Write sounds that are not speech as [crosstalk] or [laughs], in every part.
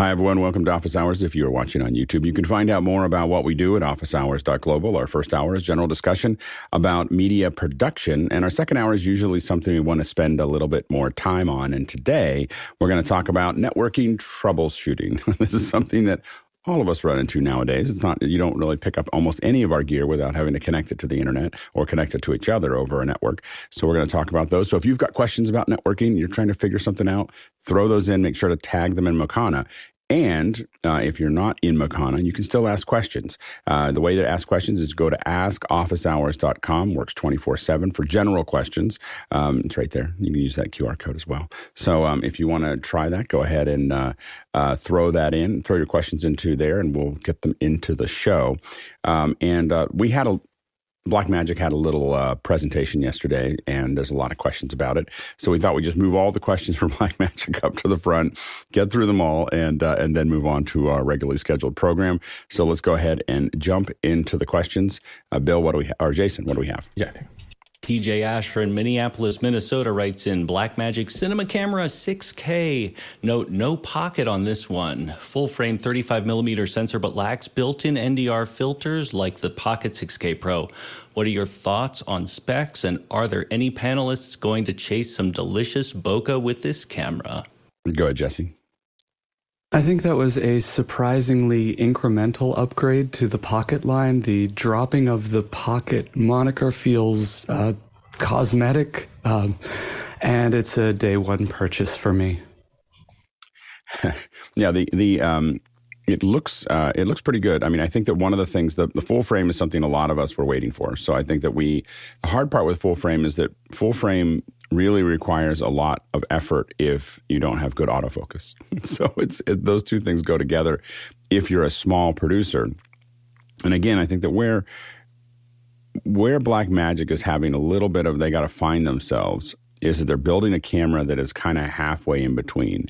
Hi, everyone. Welcome to Office Hours. If you are watching on YouTube, you can find out more about what we do at officehours.global. Our first hour is general discussion about media production. And our second hour is usually something we want to spend a little bit more time on. And today we're going to talk about networking troubleshooting. [laughs] this is something that all of us run into nowadays. It's not, you don't really pick up almost any of our gear without having to connect it to the internet or connect it to each other over a network. So we're going to talk about those. So if you've got questions about networking, you're trying to figure something out, throw those in, make sure to tag them in Mokana. And uh, if you're not in Mokana, you can still ask questions. Uh, the way to ask questions is go to askofficehours.com, works 24 7 for general questions. Um, it's right there. You can use that QR code as well. So um, if you want to try that, go ahead and uh, uh, throw that in, throw your questions into there, and we'll get them into the show. Um, and uh, we had a Blackmagic had a little uh, presentation yesterday, and there's a lot of questions about it. So we thought we'd just move all the questions [laughs] from Blackmagic up to the front, get through them all, and uh, and then move on to our regularly scheduled program. So let's go ahead and jump into the questions. Uh, Bill, what do we have? Or Jason, what do we have? Yeah. PJ Asher in Minneapolis, Minnesota writes in Blackmagic Cinema Camera 6K. Note no pocket on this one. Full frame 35 millimeter sensor, but lacks built in NDR filters like the Pocket 6K Pro. What are your thoughts on specs, and are there any panelists going to chase some delicious bokeh with this camera? Go ahead, Jesse. I think that was a surprisingly incremental upgrade to the Pocket line. The dropping of the Pocket moniker feels uh, cosmetic, um, and it's a day one purchase for me. [laughs] yeah, the the um, it looks uh, it looks pretty good. I mean, I think that one of the things the, the full frame is something a lot of us were waiting for. So I think that we the hard part with full frame is that full frame really requires a lot of effort if you don't have good autofocus. [laughs] so it's it, those two things go together if you're a small producer. And again, I think that where where Blackmagic is having a little bit of they got to find themselves is that they're building a camera that is kind of halfway in between.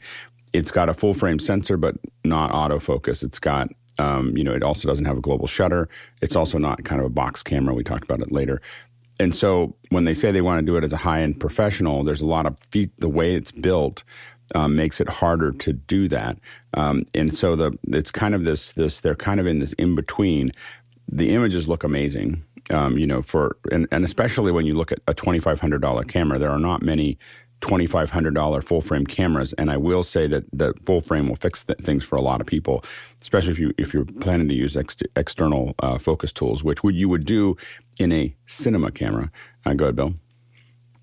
It's got a full frame sensor, but not autofocus. It's got um, you know, it also doesn't have a global shutter. It's also not kind of a box camera. We talked about it later and so when they say they want to do it as a high end professional, there's a lot of feet. The way it's built um, makes it harder to do that. Um, and so the it's kind of this this they're kind of in this in between. The images look amazing. Um, you know, for and, and especially when you look at a twenty five hundred dollar camera, there are not many $2,500 full frame cameras. And I will say that the full frame will fix th- things for a lot of people, especially if, you, if you're planning to use ex- external uh, focus tools, which would, you would do in a cinema camera. Uh, go ahead, Bill.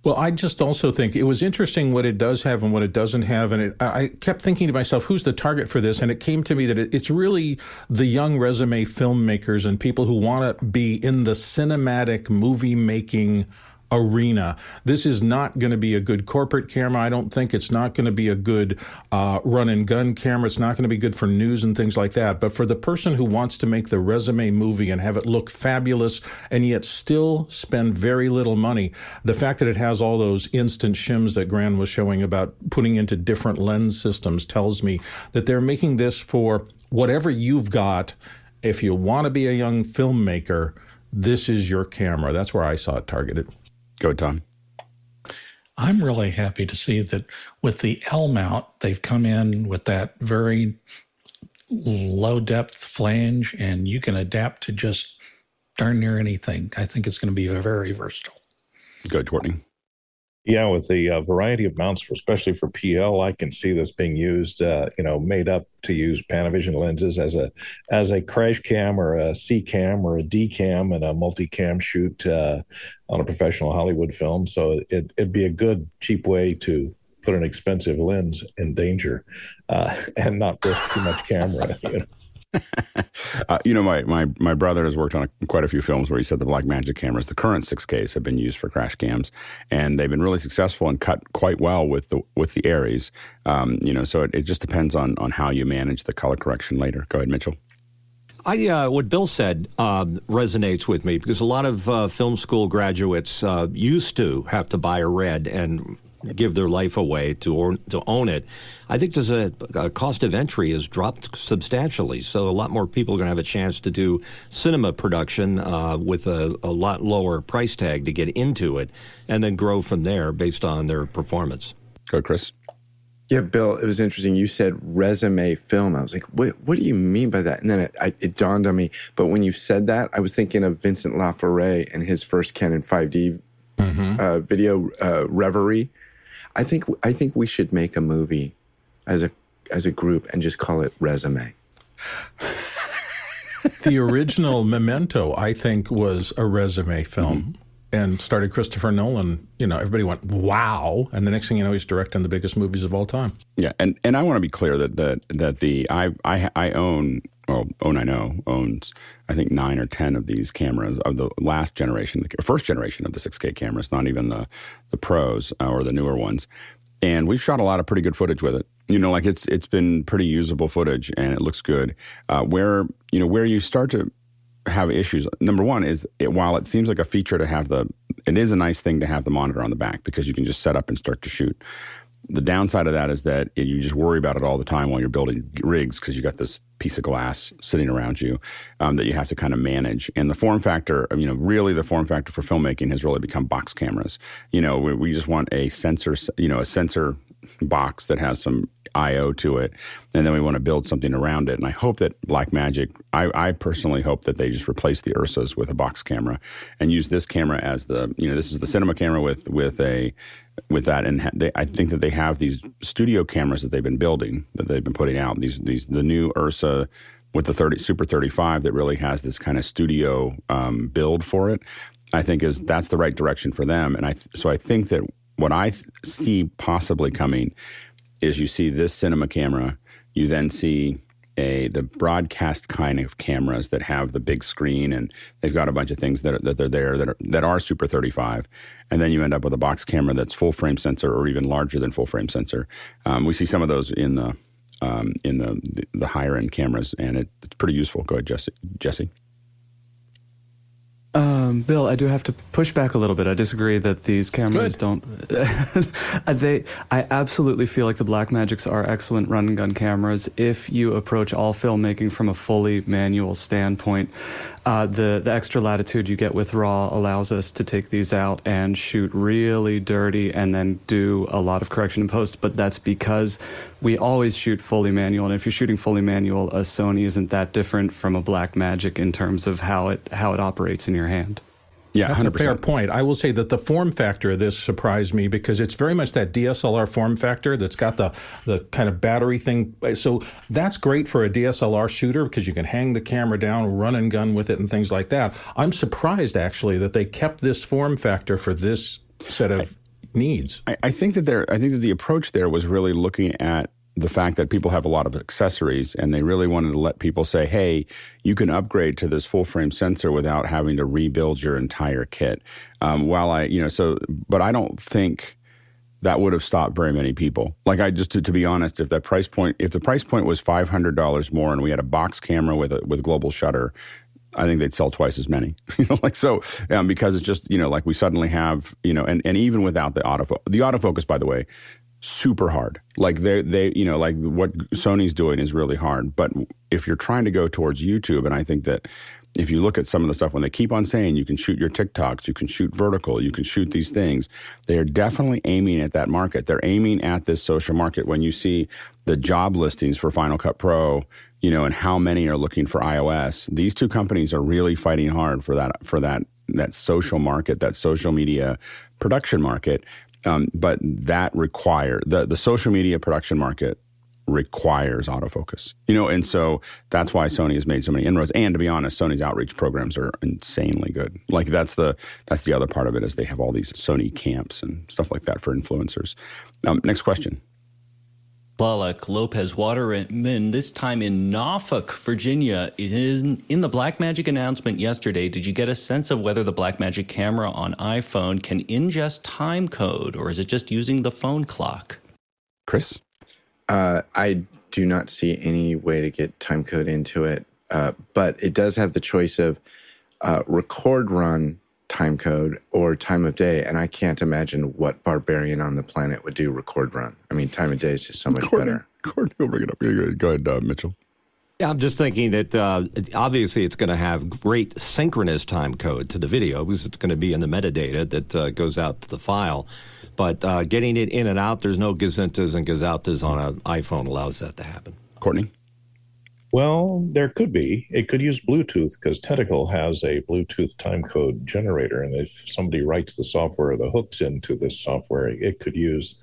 Well, I just also think it was interesting what it does have and what it doesn't have. And it, I kept thinking to myself, who's the target for this? And it came to me that it, it's really the young resume filmmakers and people who want to be in the cinematic movie making arena. This is not going to be a good corporate camera. I don't think it's not going to be a good uh, run and gun camera. It's not going to be good for news and things like that. But for the person who wants to make the resume movie and have it look fabulous and yet still spend very little money, the fact that it has all those instant shims that Grant was showing about putting into different lens systems tells me that they're making this for whatever you've got. If you want to be a young filmmaker, this is your camera. That's where I saw it targeted. Go, Tom. I'm really happy to see that with the L mount, they've come in with that very low depth flange, and you can adapt to just darn near anything. I think it's going to be very versatile. Go, Courtney. Yeah, with the uh, variety of mounts, for, especially for PL, I can see this being used. Uh, you know, made up to use Panavision lenses as a as a crash cam or a C cam or a D cam and a multi-cam shoot uh, on a professional Hollywood film. So it, it'd be a good cheap way to put an expensive lens in danger uh, [laughs] and not risk too much camera. [laughs] You know? [laughs] uh, you know, my, my, my brother has worked on a, quite a few films where he said the Blackmagic cameras, the current 6Ks, have been used for crash cams, and they've been really successful and cut quite well with the with the Arris. Um, you know, so it, it just depends on on how you manage the color correction later. Go ahead, Mitchell. I, uh, what Bill said um, resonates with me because a lot of uh, film school graduates uh, used to have to buy a red and give their life away to or, to own it. I think there's a, a, cost of entry has dropped substantially, so a lot more people are going to have a chance to do cinema production uh, with a, a lot lower price tag to get into it, and then grow from there based on their performance. Go, Chris. Yeah, Bill, it was interesting. You said resume film. I was like, what, what do you mean by that? And then it, I, it dawned on me. But when you said that, I was thinking of Vincent Laforet and his first Canon 5D mm-hmm. uh, video uh, Reverie. I think I think we should make a movie as a as a group and just call it Resume. the original Memento, I think, was a resume film. Mm-hmm and started Christopher Nolan, you know, everybody went wow, and the next thing you know, he's directing the biggest movies of all time. Yeah, and and I want to be clear that that that the I I I own well, own I know owns I think nine or ten of these cameras of the last generation, the first generation of the 6K cameras, not even the the pros uh, or the newer ones, and we've shot a lot of pretty good footage with it. You know, like it's it's been pretty usable footage, and it looks good. Uh, where you know where you start to have issues. Number one is it, while it seems like a feature to have the, it is a nice thing to have the monitor on the back because you can just set up and start to shoot. The downside of that is that you just worry about it all the time while you're building rigs because you got this piece of glass sitting around you um, that you have to kind of manage. And the form factor, you know, really the form factor for filmmaking has really become box cameras. You know, we, we just want a sensor, you know, a sensor box that has some IO to it, and then we want to build something around it. And I hope that Blackmagic, I, I personally hope that they just replace the Ursas with a box camera and use this camera as the, you know, this is the cinema camera with with a with that. And they, I think that they have these studio cameras that they've been building that they've been putting out. These these the new Ursa with the 30 Super 35 that really has this kind of studio um, build for it. I think is that's the right direction for them. And I so I think that what I see possibly coming is you see this cinema camera, you then see a the broadcast kind of cameras that have the big screen and they've got a bunch of things that are, that are there that are that are super 35 and then you end up with a box camera that's full frame sensor or even larger than full frame sensor. Um, we see some of those in the um, in the, the higher end cameras and it, it's pretty useful. Go ahead jesse jesse um, Bill, I do have to push back a little bit. I disagree that these cameras Good. don't. [laughs] they, I absolutely feel like the Black Magics are excellent run and gun cameras if you approach all filmmaking from a fully manual standpoint. Uh, the the extra latitude you get with RAW allows us to take these out and shoot really dirty, and then do a lot of correction in post. But that's because we always shoot fully manual, and if you're shooting fully manual, a Sony isn't that different from a black magic in terms of how it how it operates in your hand. Yeah, that's 100%. a fair point. I will say that the form factor of this surprised me because it's very much that DSLR form factor that's got the the kind of battery thing. So that's great for a DSLR shooter because you can hang the camera down, run and gun with it, and things like that. I'm surprised actually that they kept this form factor for this set of I, needs. I, I think that there. I think that the approach there was really looking at the fact that people have a lot of accessories and they really wanted to let people say, hey, you can upgrade to this full frame sensor without having to rebuild your entire kit. Um, while I, you know, so, but I don't think that would have stopped very many people. Like I just, to, to be honest, if that price point, if the price point was $500 more and we had a box camera with a, with global shutter, I think they'd sell twice as many. [laughs] you know, like so, um, because it's just you know, like we suddenly have you know, and, and even without the auto the autofocus, by the way, super hard. Like they they you know like what Sony's doing is really hard. But if you're trying to go towards YouTube, and I think that if you look at some of the stuff when they keep on saying you can shoot your TikToks, you can shoot vertical, you can shoot these things, they are definitely aiming at that market. They're aiming at this social market. When you see the job listings for Final Cut Pro, you know, and how many are looking for iOS, these two companies are really fighting hard for that for that that social market, that social media production market. Um, but that require the the social media production market requires autofocus. You know, and so that's why Sony has made so many inroads. And to be honest, Sony's outreach programs are insanely good. Like that's the that's the other part of it is they have all these Sony camps and stuff like that for influencers. Um, next question. Tlaloc Lopez Waterman, this time in Norfolk, Virginia. In, in the Blackmagic announcement yesterday, did you get a sense of whether the Blackmagic camera on iPhone can ingest time code, or is it just using the phone clock? Chris? Uh, I do not see any way to get time code into it, uh, but it does have the choice of uh, record run time code or time of day. And I can't imagine what barbarian on the planet would do record run. I mean, time of day is just so much better. Gordon, go bring it up. Go ahead, uh, Mitchell. Yeah, I'm just thinking that uh, obviously it's going to have great synchronous time code to the video because it's going to be in the metadata that uh, goes out to the file. But uh, getting it in and out, there's no gazintas and gazaltas on an iPhone allows that to happen. Courtney? Well, there could be. It could use Bluetooth because Tentacle has a Bluetooth timecode generator. And if somebody writes the software or the hooks into this software, it could use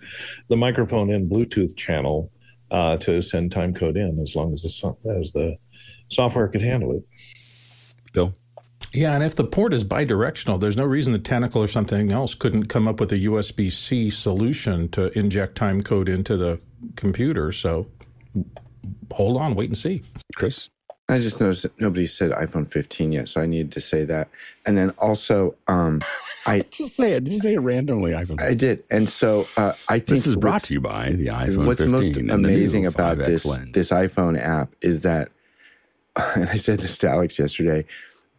the microphone in Bluetooth channel uh, to send timecode in as long as the, as the software could handle it. Bill? Yeah, and if the port is bidirectional, there's no reason the Tentacle or something else couldn't come up with a USB C solution to inject timecode into the computer. So hold on, wait and see. Chris? I just noticed that nobody said iPhone 15 yet, so I needed to say that. And then also, um, [laughs] I just say it. Just say it randomly. iPhone. I did, and so uh, I think this is brought to you by the iPhone. What's 15 most amazing about this lens. this iPhone app is that, [laughs] and I said this to Alex yesterday,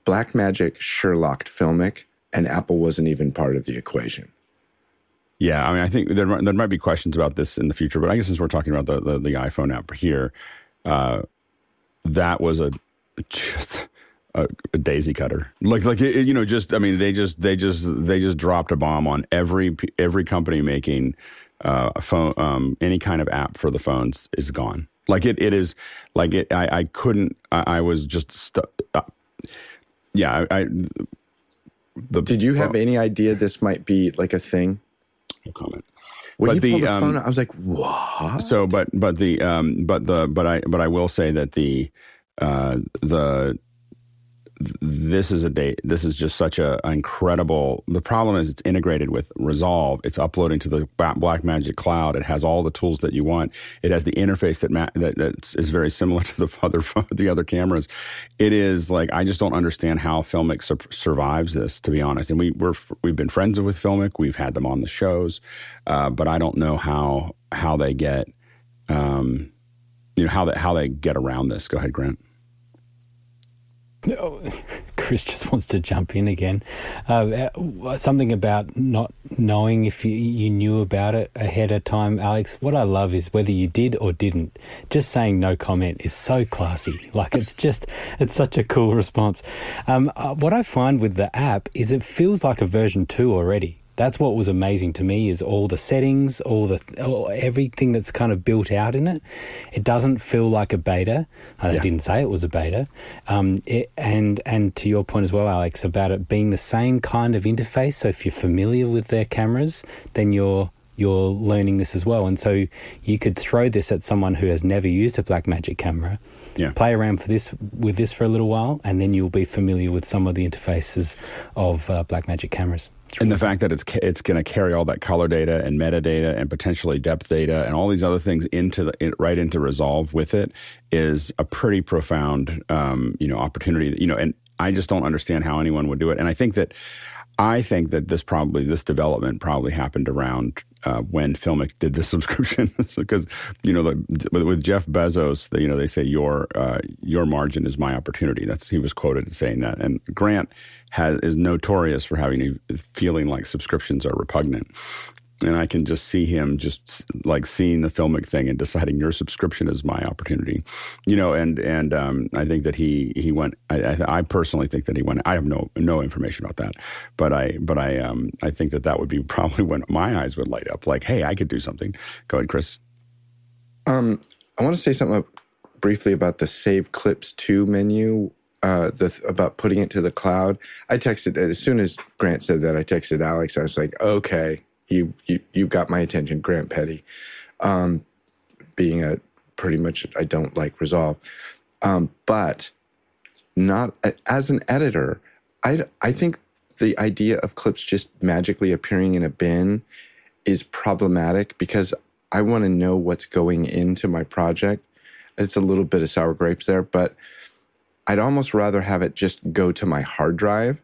Blackmagic Sherlocked Filmic, and Apple wasn't even part of the equation. Yeah, I mean, I think there there might be questions about this in the future, but I guess since we're talking about the the, the iPhone app here, uh, that was a just a, a daisy cutter. Like like it, you know, just I mean, they just they just they just dropped a bomb on every every company making uh, a phone um, any kind of app for the phones is gone. Like it it is like it. I I couldn't. I, I was just stuck. Uh, yeah, I. I the, Did you have any idea this might be like a thing? No comment. When But you the, pulled the um, phone out, I was like, "What?" So, but but the um, but the but I but I will say that the uh, the this is a date. This is just such a incredible. The problem is it's integrated with Resolve. It's uploading to the Blackmagic cloud. It has all the tools that you want. It has the interface that ma- that that is very similar [laughs] to the other the other cameras. It is like I just don't understand how Filmic sur- survives this. To be honest, and we we're we've been friends with Filmic. We've had them on the shows, uh, but I don't know how how they get. Um, you know how that how they get around this. Go ahead, Grant. [laughs] Chris just wants to jump in again. Uh, uh, something about not knowing if you, you knew about it ahead of time, Alex. What I love is whether you did or didn't. Just saying no comment is so classy. [laughs] Like it's just, it's such a cool response. Um, uh, what I find with the app is it feels like a version two already. That's what was amazing to me is all the settings, all the all, everything that's kind of built out in it. It doesn't feel like a beta. I Yeah. didn't say it was a beta. Um, it, and and to your point as well, Alex, about it being the same kind of interface. So if you're familiar with their cameras, then you're you're learning this as well. And so you could throw this at someone who has never used a Blackmagic camera. Yeah. Play around for this with this for a little while, and then you'll be familiar with some of the interfaces of uh, Blackmagic cameras. And the fact that it's it's going to carry all that color data and metadata and potentially depth data and all these other things into the in, right into Resolve with it is a pretty profound um, you know opportunity. You know, and I just don't understand how anyone would do it. And I think that I think that this probably this development probably happened around uh, when Filmic did the [laughs] subscription because you know the, with, with Jeff Bezos, the, you know they say your uh, your margin is my opportunity. That's he was quoted as saying that, and Grant has is notorious for having a feeling like subscriptions are repugnant. And I can just see him just like seeing the filmic thing and deciding your subscription is my opportunity, you know. And and um, I think that he he went. I, I, personally think that he went. I have no no information about that, but I but I um I think that that would be [laughs] probably when my eyes would light up. Like, hey, I could do something. Go ahead, Chris. Um, I want to say something briefly about the Save Clips to menu. Uh, the about putting it to the cloud. I texted as soon as Grant said that. I texted Alex. I was like, "Okay, you you you got my attention, Grant Petty." Um, being a pretty much, I don't like Resolve, um, but not as an editor. I I think the idea of clips just magically appearing in a bin is problematic because I want to know what's going into my project. It's a little bit of sour grapes there, but I'd almost rather have it just go to my hard drive.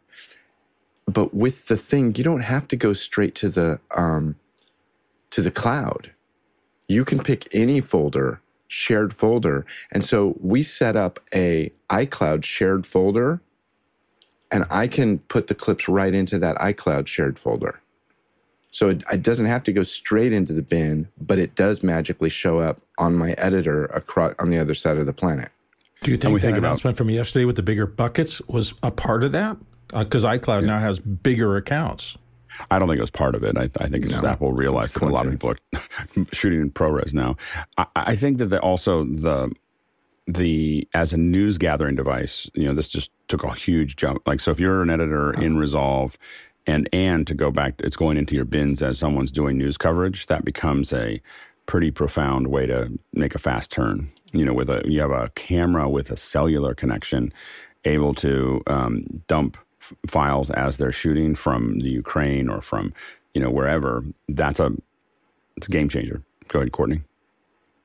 But with the thing, you don't have to go straight to the um, to the cloud. You can pick any folder, shared folder, and so we set up a iCloud shared folder, and I can put the clips right into that iCloud shared folder. So it, it doesn't have to go straight into the bin, but it does magically show up on my editor across on the other side of the planet. Do you think that think announcement about, from yesterday with the bigger buckets was a part of that? Because uh, iCloud yeah. now has bigger accounts. I don't think it was part of it. I, I think no, Apple realized that a lot of people are [laughs] shooting in ProRes now. I, I think that the, also the the as a news gathering device, you know, this just took a huge jump. Like, so if you're an editor in Resolve, and and to go back, it's going into your bins as someone's doing news coverage. That becomes a pretty profound way to make a fast turn. You know, with a you have a camera with a cellular connection, able to um, dump f- files as they're shooting from the Ukraine or from you know wherever. That's a it's a game changer. Go ahead, Courtney.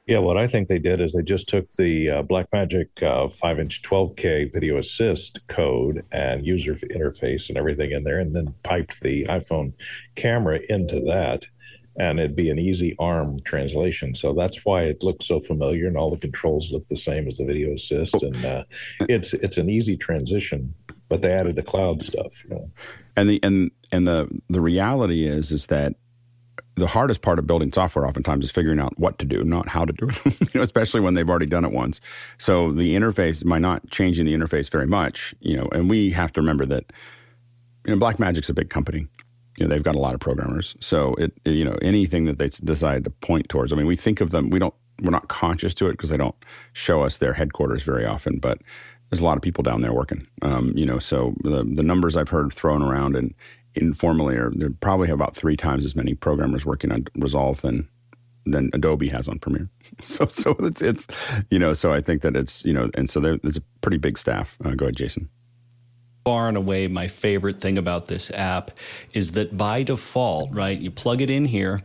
Yeah, what I think they did is they just took the uh, Blackmagic uh, 5 inch 12K video assist code and user interface and everything in there, and then piped the iPhone camera into that. And it'd be an easy ARM translation. So that's why it looks so familiar, and all the controls look the same as the video assist. And uh, it's it's an easy transition, but they added the cloud stuff. You know? And the and and the the reality is is that the hardest part of building software oftentimes is figuring out what to do, not how to do it, [laughs] you know, especially when they've already done it once. So the interface, by not changing the interface very much, you know, and we have to remember that, you know, Blackmagic's a big company. You know, they've got a lot of programmers. So it, you know, anything that they decide to point towards, I mean, we think of them, we don't, we're not conscious to it because they don't show us their headquarters very often, but there's a lot of people down there working. Um, you know, so the the numbers I've heard thrown around and informally are they probably have about three times as many programmers working on Resolve than than Adobe has on Premiere. [laughs] So so it's it's you know so I think that it's you know and so there's a pretty big staff. Uh, go ahead, Jason. Far and away, my favorite thing about this app is that by default, right, you plug it in here,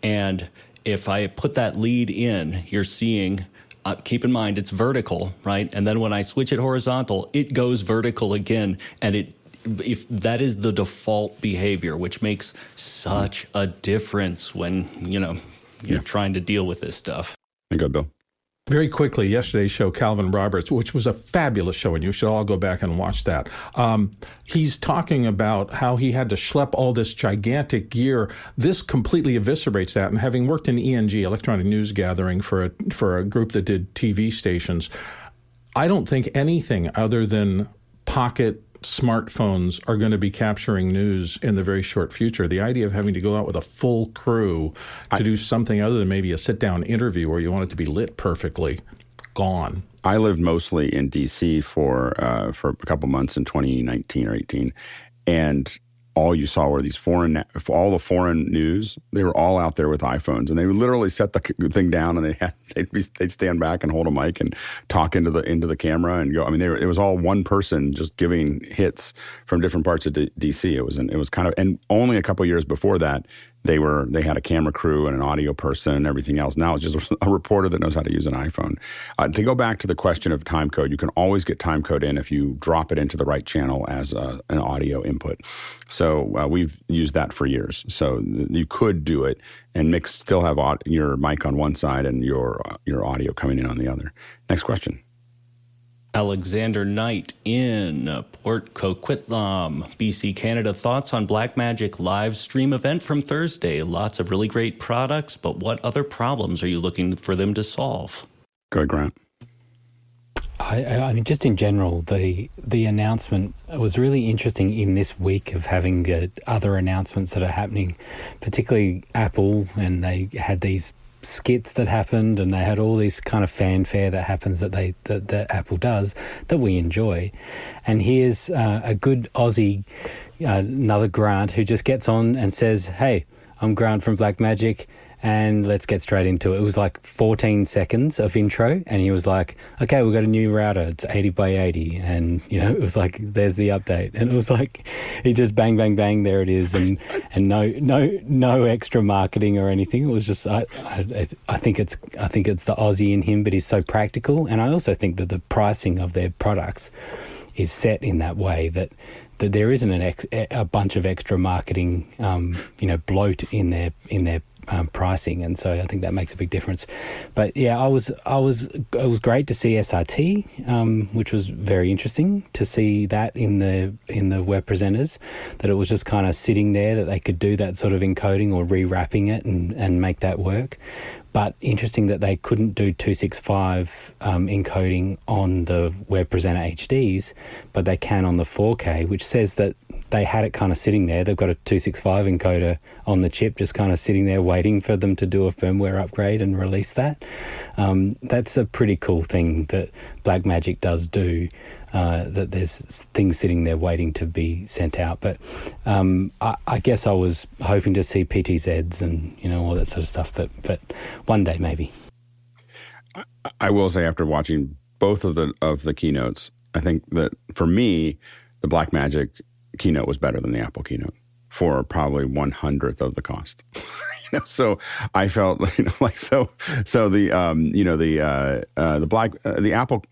and if I put that lead in, you're seeing uh, keep in mind it's vertical, right? And then when I switch it horizontal, it goes vertical again, and it if that is the default behavior, which makes such a difference when you know you're yeah. trying to deal with this stuff. Go, Bill. Very quickly, yesterday's show, Calvin Roberts, which was a fabulous show, and you should all go back and watch that. Um, he's talking about how he had to schlep all this gigantic gear. This completely eviscerates that. And having worked in ENG, electronic news gathering, for a for a group that did TV stations, I don't think anything other than pocket smartphones are going to be capturing news in the very short future. The idea of having to go out with a full crew to I, do something other than maybe a sit down interview where you want it to be lit perfectly, gone. I lived mostly in DC for uh, for a couple months in 2019 or 18, and all you saw were these foreign, all the foreign news. They were all out there with iPhones, and they would literally set the [laughs] thing down, and they had [laughs] they'd, be, they'd stand back and hold a mic and talk into the into the camera and go. I mean, were, it was all one person just giving hits from different parts of DC. It was an, it was kind of, and only a couple years before that, they were they had a camera crew and an audio person and everything else. Now it's just a reporter that knows how to use an iPhone. Uh, to go back to the question of time code, you can always get time code in if you drop it into the right channel as a, an audio input. So uh, we've used that for years. So th- you could do it and mix still have your mic on one side and your uh, your audio coming in on the other. Next question. Alexander Knight in Port Coquitlam, BC, Canada. Thoughts on Black Magic live stream event from Thursday? Lots of really great products, but what other problems are you looking for them to solve? Go Grant. I, I, mean, just in general, the the announcement was really interesting in this week of having uh, other announcements that are happening, particularly Apple, and they had these skits that happened and they had all this kind of fanfare that happens that they that, that Apple does that we enjoy. And here's uh, a good Aussie, uh, another Grant who just gets on and says, "Hey, I'm Grant from Blackmagic." And let's get straight into it. It was like 14 seconds of intro, and he was like, "Okay, we've got a new router. It's 80 by 80," and you know, [laughs] it was like, "There's the update," and it was like, he just bang, bang, bang, there it is, and [laughs] and no, no, no extra marketing or anything. It was just, I, I, I think it's, I think it's the Aussie in him, but he's so practical, and I also think that the pricing of their products is set in that way that that there isn't an ex, a bunch of extra marketing, um, you know, bloat in their in their um, pricing, and so I think that makes a big difference. But yeah, I was I was it was great to see SRT, um, which was very interesting to see that in the in the web presenters, that it was just kind of sitting there that they could do that sort of encoding or rewrapping it and and make that work. But interesting that they couldn't do 265 um, encoding on the Web Presenter HDs, but they can on the 4K, which says that they had it kind of sitting there. They've got a 265 encoder on the chip, just kind of sitting there waiting for them to do a firmware upgrade and release that. Um, that's a pretty cool thing that Blackmagic does do. Uh, that there's things sitting there waiting to be sent out. But um, I, I, guess I was hoping to see PTZs and you know all that sort of stuff. But but one day maybe. I, will say after watching both of the of the keynotes, I think that for me, the Blackmagic keynote was better than the Apple keynote for probably one hundredth of the cost. [laughs] you know, so I felt [laughs] you know like so so the um, you know the uh, uh, the black uh, the Apple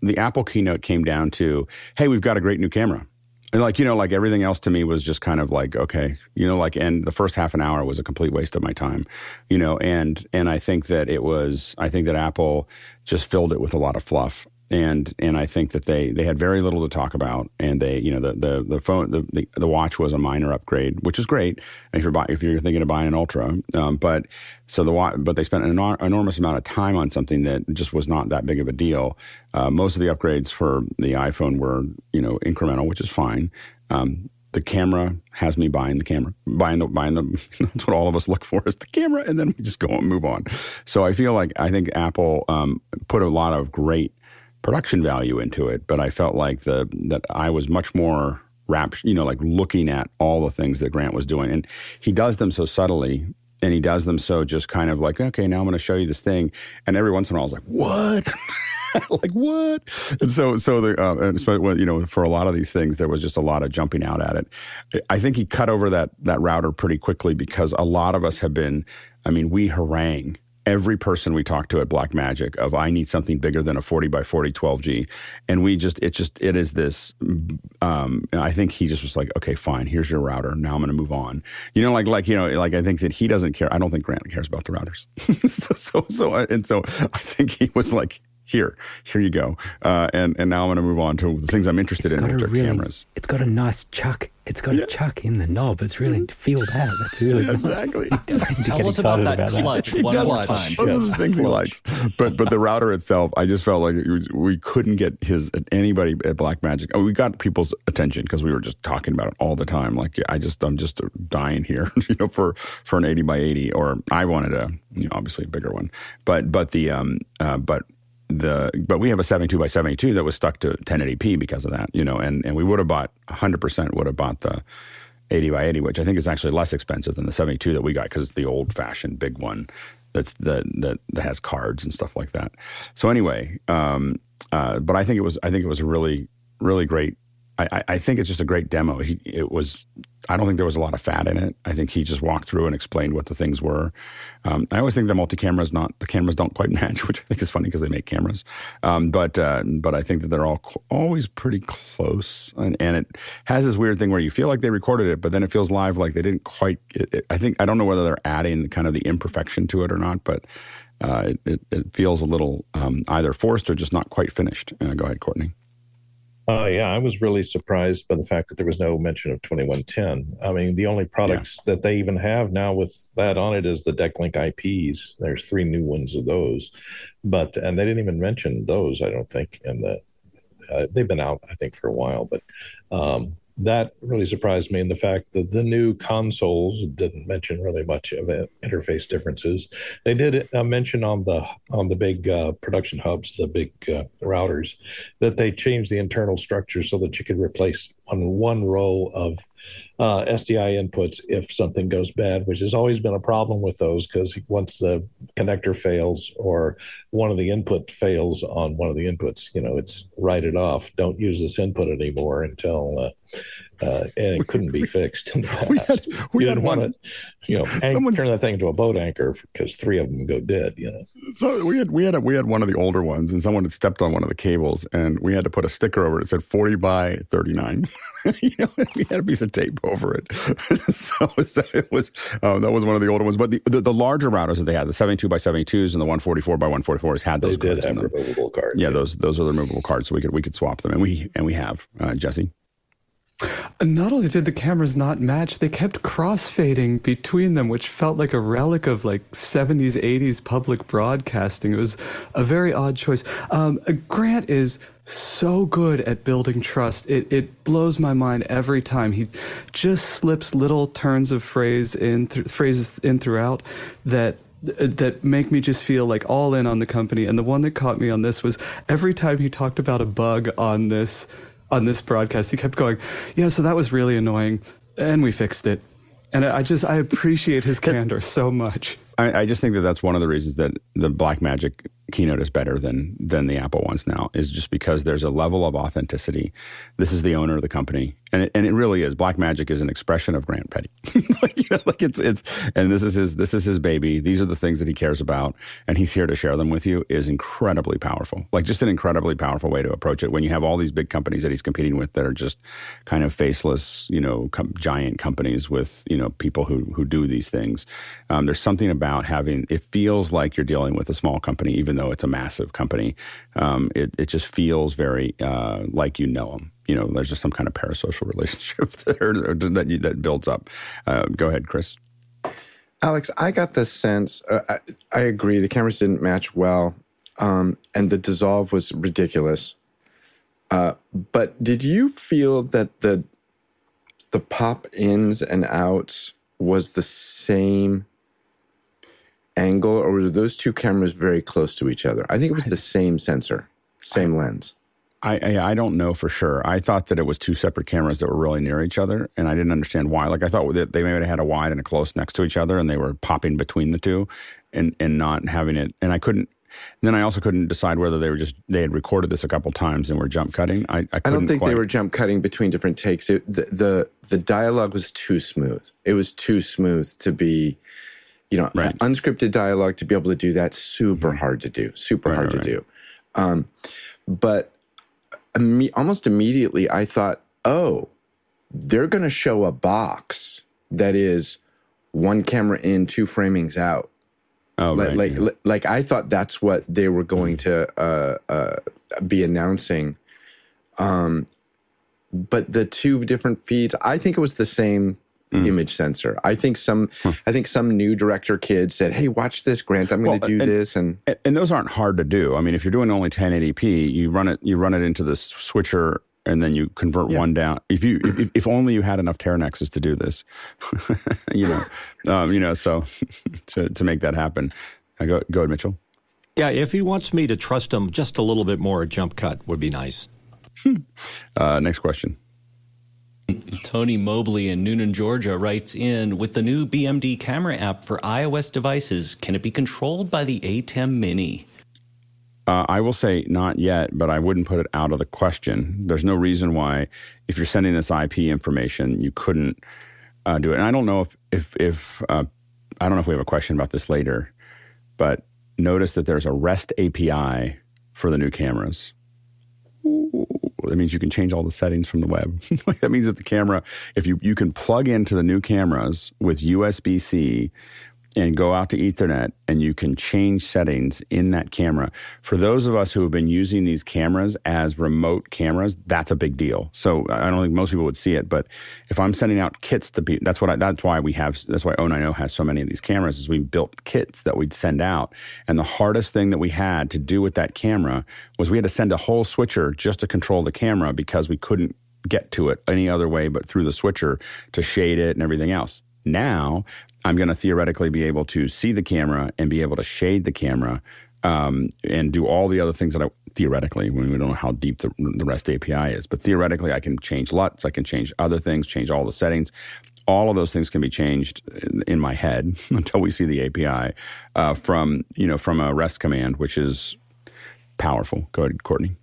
the Apple keynote came down to, hey, we've got a great new camera. And like, you know, like everything else to me was just kind of like, okay, you know, like, and the first half an hour was a complete waste of my time, you know, and, and I think that it was, I think that Apple just filled it with a lot of fluff and and I think that they they had very little to talk about, and they you know the the the phone the the, the watch was a minor upgrade, which is great if you're buy, if you're thinking of buying an Ultra, um, but so the watch but they spent an enor- enormous amount of time on something that just was not that big of a deal. Uh, most of the upgrades for the iPhone were you know incremental, which is fine. Um, the camera has me buying the camera, buying the buying the. [laughs] that's what all of us look for is the camera, and then we just go and move on. So I feel like I think Apple um, put a lot of great production value into it, but I felt like the that I was much more rapt, you know, like looking at all the things that Grant was doing, and he does them so subtly, and he does them so just kind of like, okay, now I'm going to show you this thing, and every once in a while I was like, what? [laughs] like what? And so, so the, uh, and so, you know, for a lot of these things, there was just a lot of jumping out at it. I think he cut over that that router pretty quickly because a lot of us have been. I mean, we harangue every person we talk to at Black Magic of I need something bigger than a 40 by 40 12G. And we just, it just, it is this, um, I think he just was like, okay, fine, here's your router. Now I'm going to move on. You know, like, like, you know, like I think that he doesn't care. I don't think Grant cares about the routers. [laughs] so, so, so, and so I think he was like, here, here you go. Uh, and and now I'm going to move on to the things I'm interested it's in, which are really, cameras. It's got a nice chuck. It's got yeah. a chuck in the knob. It's really mm-hmm. feel that. That's really [laughs] exactly. [laughs] Tell us about that about clutch that. one more time. Those are the things he likes. But but the router itself, I just felt like we couldn't get his anybody at Blackmagic. Oh, we got people's attention because we were just talking about it all the time. Like I just I'm just dying here, [laughs] you know, for for an 80 by 80, or I wanted a you know, obviously a bigger one. But but the um uh, but the but we have a 72 by 72 that was stuck to 1080p because of that you know and and we would have bought 100% would have bought the 80 by 80 which i think is actually less expensive than the 72 that we got because it's the old fashioned big one that's that, that that has cards and stuff like that. So anyway um, uh, but i think it was i think it was a really really great I, I think it's just a great demo. He, it was. I don't think there was a lot of fat in it. I think he just walked through and explained what the things were. Um, I always think the multi cameras not the cameras don't quite [laughs] match, which I think is funny because they make cameras. Um, but uh, but I think that they're all always pretty close, and, and it has this weird thing where you feel like they recorded it, but then it feels live like they didn't quite. It, it, I think I don't know whether they're adding kind of the imperfection to it or not, but uh, it, it, feels a little um, either forced or just not quite finished. Uh, go ahead, Courtney. Uh, yeah, I was really surprised by the fact that there was no mention of 2110. I mean, the only products yeah. that they even have now with that on it is the Decklink IPs. There's three new ones of those, but and they didn't even mention those. I don't think, and the uh, they've been out I think for a while, but um, that really surprised me in the fact that the new consoles didn't mention really much of it, interface differences. They did uh, mention on the on the big uh, production hubs, the big uh, routers, that they changed the internal structure so that you could replace on one row of uh, SDI inputs if something goes bad, which has always been a problem with those because once the connector fails or one of the input fails on one of the inputs, you know, it's write it off. Don't use this input anymore until uh, uh, and it couldn't be fixed. [laughs] we had, we had one. To, you know, anch- turn that thing into a boat anchor because three of them go dead. You know. So we had we had a, we had one of the older ones, and someone had stepped on one of the cables, and we had to put a sticker over it. It said forty by thirty nine. [laughs] you know, we had a piece of tape over it. [laughs] so, so, it was um, that was one of the older ones. But the, the, the larger routers that they had, the seventy two by seventy twos and the one forty four by one forty fours, had those. They did have removable cards. Yeah, yeah, those those are the removable cards, so we could we could swap them, and we and we have uh, Jesse. Not only did the cameras not match, they kept crossfading between them, which felt like a relic of like 70s, 80s public broadcasting. It was a very odd choice. Um, Grant is so good at building trust. It, it blows my mind every time. He just slips little turns of phrase in th- phrases in throughout that that make me just feel like all in on the company. And the one that caught me on this was every time he talked about a bug on this on this broadcast. He kept going, "Yeah, so that was really annoying, and we fixed it." And I just I appreciate his candor so much. I, I, just think that that's one of the reasons that the Blackmagic keynote is better than than the Apple ones now is just because there's a level of authenticity. This is the owner of the company, and it, and it really is. Black Magic is an expression of Grant Petty. [laughs] like, you know, like it's it's and this is his this is his baby. These are the things that he cares about, and he's here to share them with you. Is incredibly powerful. Like just an incredibly powerful way to approach it when you have all these big companies that he's competing with that are just kind of faceless, you know, com- giant companies with you know people who who do these things. Um, there's something about having it feels like you're dealing with a small company, even though it's a massive company. Um, it it just feels very uh, like you know them you know, there's just some kind of parasocial [laughs] relationship there that you, that builds up. Uh, go ahead, Chris. Alex, I got the sense. Uh, I, I, agree. The cameras didn't match well, um, and the dissolve was ridiculous. Uh, but did you feel that the the pop ins and outs was the same angle, or were those two cameras very close to each other? I think it was the same sensor, same lens. I, I, I don't know for sure. I thought that it was two separate cameras that were really near each other, and I didn't understand why. Like I thought that they maybe had a wide and a close next to each other, and they were popping between the two, and and not having it. And I couldn't. then I also couldn't decide whether they were just they had recorded this a couple times and were jump cutting. I I, I don't think quite, they were jump cutting between different takes. It, the, the the dialogue was too smooth. It was too smooth to be, you know, right. unscripted dialogue to be able to do that. Super mm-hmm. hard to do. Super right, hard right, to do. Um, but imme- almost immediately I thought, oh, they're going to show a box that is one camera in, two framings out. Oh, like, right, like, yeah. like I thought that's what they were going to uh, uh, be announcing. Um, but the two different feeds, I think it was the same mm. image sensor. I think some huh. I think some new director kid said, "Hey, watch this, Grant. I'm going to do and, this." And and those aren't hard to do. I mean, if you're doing only 1080p, you run it you run it into the switcher and then you convert yeah. one down. If you if, if, only you had enough Teranexes to do this, [laughs] you know, um, you know, so [laughs] to to make that happen, I go go ahead, Mitchell. Yeah, if he wants me to trust him just a little bit more, a jump cut would be nice. Hmm. Uh, next question. Tony Mobley in Newnan, Georgia writes in With the new BMD camera app for iOS devices, can it be controlled by the ATEM Mini? Uh, I will say not yet, but I wouldn't put it out of the question. There's no reason why, if you're sending this IP information, you couldn't uh, do it. And I don't know if if if uh, I don't know if we have a question about this later, but notice that there's a REST API for the new cameras. Ooh that means you can change all the settings from the web. [laughs] that means that the camera, if you, you can plug into the new cameras with USB C and go out to Ethernet and you can change settings in that camera. For those of us who have been using these cameras as remote cameras, that's a big deal. So I don't think most people would see it, but if I'm sending out kits to people, that's what I, that's why we have that's why O90 has so many of these cameras is we built kits that we'd send out. And the hardest thing that we had to do with that camera was we had to send a whole switcher just to control the camera because we couldn't get to it any other way but through the switcher to shade it and everything else. Now I'm going to theoretically be able to see the camera and be able to shade the camera um, and do all the other things that I theoretically, when we don't know how deep the, the REST API is, but theoretically, I can change LUTs, I can change other things, change all the settings. All of those things can be changed in, in my head [laughs] until we see the API uh, from you know from a REST command, which is powerful. Go ahead, Courtney.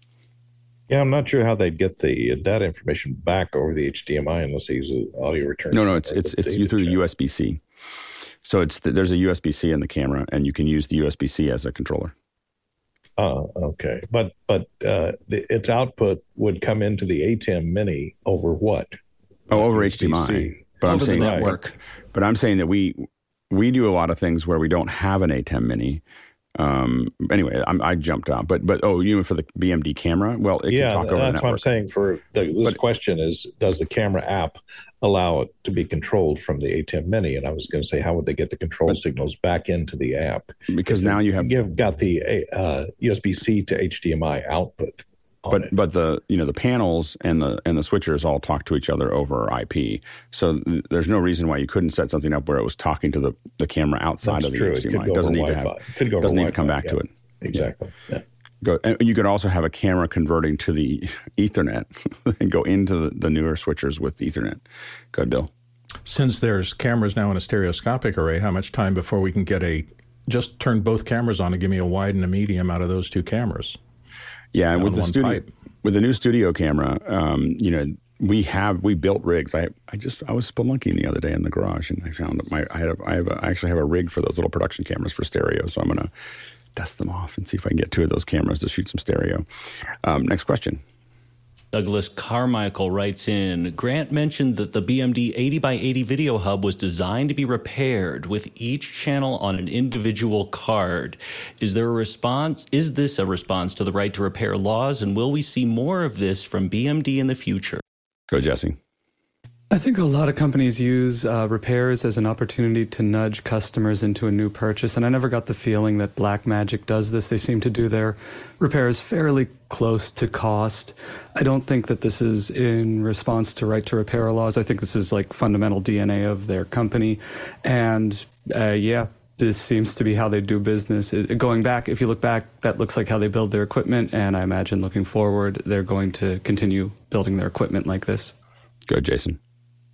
Yeah, I'm not sure how they'd get the data information back over the HDMI unless they use audio return. No, no, it's it's it's you through the USB C. So it's the, there's a USB C in the camera, and you can use the USB C as a controller. Oh, okay. But but uh, the, its output would come into the ATEM Mini over what? Oh, over HDMI. But over I'm saying network. But, but I'm saying that we we do a lot of things where we don't have an ATEM Mini Um, anyway, I'm, i jumped out, but but oh, you mean for the BMD camera? Well, it yeah, can talk over that's what I'm saying. For the, this But- question is, does the camera app allow it to be controlled from the ATEM Mini? And I was going to say, how would they get the control signals back into the app? because now you have You've got the uh, USB C to HDMI output. On but it. but the you know the panels and the and the switchers all talk to each other over IP. So th- there's no reason why you couldn't set something up where it was talking to the, the camera outside That's of the true. It HDMI. could go doesn't over need to have Could go over doesn't need to come Wi-Fi, back to it. exactly. Yeah. Go, and you could also have a camera converting to the [laughs] Ethernet [laughs] and go into the, the newer switchers with Ethernet. Go ahead, Bill. Since there's cameras now in a stereoscopic array, how much time before we can get a just turn both cameras on and give me a wide and a medium out of those two cameras? Yeah, and with the studio pipe. with the new studio camera, um, you know, we have we built rigs. I I just I was spelunking the other day in the garage and I found my I have I have a, I actually have a rig for those little production cameras for stereo. So I'm gonna dust them off and see if I can get two of those cameras to shoot some stereo. Um, next question. Douglas Carmichael writes in Grant mentioned that the BMD 80 by 80 video hub was designed to be repaired with each channel on an individual card. Is there a response? Is this a response to the right to repair laws? And will we see more of this from BMD in the future? Go Jesse. I think a lot of companies use uh, repairs as an opportunity to nudge customers into a new purchase, and I never got the feeling that Blackmagic does this. They seem to do their repairs fairly close to cost. I don't think that this is in response to right to repair laws. I think this is like fundamental DNA of their company, and uh, yeah. This seems to be how they do business. It, going back, if you look back, that looks like how they build their equipment, and I imagine looking forward, they're going to continue building their equipment like this. Go Jason.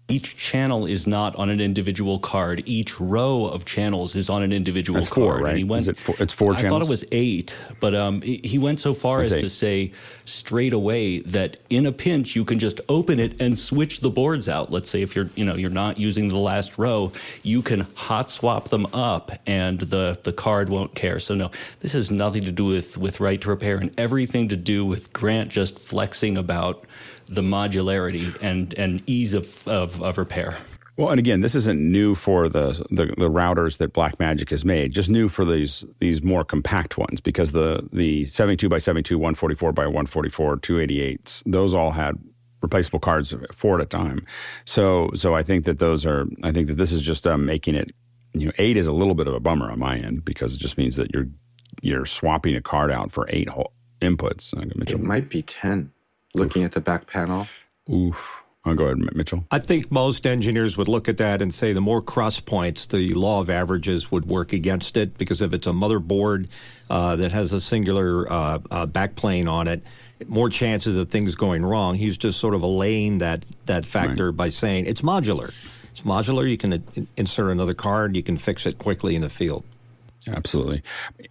Each channel is not on an individual card. Each row of channels is on an individual That's four, card. right? And he went, it four- it's four I thought it was eight, but um, he he went so far It's as eight. to say straight away that in a pinch you can just open it and switch the boards out. Let's say if you're you know you're not using the last row, you can hot swap them up, and the the card won't care. So no, this has nothing to do with with right to repair and everything to do with Grant just flexing about the modularity and and ease of, of, of repair. Well, and again, this isn't new for the, the the routers that Blackmagic has made. Just new for these these more compact ones because the the 72 by 72, 144 by 144, 288s, those all had replaceable cards four at a time. So so I think that those are I think that this is just um, making it you know eight is a little bit of a bummer on my end because it just means that you're you're swapping a card out for eight whole inputs. Mitchell, It might be 10. Looking at the back panel. oof. I'll go ahead, Mitchell. I think most engineers would look at that and say the more cross points, the law of averages would work against it because if it's a motherboard uh, that has a singular uh, uh, backplane on it, more chances of things going wrong. He's just sort of allaying that that factor by saying it's modular. It's modular. You can in- insert another card. You can fix it quickly in the field. Absolutely.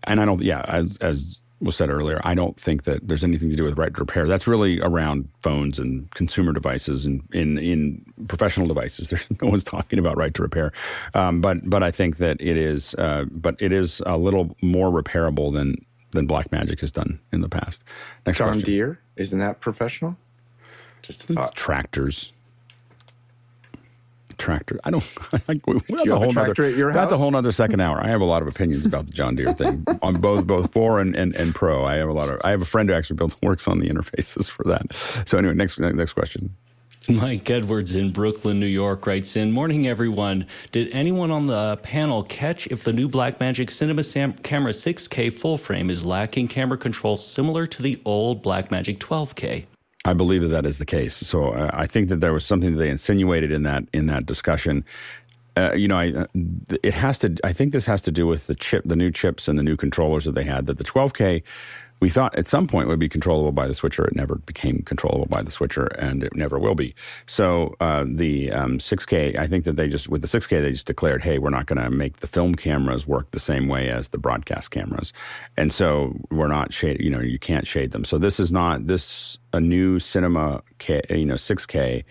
And I don't, yeah, as, as was said earlier, I don't think that there's anything to do with right to repair. That's really around phones and consumer devices and in, in professional devices. [laughs] There's no one's talking about right to repair. Um, but, but I think that it is, uh, but it is a little more repairable than, than Blackmagic has done in the past. Next John question. Deere, isn't that professional? Just a It's tractors. Tractor. I don't. [laughs] Like, that's you have a whole tractor nother, at your That's a whole nother second hour. I have a lot of opinions about the John Deere thing [laughs] on both both for and, and, and pro. I have a lot of. I have a friend who actually builds works on the interfaces for that. So anyway, next next question. Mike Edwards in Brooklyn, New York writes in Morning, everyone. Did anyone on the panel catch if the new Blackmagic Cinema Sam- Camera 6K full frame is lacking camera control similar to the old Blackmagic 12K? I believe that that is the case. So uh, I think that there was something that they insinuated in that in that discussion. Uh, you know, I, uh, it has to. I think this has to do with the chip, the new chips, and the new controllers that they had. That the 12K, we thought at some point would be controllable by the switcher. It never became controllable by the switcher, and it never will be. So uh, the um, 6K, I think that they just with the 6K they just declared, hey, we're not going to make the film cameras work the same way as the broadcast cameras, and so we're not shade. You know, you can't shade them. So this is not this a new cinema, K, you know, 6K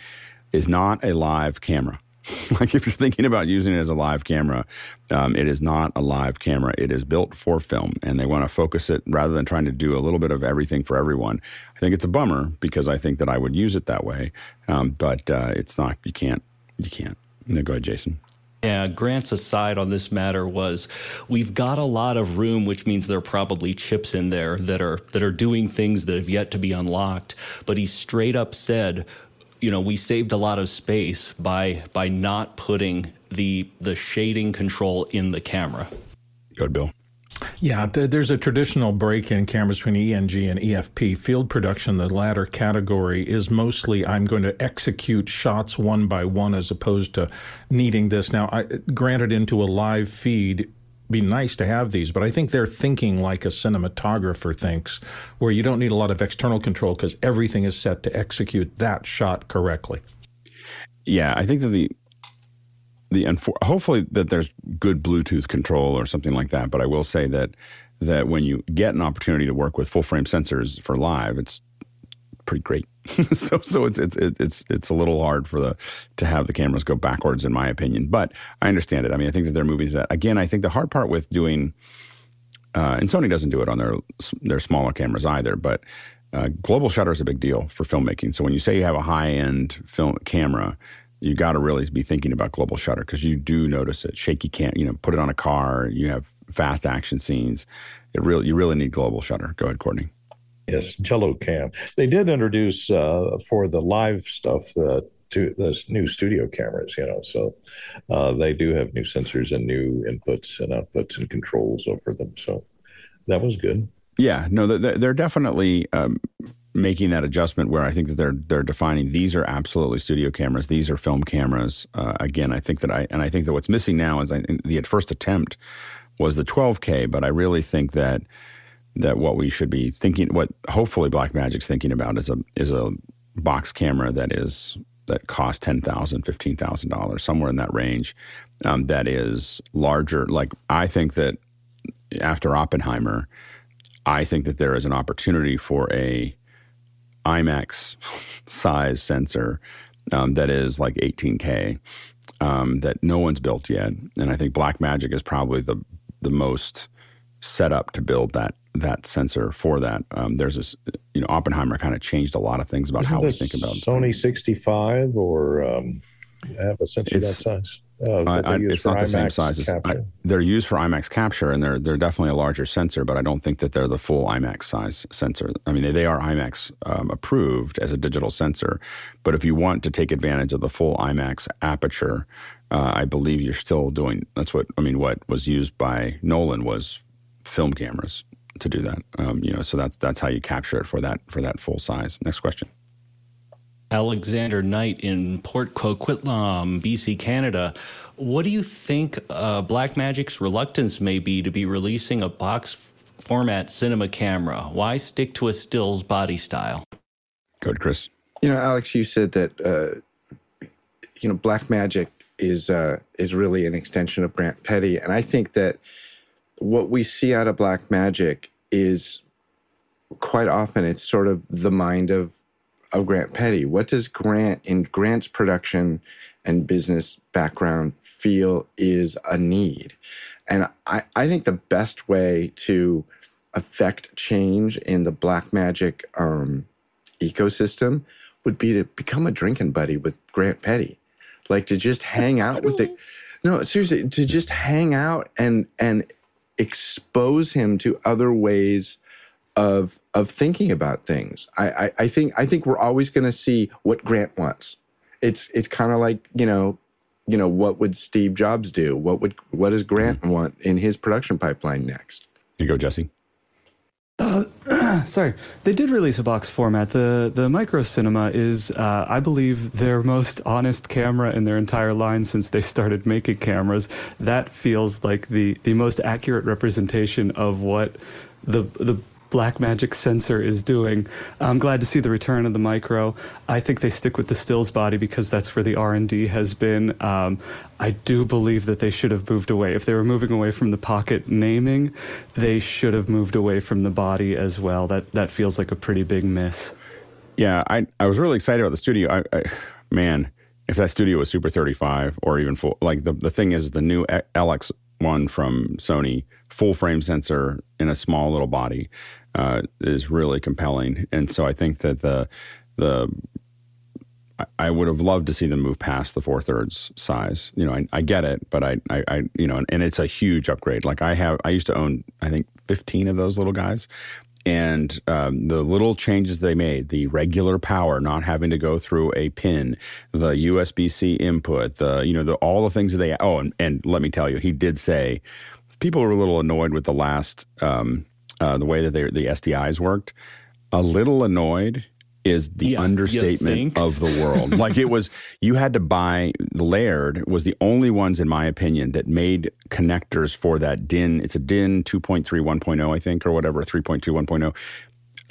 is not a live camera. [laughs] like if you're thinking about using it as a live camera, um, it is not a live camera. It is built for film, and they want to focus it rather than trying to do a little bit of everything for everyone. I think it's a bummer because I think that I would use it that way, um, but uh, it's not. You can't. You can't. No, go ahead, Jason. Yeah, Grant's aside on this matter was we've got a lot of room, which means there are probably chips in there that are that are doing things that have yet to be unlocked. But he straight up said, you know, we saved a lot of space by by not putting the the shading control in the camera. Good, Bill. Yeah, th- there's a traditional break in cameras between ENG and EFP. Field production, the latter category, is mostly I'm going to execute shots one by one as opposed to needing this. Now, I, granted, into a live feed, be nice to have these, but I think they're thinking like a cinematographer thinks, where you don't need a lot of external control because everything is set to execute that shot correctly. Yeah, I think that the the hopefully that there's good Bluetooth control or something like that. But I will say that that when you get an opportunity to work with full frame sensors for live, it's pretty great. [laughs] so so it's it's it's it's a little hard for the to have the cameras go backwards in my opinion. But I understand it. I mean, I think that they're movies that again. I think the hard part with doing uh, and Sony doesn't do it on their their smaller cameras either, but. Uh, global shutter is a big deal for filmmaking. So when you say you have a high end film camera, you got to really be thinking about global shutter because you do notice it. Shaky can't, you know, put it on a car. You have fast action scenes. It really, you really need global shutter. Go ahead, Courtney. Yes, Jello Cam. They did introduce uh, for the live stuff the to the new studio cameras. You know, so uh, they do have new sensors and new inputs and outputs and controls over them. So that was good. Yeah, no, they're, they're definitely um, making that adjustment where I think that they're they're defining these are absolutely studio cameras, these are film cameras. Uh, again, I think that I and I think that what's missing now is I, the first attempt was the 12K, but I really think that that what we should be thinking, what hopefully Blackmagic's thinking about is a is a box camera that is that costs ten thousand, fifteen thousand dollars, somewhere in that range. Um, that is larger. Like I think that after Oppenheimer, I think that there is an opportunity for a IMAX [laughs] size sensor um, that is like 18K um, that no one's built yet, and I think Blackmagic is probably the the most set up to build that that sensor for that. Um, there's this, you know, Oppenheimer kind of changed a lot of things about Isn't how we think about it. Sony 65 or um, have a sensor that size. Uh, I, I, it's not the same size. As, I, they're used for IMAX capture, and they're they're definitely a larger sensor, but I don't think that they're the full IMAX size sensor. I mean, they, they are IMAX um, approved as a digital sensor, but if you want to take advantage of the full IMAX aperture, uh, I believe you're still doing. That's what I mean. What was used by Nolan was film cameras to do that. Um, you know, so that's that's how you capture it for that for that full size. Next question. Alexander Knight in Port Coquitlam, BC, Canada. What do you think uh, Blackmagic's reluctance may be to be releasing a box format cinema camera? Why stick to a stills body style? Go to Chris. You know, Alex, you said that uh, you know Blackmagic is uh, is really an extension of Grant Petty, and I think that what we see out of Blackmagic is quite often it's sort of the mind of of Grant Petty. What does Grant, in Grant's production and business background, feel is a need? And I, I think the best way to affect change in the Blackmagic um, ecosystem would be to become a drinking buddy with Grant Petty, like to just hang out with the. No, seriously, to just hang out and and expose him to other ways of of thinking about things. I, I, I think I think we're always going to see what Grant wants. It's it's kind of like you know, you know what would Steve Jobs do? What would what does Grant mm-hmm. want in his production pipeline next? You go, Jesse. Uh, [clears throat] sorry, they did release a box format. The the Micro Cinema is, uh, I believe, their most honest camera in their entire line since they started making cameras. That feels like the the most accurate representation of what the the Blackmagic sensor is doing. I'm glad to see the return of the micro. I think they stick with the stills body because that's where the R&D has been. Um, I do believe that they should have moved away. If they were moving away from the pocket naming, they should have moved away from the body as well. That that feels like a pretty big miss. Yeah, I I was really excited about the studio. I, I man, if that studio was Super 35 or even full, like the the thing is the new LX one from Sony, full frame sensor in a small little body uh, is really compelling. And so I think that the the I, would have loved to see them move past the four thirds size. You know, I, I get it, but I, I, I, you know, and, and it's a huge upgrade. Like I have, I used to own, I think, 15 of those little guys. And um, the little changes they made, the regular power, not having to go through a pin, the USB C input, the, you know, the, all the things that they, oh, and, and let me tell you, he did say people were a little annoyed with the last, um, uh, the way that they, the SDIs worked. A little annoyed is the Yeah, understatement of the world. [laughs] like it was, you had to buy Laird was the only ones, in my opinion, that made connectors for that DIN. It's a DIN 2.3 1.0, I think, or whatever, 3.2 1.0.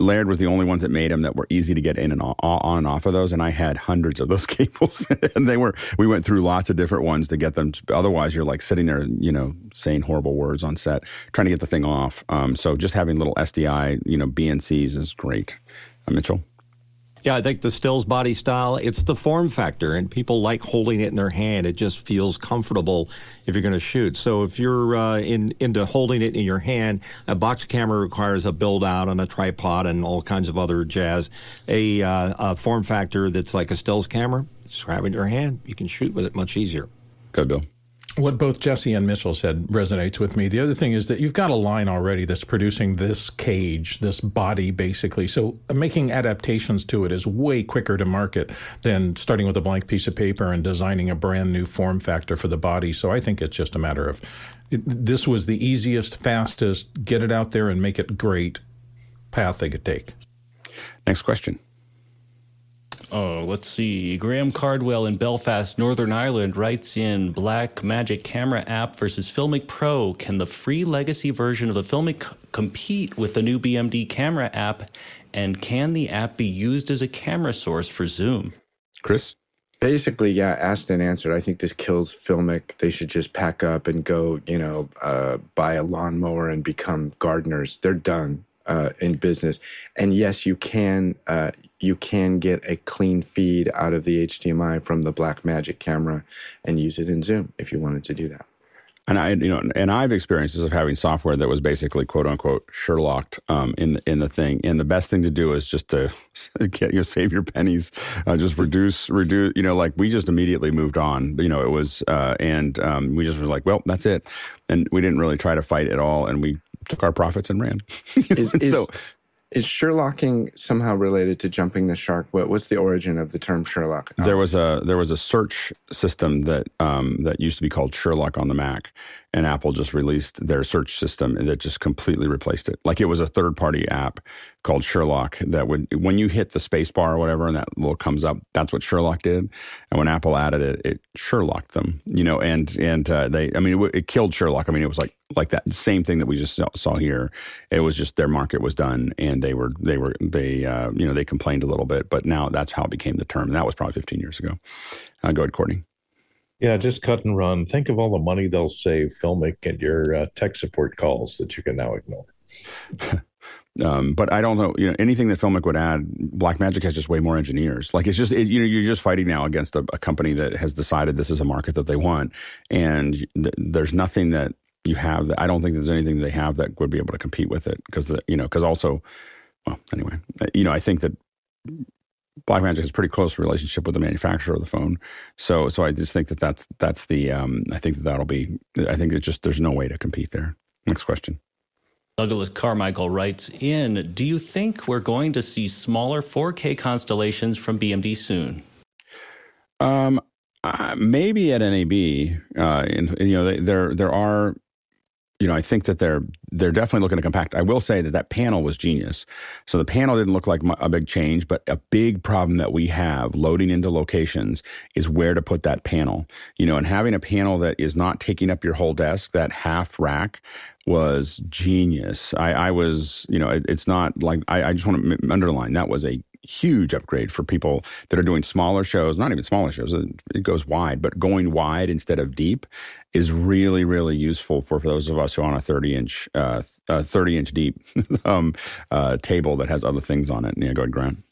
Laird was the only ones that made them that were easy to get in and on, on and off of those, and I had hundreds of those [laughs] cables, [laughs] and they were. We went through lots of different ones to get them. Otherwise, you're like sitting there, you know, saying horrible words on set, trying to get the thing off. Um, so just having little SDI, you know, BNCs is great. Uh, Mitchell. Yeah, I think the stills body style, it's the form factor, and people like holding it in their hand. It just feels comfortable if you're going to shoot. So if you're uh, in, into holding it in your hand, a box camera requires a build out on a tripod and all kinds of other jazz. A, uh, a form factor that's like a stills camera, just grab it in your hand. You can shoot with it much easier. Go, Bill. What both Jesse and Mitchell said resonates with me. The other thing is that you've got a line already that's producing this cage, this body, basically. So uh, making adaptations to it is way quicker to market than starting with a blank piece of paper and designing a brand new form factor for the body. So I think it's just a matter of it, this was the easiest, fastest, get it out there and make it great path they could take. Next question. Oh, let's see. Graham Cardwell in Belfast, Northern Ireland writes in Blackmagic Camera app versus Filmic Pro. Can the free legacy version of the Filmic c- compete with the new BMD camera app? And can the app be used as a camera source for Zoom? Chris? Basically, yeah, asked and answered. I think this kills Filmic. They should just pack up and go, you know, uh, buy a lawnmower and become gardeners. They're done uh, in business. And yes, you can uh, you can get a clean feed out of the HDMI from the Blackmagic camera and use it in Zoom if you wanted to do that. And I, you know, and I've experiences of having software that was basically quote unquote Sherlocked um, in the, in the thing. And the best thing to do is just to [laughs] get you know, save your pennies, uh, just reduce, reduce. You know, like we just immediately moved on. You know, it was, uh, and um, we just were like, well, that's it, and we didn't really try to fight at all, and we took our profits and ran. [laughs] Is, is, so is Sherlocking somehow related to jumping the shark? What, what's the origin of the term Sherlock? there was a there was a search system that um, that used to be called Sherlock on the Mac, and Apple just released their search system and that just completely replaced it. Like it was a third party app called Sherlock that would when you hit the space bar or whatever and that little comes up, that's what Sherlock did. And when Apple added it, it Sherlocked them, you know, and and uh, they, I mean, it, it killed Sherlock. I mean, it was like like that same thing that we just saw, here. It was just their market was done, and they were they were they uh, you know they complained a little bit, but now that's how it became the term. And that was probably 15 years ago. Uh, go ahead, Courtney. Yeah, just cut and run. Think of all the money they'll save filmic and your uh, tech support calls that you can now ignore. [laughs] Um, but I don't know, you know, anything that Filmic would add, Blackmagic has just way more engineers. Like it's just, it, you know, you're just fighting now against a, a, company that has decided this is a market that they want, and th- there's nothing that you have that I don't think there's anything they have that would be able to compete with it because you know, because also, well, anyway, you know, I think that Blackmagic has a pretty close relationship with the manufacturer of the phone, so so I just think that that's that's the um, I think that that'll be I think it's just there's no way to compete there. Next question. Douglas Carmichael writes in Do you think we're going to see smaller 4K constellations from BMD soon? Um, uh, maybe at NAB, uh, you know, there there are, you know, I think that they're they're definitely looking to compact. I will say that that panel was genius. So the panel didn't look like a big change, but a big problem that we have loading into locations is where to put that panel. You know, and having a panel that is not taking up your whole desk, that half rack was genius. I, I was, you know, it, it's not like I, I just want to underline that was a huge upgrade for people that are doing smaller shows, not even smaller shows, it goes wide, but going wide instead of deep is really, really useful for, for those of us who are on a 30 inch, uh, uh 30 inch deep [laughs] um, uh, table that has other things on it. Yeah, go ahead, Grant.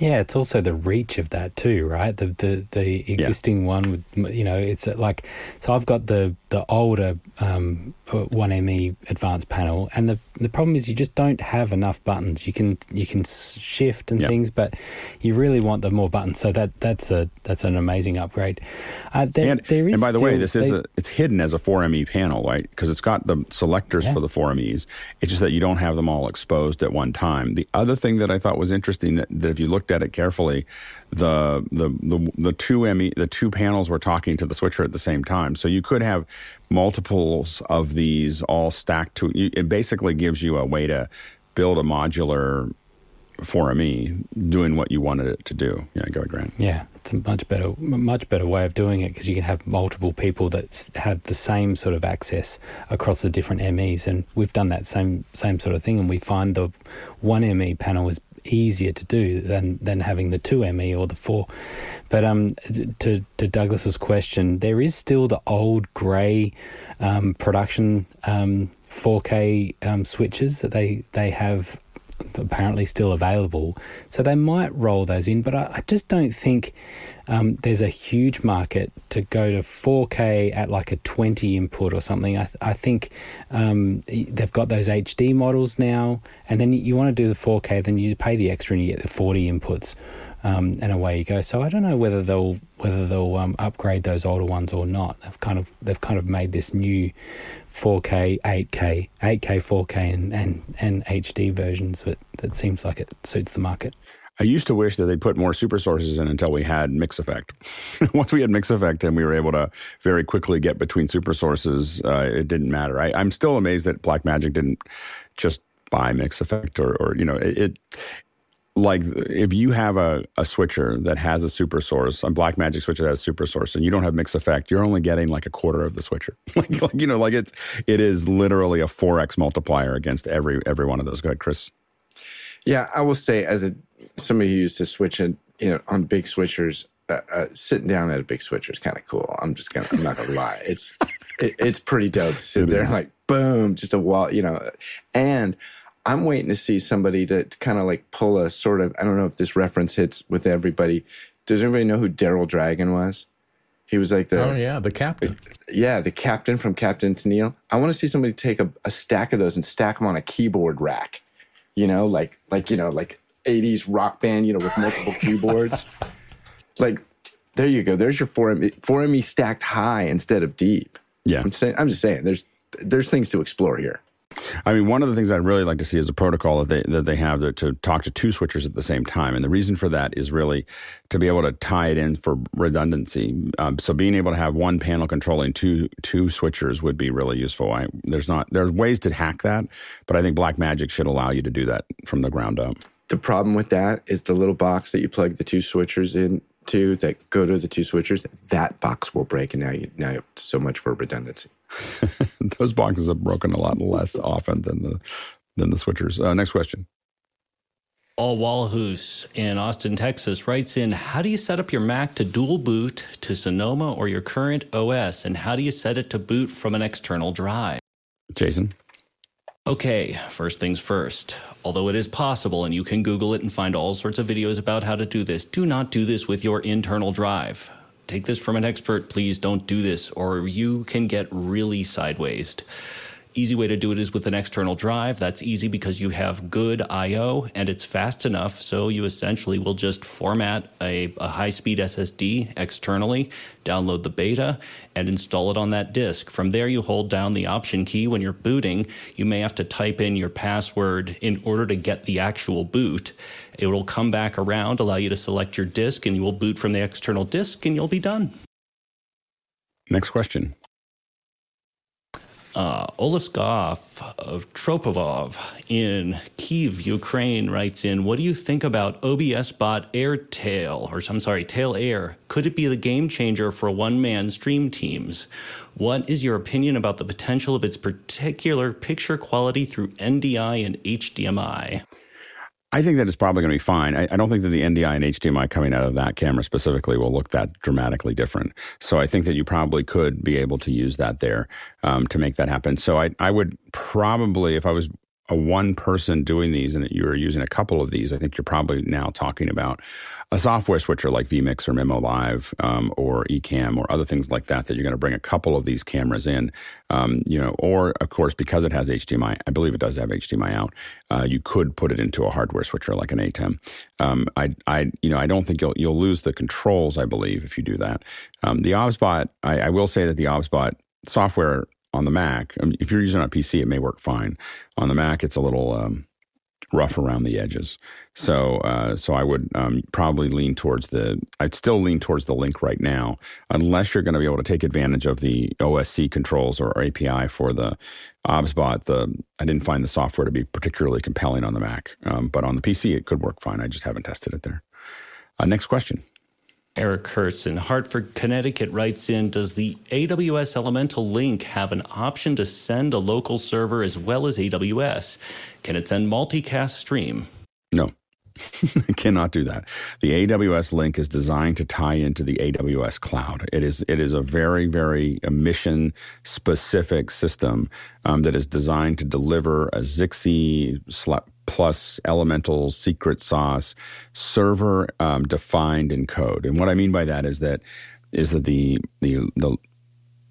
Yeah, it's also the reach of that too, right? The the the existing yeah. one with you know, it's like so I've got the the older um, 1ME advanced panel, and the the problem is you just don't have enough buttons. You can you can shift and Yep. things, but you really want the more buttons. So that that's a that's an amazing upgrade. Uh, there, and, there is and by the way, this is a, it's hidden as a 4ME panel, right? Because it's got the selectors Yeah. for the 4MEs. It's just that you don't have them all exposed at one time. The other thing that I thought was interesting that, that if you looked at it carefully, the the the the two ME the two panels were talking to the switcher at the same time. So you could have multiples of these all stacked to. It basically gives you a way to build a modular 4ME doing what you wanted it to do. Yeah, go ahead, Grant. Yeah, it's a much better, much better way of doing it because you can have multiple people that have the same sort of access across the different MEs, and we've done that same same sort of thing, and we find the one ME panel is easier to do than than having the two ME or the four. But um, to to Douglas's question, there is still the old grey um, production um, 4K um, switches that they they have apparently still available. So they might roll those in, but I, I just don't think um, there's a huge market to go to 4K at like a 20 input or something. I, th- I think um, they've got those HD models now, and then you want to do the 4K, then you pay the extra and you get the 40 inputs. Um, and away you go. So I don't know whether they'll whether they'll um, upgrade those older ones or not. They've kind of they've kind of made this new 4K, 8K, 8K, 4K, and, and, and HD versions, but that seems like it suits the market. I used to wish that they'd put more super sources in until we had mix effect. [laughs] Once we had mix effect and we were able to very quickly get between super sources, uh, it didn't matter. I, I'm still amazed that Blackmagic didn't just buy mix effect or, or you know, it, it like if you have a, a switcher that has a super source, a Blackmagic switcher that has super source, and you don't have mix effect, you're only getting like a quarter of the switcher. [laughs] like, like you know, like it's it is literally a four x multiplier against every every one of those. Go ahead, Chris. Yeah, I will say, as a somebody who used to switch it, you know, on big switchers, uh, uh, sitting down at a big switcher is kind of cool. I'm just gonna, I'm not gonna lie, it's it, it's pretty dope to sit It there is. like boom, just a wall, you know, and. I'm waiting to see somebody to, to kind of like pull a sort of. I don't know if this reference hits with everybody. Does anybody know who Daryl Dragon was? He was like the Oh yeah, the captain. yeah, the captain from Captain Tennille. I want to see somebody take a, a stack of those and stack them on a keyboard rack. You know, like like you know, like '80s rock band. You know, with multiple [laughs] keyboards. Like, there you go. There's your 4ME, 4ME stacked high instead of deep. Yeah. I'm saying. I'm just saying. There's there's things to explore here. I mean, one of the things I'd really like to see is a protocol that they that they have to, to talk to two switchers at the same time, and the reason for that is really to be able to tie it in for redundancy. Um, so being able to have one panel controlling two two switchers would be really useful. I, there's not there's ways to hack that, but I think Blackmagic should allow you to do that from the ground up. The problem with that is the little box that you plug the two switchers into that go to the two switchers. That box will break, and now you now you have so much for redundancy. [laughs] Those boxes have broken a lot less often than the than the switchers. Uh, next question. Paul Walhus in Austin, Texas writes in How do you set up your Mac to dual boot to Sonoma or your current OS? And how do you set it to boot from an external drive? Jason. Okay, first things first. Although it is possible and you can Google it and find all sorts of videos about how to do this, do not do this with your internal drive. Take this from an expert, please don't do this, or you can get really sideways. Easy way to do it is with an external drive. That's easy because you have good I/O and it's fast enough. So you essentially will just format a, a high-speed SSD externally, download the beta, and install it on that disk. From there, you hold down the Option key when you're booting. You may have to type in your password in order to get the actual boot. It will come back around, allow you to select your disk, and you will boot from the external disk, and you'll be done. Next question. Uh, Olaskov of Tropovov in Kiev, Ukraine writes in, What do you think about OBSBot Airtail, or I'm sorry, Tail Air? Could it be the game changer for one man stream teams? What is your opinion about the potential of its particular picture quality through NDI and HDMI? I think that it's probably going to be fine. I, I don't think that the NDI and HDMI coming out of that camera specifically will look that dramatically different. So I think that you probably could be able to use that there um, to make that happen. So I, I would probably, if I was a one person doing these and you're using a couple of these, I think you're probably now talking about a software switcher like vMix or mimoLive um, or Ecamm or other things like that that you're going to bring a couple of these cameras in, um, you know, or of course because it has HDMI, I believe it does have HDMI out. Uh, you could put it into a hardware switcher like an ATEM. Um, I, I, you know, I don't think you'll you'll lose the controls. I believe if you do that. Um, the OBSBot, I, I will say that the OBSBot software on the Mac, I mean, if you're using on PC, it may work fine. On the Mac, it's a little um, rough around the edges. So, uh, so I would um, probably lean towards the. I'd still lean towards the link right now, unless you're going to be able to take advantage of the OSC controls or API for the OBSBot. The I didn't find the software to be particularly compelling on the Mac, um, but on the PC it could work fine. I just haven't tested it there. Uh, next question. Eric Kurtz in Hartford, Connecticut writes in Does the AWS Elemental Link have an option to send a local server as well as AWS? Can it send multicast stream? No. [laughs] cannot do that. The AWS link is designed to tie into the AWS cloud. It is it is a very very mission specific system um, that is designed to deliver a Zixi plus elemental secret sauce server um, defined in code. And what I mean by that is that is that the the the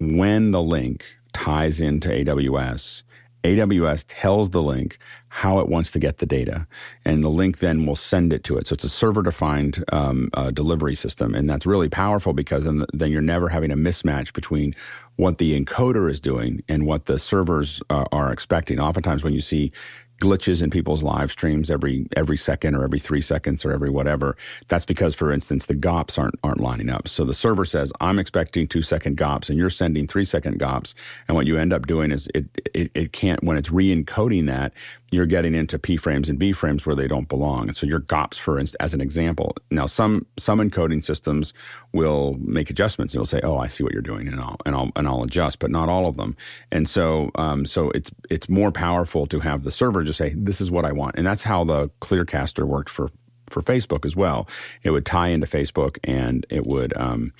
when the link ties into AWS, AWS tells the link how it wants to get the data, and the link then will send it to it. So it's a server-defined um, uh, delivery system, and that's really powerful because then then you're never having a mismatch between what the encoder is doing and what the servers uh, are expecting. Oftentimes, when you see glitches in people's live streams every every second or every three seconds or every whatever. That's because, for instance, the GOPS aren't aren't lining up. So the server says, "I'm expecting two second GOPS," and you're sending three second GOPS. And what you end up doing is it it, it can't when it's re-encoding that you're getting into P frames and B frames where they don't belong. And so your GOPS, for instance, as an example. Now, some some encoding systems will make adjustments. It'll say, "Oh, I see what you're doing," and I'll and I'll and I'll adjust, but not all of them. And so, um, so it's it's more powerful to have the server just say, "This is what I want," and that's how the Clearcaster worked for for Facebook as well. It would tie into Facebook, and it would. Um,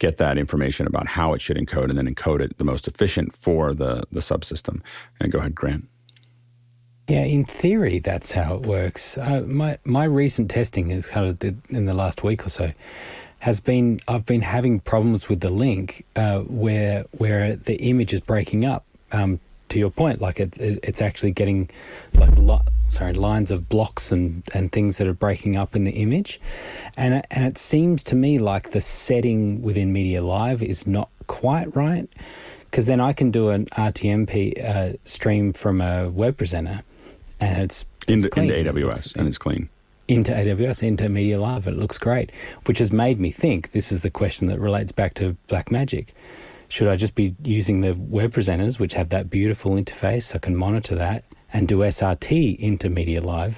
get that information about how it should encode and then encode it the most efficient for the the subsystem. And go ahead, Grant. Yeah, in theory, that's how it works. Uh, my my recent testing is kind of the, in the last week or so has been I've been having problems with the link uh, where where the image is breaking up. Um, to your point, like it, it, it's actually getting like lo- sorry lines of blocks and, and things that are breaking up in the image, and and it seems to me like the setting within MediaLive is not quite right because then I can do an RTMP uh, stream from a web presenter and it's, in the, into AWS it's, and it's clean. Into AWS, into MediaLive, it looks great, which has made me think. This is the question that relates back to Blackmagic. Should I just be using the web presenters, which have that beautiful interface? I can monitor that and do SRT into MediaLive.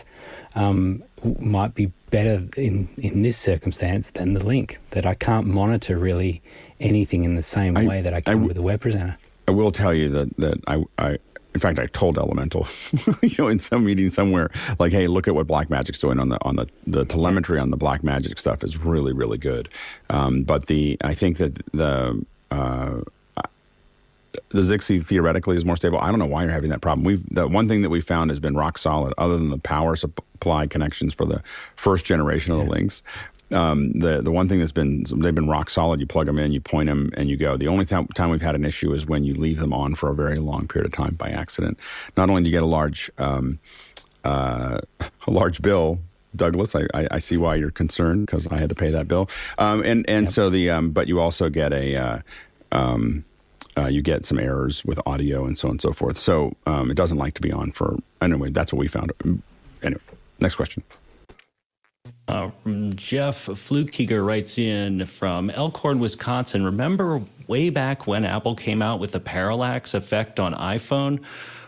Um, might be better in in this circumstance than the link that I can't monitor really anything in the same I, way that I can I, with a web presenter. I will tell you that that I, I in fact, I told Elemental, [laughs] you know, in some meeting somewhere, like, "Hey, look at what Blackmagic's doing on the on the the telemetry on the Blackmagic stuff is really really good." Um, but the I think that the uh, the Zixi theoretically is more stable. I don't know why you're having that problem. We've the one thing that we found has been rock solid, other than the power supply connections for the first generation of the links. Um, the the one thing that's been they've been rock solid. You plug them in, you point them, and you go. The only time, time we've had an issue is when you leave them on for a very long period of time by accident. Not only do you get a large um, uh, [laughs] a large bill, Douglas. I, I, I, see why you're concerned because I had to pay that bill. Um, and and yep. so the um, but you also get a uh, um, uh, you get some errors with audio and so on and so forth. So um, it doesn't like to be on for anyway. That's what we found. Anyway, next question. Uh, Jeff Flukiger writes in from Elkhorn, Wisconsin. Remember way back when Apple came out with the parallax effect on iPhone,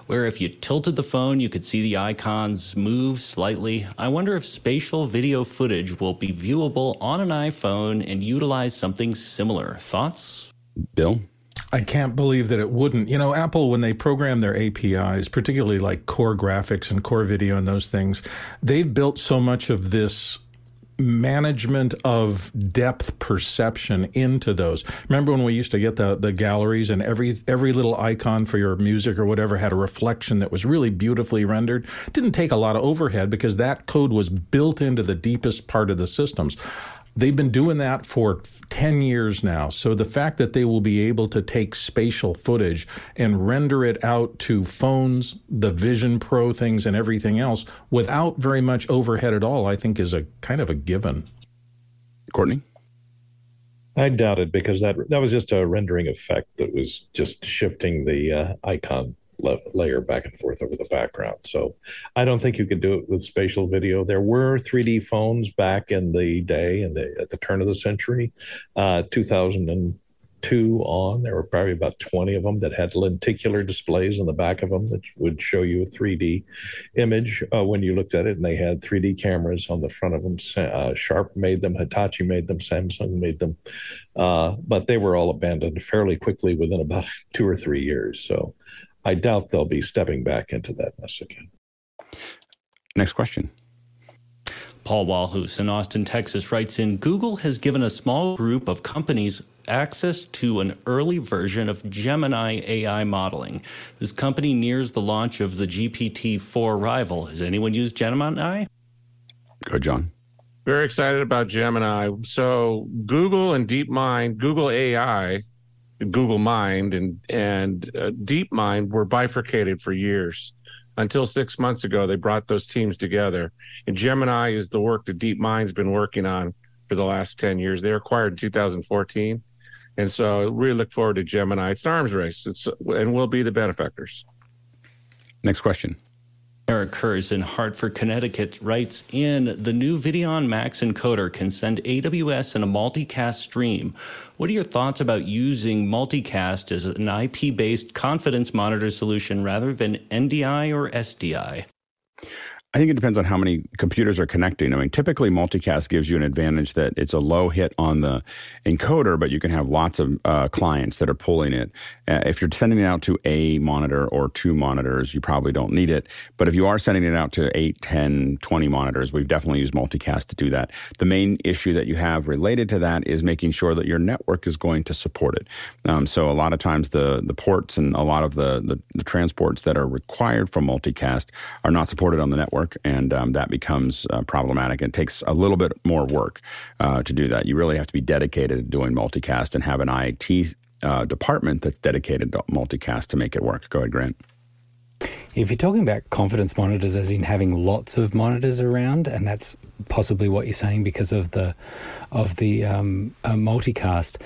where if you tilted the phone, you could see the icons move slightly? I wonder if spatial video footage will be viewable on an iPhone and utilize something similar. Thoughts? Bill? I can't believe that it wouldn't. You know, Apple, when they program their APIs, particularly like core graphics and core video and those things, they've built so much of this management of depth perception into those. Remember when we used to get the the galleries and every every little icon for your music or whatever had a reflection that was really beautifully rendered. Didn't take a lot of overhead because that code was built into the deepest part of the systems. They've been doing that for 10 years now. So the fact that they will be able to take spatial footage and render it out to phones, the Vision Pro things, and everything else without very much overhead at all, I think is a kind of a given. Courtney? I doubt it because that that was just a rendering effect that was just shifting the uh, icon layer back and forth over the background. So I don't think you could do it with spatial video. There were 3D phones back in the day, and at the turn of the century, uh, 2002 on. There were probably about 20 of them that had lenticular displays on the back of them that would show you a 3D image uh, when you looked at it, and they had 3D cameras on the front of them. Uh, Sharp made them, Hitachi made them, Samsung made them, uh, but they were all abandoned fairly quickly within about [laughs] two or three years. So I doubt they'll be stepping back into that mess again. Next question. Paul Walhus in Austin, Texas writes in Google has given a small group of companies access to an early version of Gemini AI modeling. This company nears the launch of the GPT 4 rival. Has anyone used Gemini? Go, John. Very excited about Gemini. So, Google and DeepMind, Google AI Google Mind and and uh, DeepMind were bifurcated for years until six months ago. They brought those teams together, and Gemini is the work that DeepMind's been working on for the last ten years. They acquired in 2014, and so really look forward to Gemini. It's an arms race. It's and we'll be the benefactors. Next question. Eric Kurz in Hartford, Connecticut writes in the new Videon Max encoder can send AWS in a multicast stream. What are your thoughts about using multicast as an IP based confidence monitor solution rather than NDI or SDI? I think it depends on how many computers are connecting. I mean, typically multicast gives you an advantage that it's a low hit on the encoder, but you can have lots of uh, clients that are pulling it. Uh, if you're sending it out to a monitor or two monitors, you probably don't need it. But if you are sending it out to 8, 10, 20 monitors, we've definitely used multicast to do that. The main issue that you have related to that is making sure that your network is going to support it. Um, so a lot of times the, the ports and a lot of the, the, the transports that are required for multicast are not supported on the network and um, that becomes uh, problematic. It takes a little bit more work uh, to do that. You really have to be dedicated to doing multicast and have an IT uh, department that's dedicated to multicast to make it work. Go ahead, Grant. If you're talking about confidence monitors, as in having lots of monitors around, and that's possibly what you're saying because of the of the um, uh, multicast.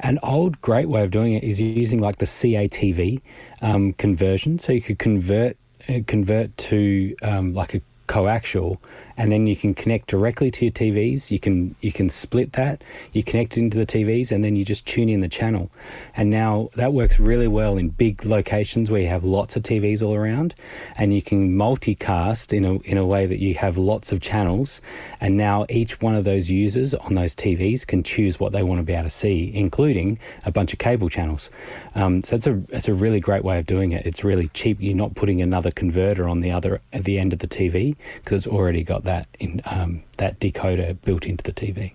An old great way of doing it is using like the CATV um, conversion. So you could convert uh, convert to um, like a coaxial and then you can connect directly to your TVs. You can you can split that. You connect it into the TVs, and then you just tune in the channel. And now that works really well in big locations where you have lots of TVs all around, and you can multicast in a in a way that you have lots of channels. And now each one of those users on those TVs can choose what they want to be able to see, including a bunch of cable channels. Um, so it's a it's a really great way of doing it. It's really cheap. You're not putting another converter on the other at the end of the TV because it's already got that in um, that decoder built into the TV.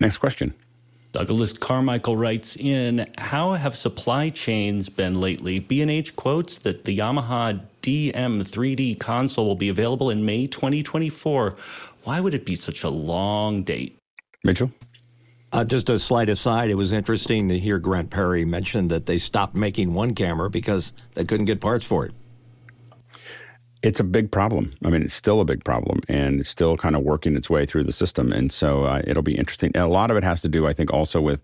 Next question. Douglas Carmichael writes in How have supply chains been lately? B&H quotes that the Yamaha DM3D console will be available in May 2024. Why would it be such a long date? Mitchell? Uh, just a slight aside, it was interesting to hear Grant Petty mention that they stopped making one camera because they couldn't get parts for it. It's a big problem. I mean, it's still a big problem, and it's still kind of working its way through the system. And so uh, it'll be interesting. And a lot of it has to do, I think, also with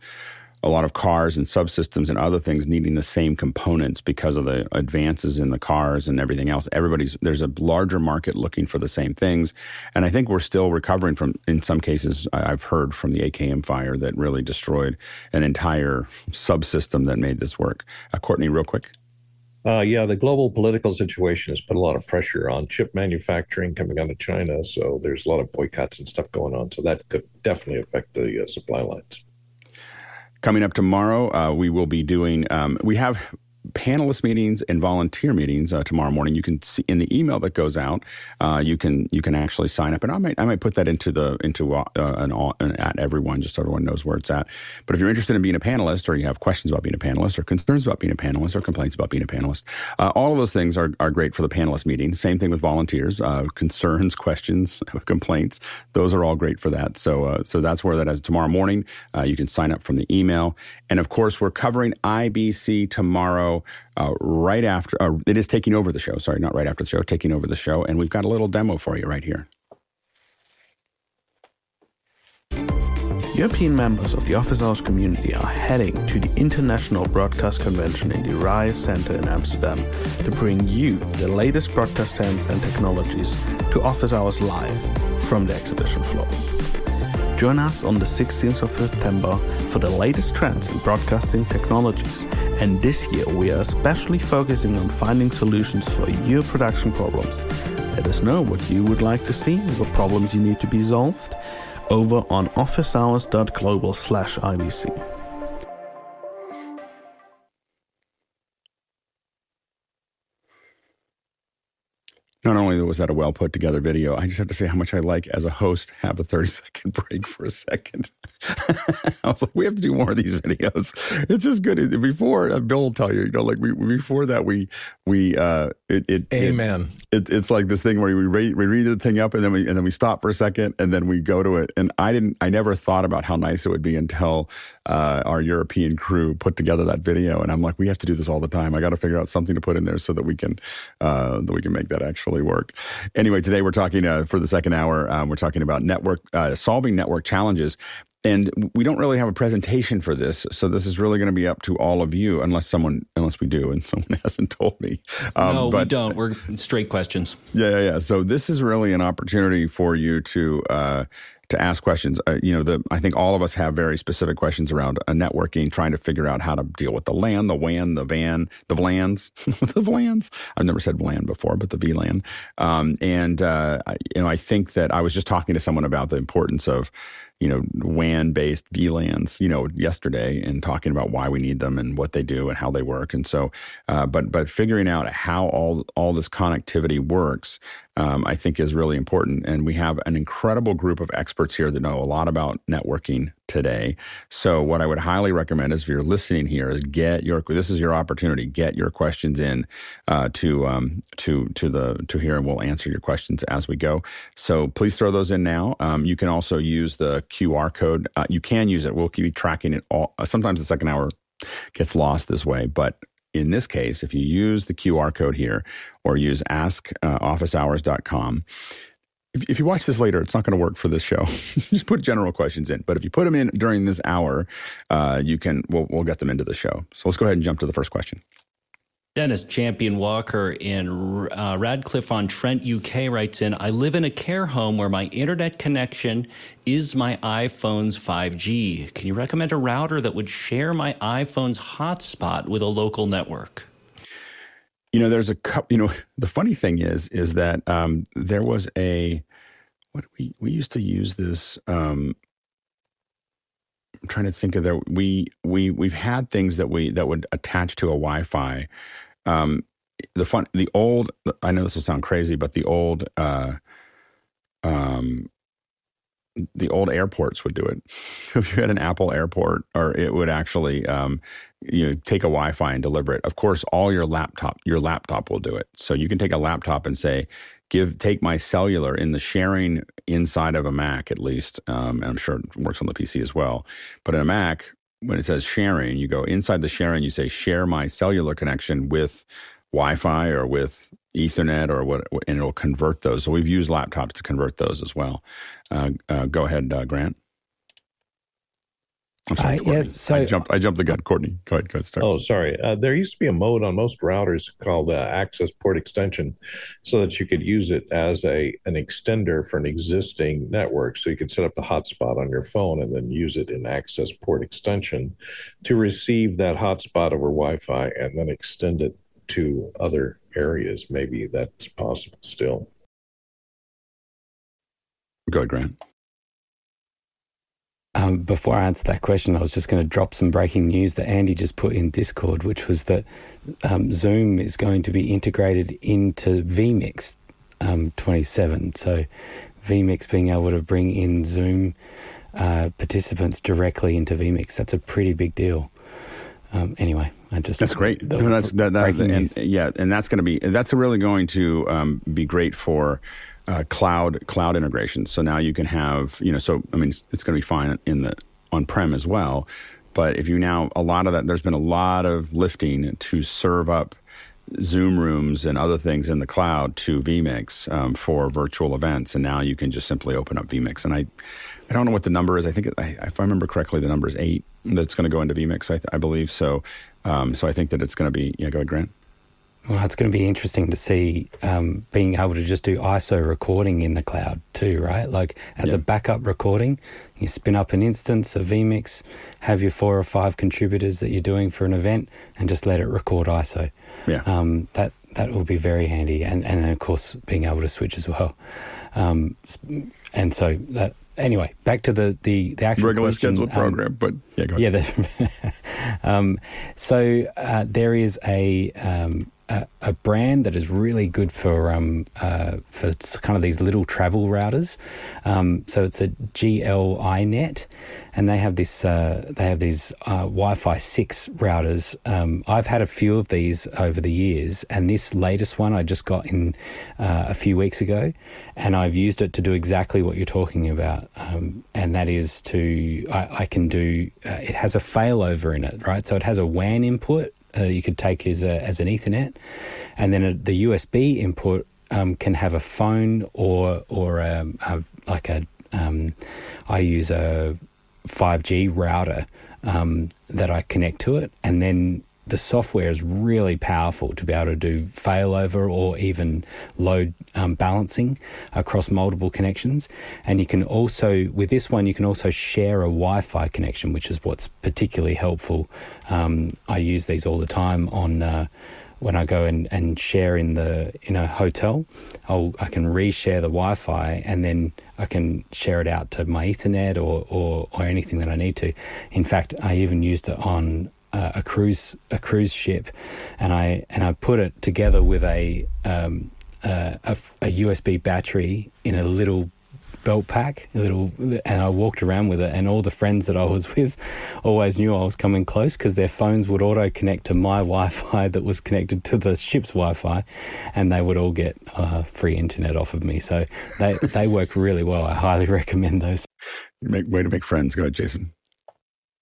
a lot of cars and subsystems and other things needing the same components because of the advances in the cars and everything else. Everybody's there's a larger market looking for the same things, and I think we're still recovering from. In some cases, I've heard from the AKM fire that really destroyed an entire subsystem that made this work. Uh, Courtney, real quick. Uh, yeah, the global political situation has put a lot of pressure on chip manufacturing coming out of China. So there's a lot of boycotts and stuff going on. So that could definitely affect the uh, supply lines. Coming up tomorrow, uh, we will be doing, um, we have panelist meetings and volunteer meetings uh, tomorrow morning. You can see in the email that goes out. Uh, you can you can actually sign up, and I might I might put that into the into uh, an, an at everyone just so everyone knows where it's at. But if you're interested in being a panelist, or you have questions about being a panelist, or concerns about being a panelist, or complaints about being a panelist, uh, all of those things are are great for the panelist meeting. Same thing with volunteers, uh, concerns, questions, [laughs] complaints. Those are all great for that. So uh, so that's where that is tomorrow morning. you can sign up from the email, and of course we're covering IBC tomorrow uh, right after. Uh, it is taking over the show. Sorry, not right after the show, taking over the show. And we've got a little demo for you right here. European members of the Office Hours community are heading to the International Broadcast Convention in the Rai Center in Amsterdam to bring you the latest broadcast trends and technologies to Office Hours live from the exhibition floor. Join us on the 16th of September for the latest trends in broadcasting technologies. And this year, we are especially focusing on finding solutions for your production problems. Let us know what you would like to see, what problems you need to be solved, over on officehours.global Not only was that a well put together video, I just have to say how much I like as a host have a 30 second [laughs] break for a second. [laughs] I was like, we have to do more of these videos. It's just good. Before uh, Bill will tell you, you know, like we before that we we uh it, it Amen. It, it, it's like this thing where we read we read the thing up and then we and then we stop for a second and then we go to it. And I didn't I never thought about how nice it would be until uh, our European crew put together that video. And I'm like, we have to do this all the time. I got to figure out something to put in there so that we can uh, that we can make that actually work. Anyway, today we're talking uh, for the second hour. Um, we're talking about network uh, solving network challenges. And we don't really have a presentation for this, so this is really going to be up to all of you, unless someone, unless we do, and [laughs] someone hasn't told me. Um, no, but, we don't. We're straight questions. Yeah, yeah, yeah. So this is really an opportunity for you to uh, to ask questions. Uh, you know, the I think all of us have very specific questions around uh, networking, trying to figure out how to deal with the LAN, the WAN, the VAN, the VLANs, [laughs] the VLANs. I've never said VLAN before, but the VLAN. Um, and uh, you know, I think that I was just talking to someone about the importance of you know, WAN based VLANs, you know, yesterday and talking about why we need them and what they do and how they work. And so, uh, but, but figuring out how all, all this connectivity works, um, I think is really important. And we have an incredible group of experts here that know a lot about networking today. So what I would highly recommend is if you're listening here is get your, this is your opportunity, get your questions in, uh, to, um, to, to the, to here and we'll answer your questions as we go. So please throw those in now. Um, you can also use the QR code. Uh, you can use it. We'll keep tracking it all. Sometimes the second hour gets lost this way, but in this case, if you use the QR code here or use askofficehours.com, uh, if, if you watch this later, it's not going to work for this show. [laughs] Just put general questions in, but if you put them in during this hour, uh, you can. We'll, we'll get them into the show. So let's go ahead and jump to the first question. Dennis Champion Walker in uh, Radcliffe on Trent, UK writes in I live in a care home where my internet connection is my iPhone's 5G. Can you recommend a router that would share my iPhone's hotspot with a local network? You know, there's a couple, you know, the funny thing is, is that um, there was a, what we, we used to use this um, I'm trying to think of that. We we we've had things that we that would attach to a Wi-Fi. Um, the fun, the old. I know this will sound crazy, but the old, uh, um, the old airports would do it. [laughs] if you had an Apple airport, or it would actually, um, you know, take a Wi-Fi and deliver it. Of course, all your laptop, your laptop will do it. So you can take a laptop and say, give take my cellular in the sharing inside of a Mac at least. Um, I'm sure it works on the PC as well. But in a Mac, when it says sharing, you go inside the sharing. You say share my cellular connection with Wi-Fi or with Ethernet or what, and it'll convert those. So we've used laptops to convert those as well. Uh, uh, go ahead, uh, Grant. I'm sorry, uh, yeah, so, I jumped. I jumped the gun, Courtney. Go ahead. Go ahead. Start. Oh, sorry. Uh, there used to be a mode on most routers called uh, access port extension, so that you could use it as a an extender for an existing network. So you could set up the hotspot on your phone and then use it in access port extension to receive that hotspot over Wi-Fi and then extend it to other areas. Maybe that's possible still. Go ahead, Grant. Um, before I answer that question, I was just going to drop some breaking news that Andy just put in Discord, which was that um, Zoom is going to be integrated into vMix um, 27. So vMix being able to bring in Zoom uh, participants directly into vMix, that's a pretty big deal. Um, anyway, I just that's great. No, that's that, that and, yeah, and that's going to be that's really going to um, be great for uh, cloud cloud integration. So now you can have you know so I mean it's, it's going to be fine in the on prem as well. But if you now a lot of that there's been a lot of lifting to serve up Zoom rooms and other things in the cloud to vMix um, for virtual events, and now you can just simply open up vMix. And I, I don't know what the number is. I think I, if I remember correctly, the number is eight that's going to go into vMix. I, I believe so. Um, so I think that it's going to be yeah. Go ahead, Grant. Well, it's going to be interesting to see um, being able to just do ISO recording in the cloud too, right? Like as a backup recording, you spin up an instance of vMix, have your four or five contributors that you're doing for an event, and just let it record ISO. Yeah. Um, that that will be very handy, and and of course being able to switch as well. Um, and so that anyway, back to the the, the actual regular question, scheduled program, um, but yeah, go ahead. Yeah. [laughs] um, so uh, there is a um, a, brand that is really good for um, uh, for kind of these little travel routers. Um, so it's a GL.iNet, and they have this uh, they have these uh, Wi-Fi six routers. Um, I've had a few of these over the years, and this latest one I just got in uh, a few weeks ago, and I've used it to do exactly what you're talking about, um, and that is to I, I can do. Uh, it has a failover in it, right? So it has a WAN input uh, you could take as, a, as an Ethernet, and then a, the USB input um, can have a phone or or a, um, a, like a um, I use a 5G router um, that I connect to it, and then the software is really powerful to be able to do failover or even load um, balancing across multiple connections. And you can also, with this one, you can also share a Wi Fi connection, which is what's particularly helpful. Um, I use these all the time on. Uh, when I go and, and share in the in a hotel, I'll, I can reshare the Wi-Fi and then I can share it out to my Ethernet or, or, or anything that I need to. In fact, I even used it on uh, a cruise a cruise ship, and I and I put it together with a um, uh, a, a, USB battery in a little belt pack, a little, and I walked around with it. And all the friends that I was [laughs] with always knew I was coming close because their phones would auto connect to my [laughs] Wi-Fi that was connected to the ship's Wi-Fi, and they would all get uh, free internet off of me. So they they work really well. I highly [laughs] recommend those. Make way to make friends. Go ahead, Jason.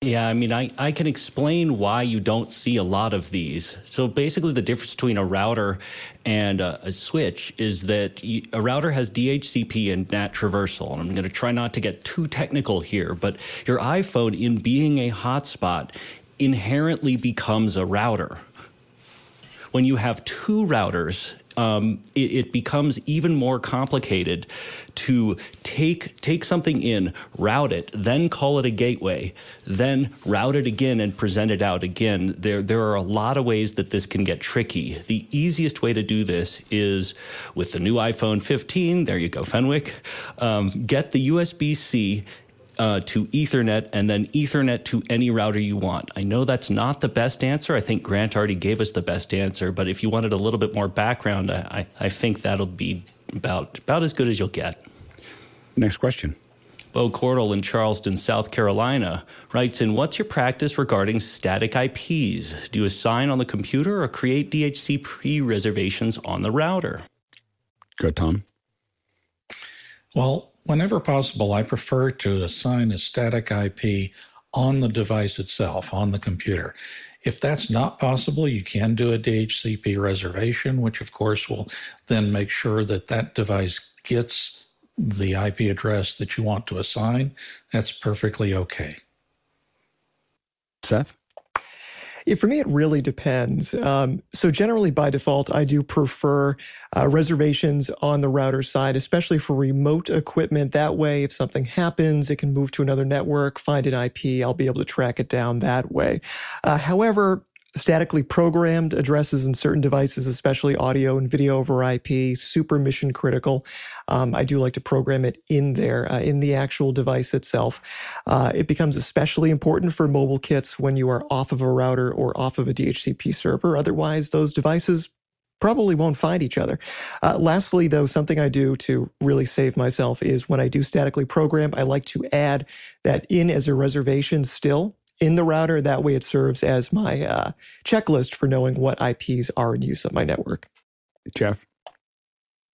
Yeah, I mean, I, I can explain why you don't see a lot of these. So basically, the difference between a router and a, a switch is that you, a router has DHCP and NAT traversal. And I'm going to try not to get too technical here, but your iPhone, in being a hotspot, inherently becomes a router. When you have two routers, um, it, it, becomes even more complicated to take take something in, route it, then call it a gateway, then route it again and present it out again. There there are a lot of ways that this can get tricky. The easiest way to do this is with the new iPhone 15. There you go, Fenwick. Um, get the USB C uh, to Ethernet and then Ethernet to any router you want. I know that's not the best answer. I think Grant already gave us the best answer, but if you wanted a little bit more background, I, I think that'll be about, about as good as you'll get. Next question. Bo Cordell in Charleston, South Carolina writes in What's your practice regarding static IPs? Do you assign on the computer or create DHCP reservations on the router? Good, Tom. Well, Whenever possible, I prefer to assign a static IP on the device itself, on the computer. If that's not possible, you can do a DHCP reservation, which of course will then make sure that that device gets the IP address that you want to assign. That's perfectly okay. Seth? For me, it really depends. Um, so generally, by default, I do prefer uh, reservations on the router side, especially for remote equipment. That way, if something happens, it can move to another network, find an IP. I'll be able to track it down that way. Uh, however, statically programmed addresses in certain devices, especially audio and video over IP, super mission critical. Um, I do like to program it in there, uh, in the actual device itself. Uh, it becomes especially important for mobile kits when you are off of a router or off of a DHCP server. Otherwise, those devices probably won't find each other. Uh, lastly, though, something I do to really save myself is when I do statically program, I like to add that in as a reservation still in the router. That way it serves as my uh, checklist for knowing what IPs are in use on my network. Jeff?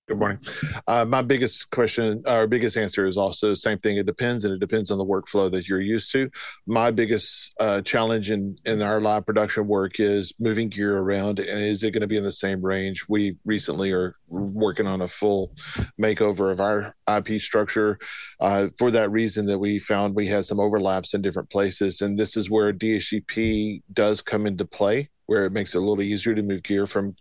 Good morning. Uh, my biggest question, or biggest answer, is also the same thing. It depends, and it depends on the workflow that you're used to. My biggest uh, challenge in in our live production work is moving gear around, and is it going to be in the same range? We recently are working on a full makeover of our IP structure. Uh, for that reason, that we found we had some overlaps in different places, and this is where DHCP does come into play where it makes it a little easier to move gear from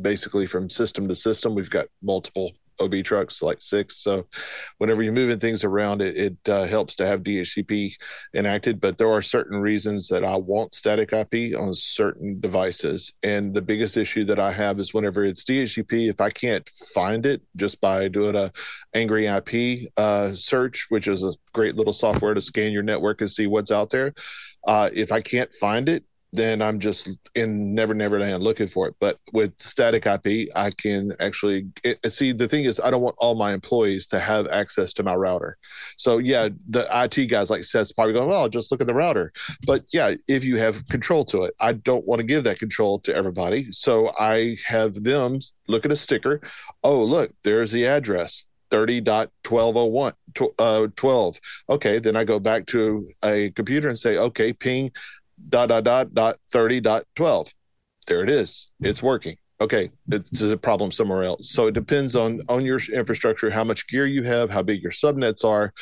basically from system to system. We've got multiple OB trucks, like six. So whenever you're moving things around, it, it uh, helps to have DHCP enacted. But there are certain reasons that I want static IP on certain devices. And the biggest issue that I have is whenever it's DHCP, if I can't find it just by doing a Angry IP uh, search, which is a great little software to scan your network and see what's out there. Uh, if I can't find it, then I'm just in Never Never Land looking for it. But with static IP, I can actually see. The thing is, I don't want all my employees to have access to my router. So yeah, the IT guys like Seth's probably going, "Well, just look at the router." But yeah, if you have control to it, I don't want to give that control to everybody. So I have them look at a sticker. Oh, look, there's the address. 30.1201 uh, 12 okay then i go back to a computer and say okay ping dot dot dot dot 30 dot 12 there it is. It's working. Okay it's a problem somewhere else. So it depends on on your infrastructure how much gear you have how big your subnets are.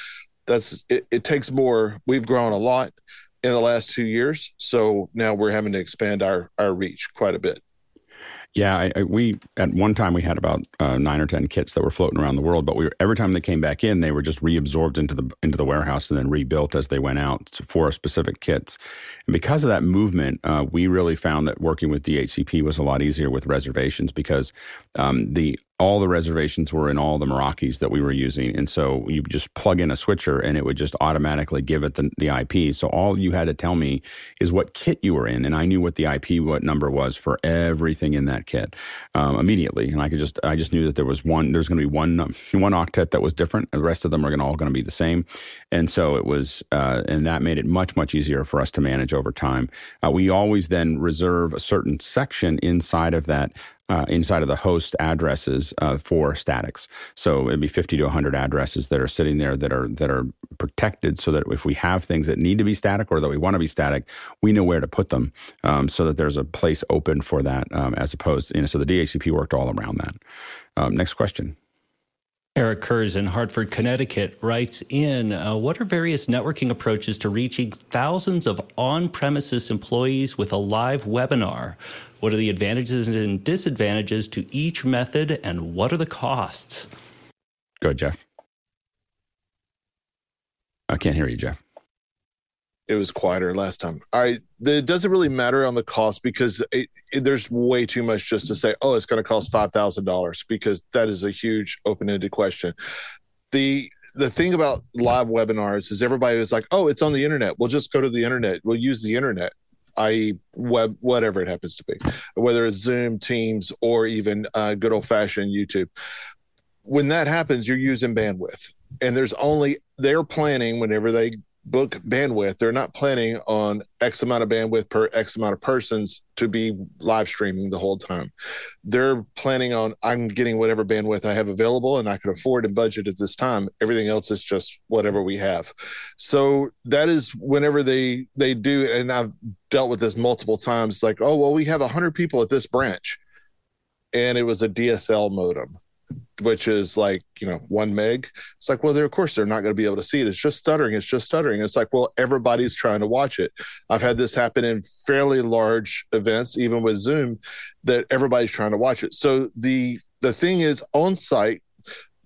That's it, it takes more. We've grown a lot in the last two years so now we're having to expand our our reach quite a bit yeah, I, I, we at one time we had about uh, nine or ten kits that were floating around the world, but we were, every time they came back in, they were just reabsorbed into the into the warehouse and then rebuilt as they went out for specific kits. And because of that movement, uh, we really found that working with DHCP was a lot easier with reservations because um, the all the reservations were in all the Meraki's that we were using. And so you just plug in a switcher and it would just automatically give it the, the IP. So all you had to tell me is what kit you were in. And I knew what the IP, what number was for everything in that kit um, immediately. And I could just, I just knew that there was one, there's going to be one, [laughs] one octet that was different. The rest of them are going to all going to be the same. And so it was, uh, and that made it much, much easier for us to manage over time. Uh, we always then reserve a certain section inside of that uh, inside of the host addresses uh, for statics. So it'd be 50 to 100 addresses that are sitting there that are that are protected, so that if we have things that need to be static or that we want to be static, we know where to put them, um, so that there's a place open for that, um, as opposed, you know, so the DHCP worked all around that. Um, next question. Eric Kurz in Hartford, Connecticut writes in uh, What are various networking approaches to reaching thousands of on premises employees with a live webinar? What are the advantages and disadvantages to each method, and what are the costs? Go, Jeff. I can't hear you, Jeff it was quieter last time. All right, it doesn't really matter on the cost because it, it, there's way too much just to say, oh, it's going to cost five thousand dollars because that is a huge open-ended question. The the thing about live webinars is everybody is like, oh, it's on the internet. We'll just go to the internet. We'll use the internet, i.e., web, whatever it happens to be, whether it's Zoom, Teams, or even uh, good old-fashioned YouTube. When that happens, you're using bandwidth, and there's only they're planning whenever they book bandwidth. They're not planning on X amount of bandwidth per X amount of persons to be live streaming the whole time. They're planning on I'm getting whatever bandwidth I have available and I can afford and budget at this time. Everything else is just whatever we have. So that is whenever they they do, and I've dealt with this multiple times. Like, oh well, we have hundred people at this branch, and it was a DSL modem which is like you know one meg it's like well they're of course they're not going to be able to see it it's just stuttering it's just stuttering it's like well everybody's trying to watch it i've had this happen in fairly large events even with zoom that everybody's trying to watch it so the the thing is on site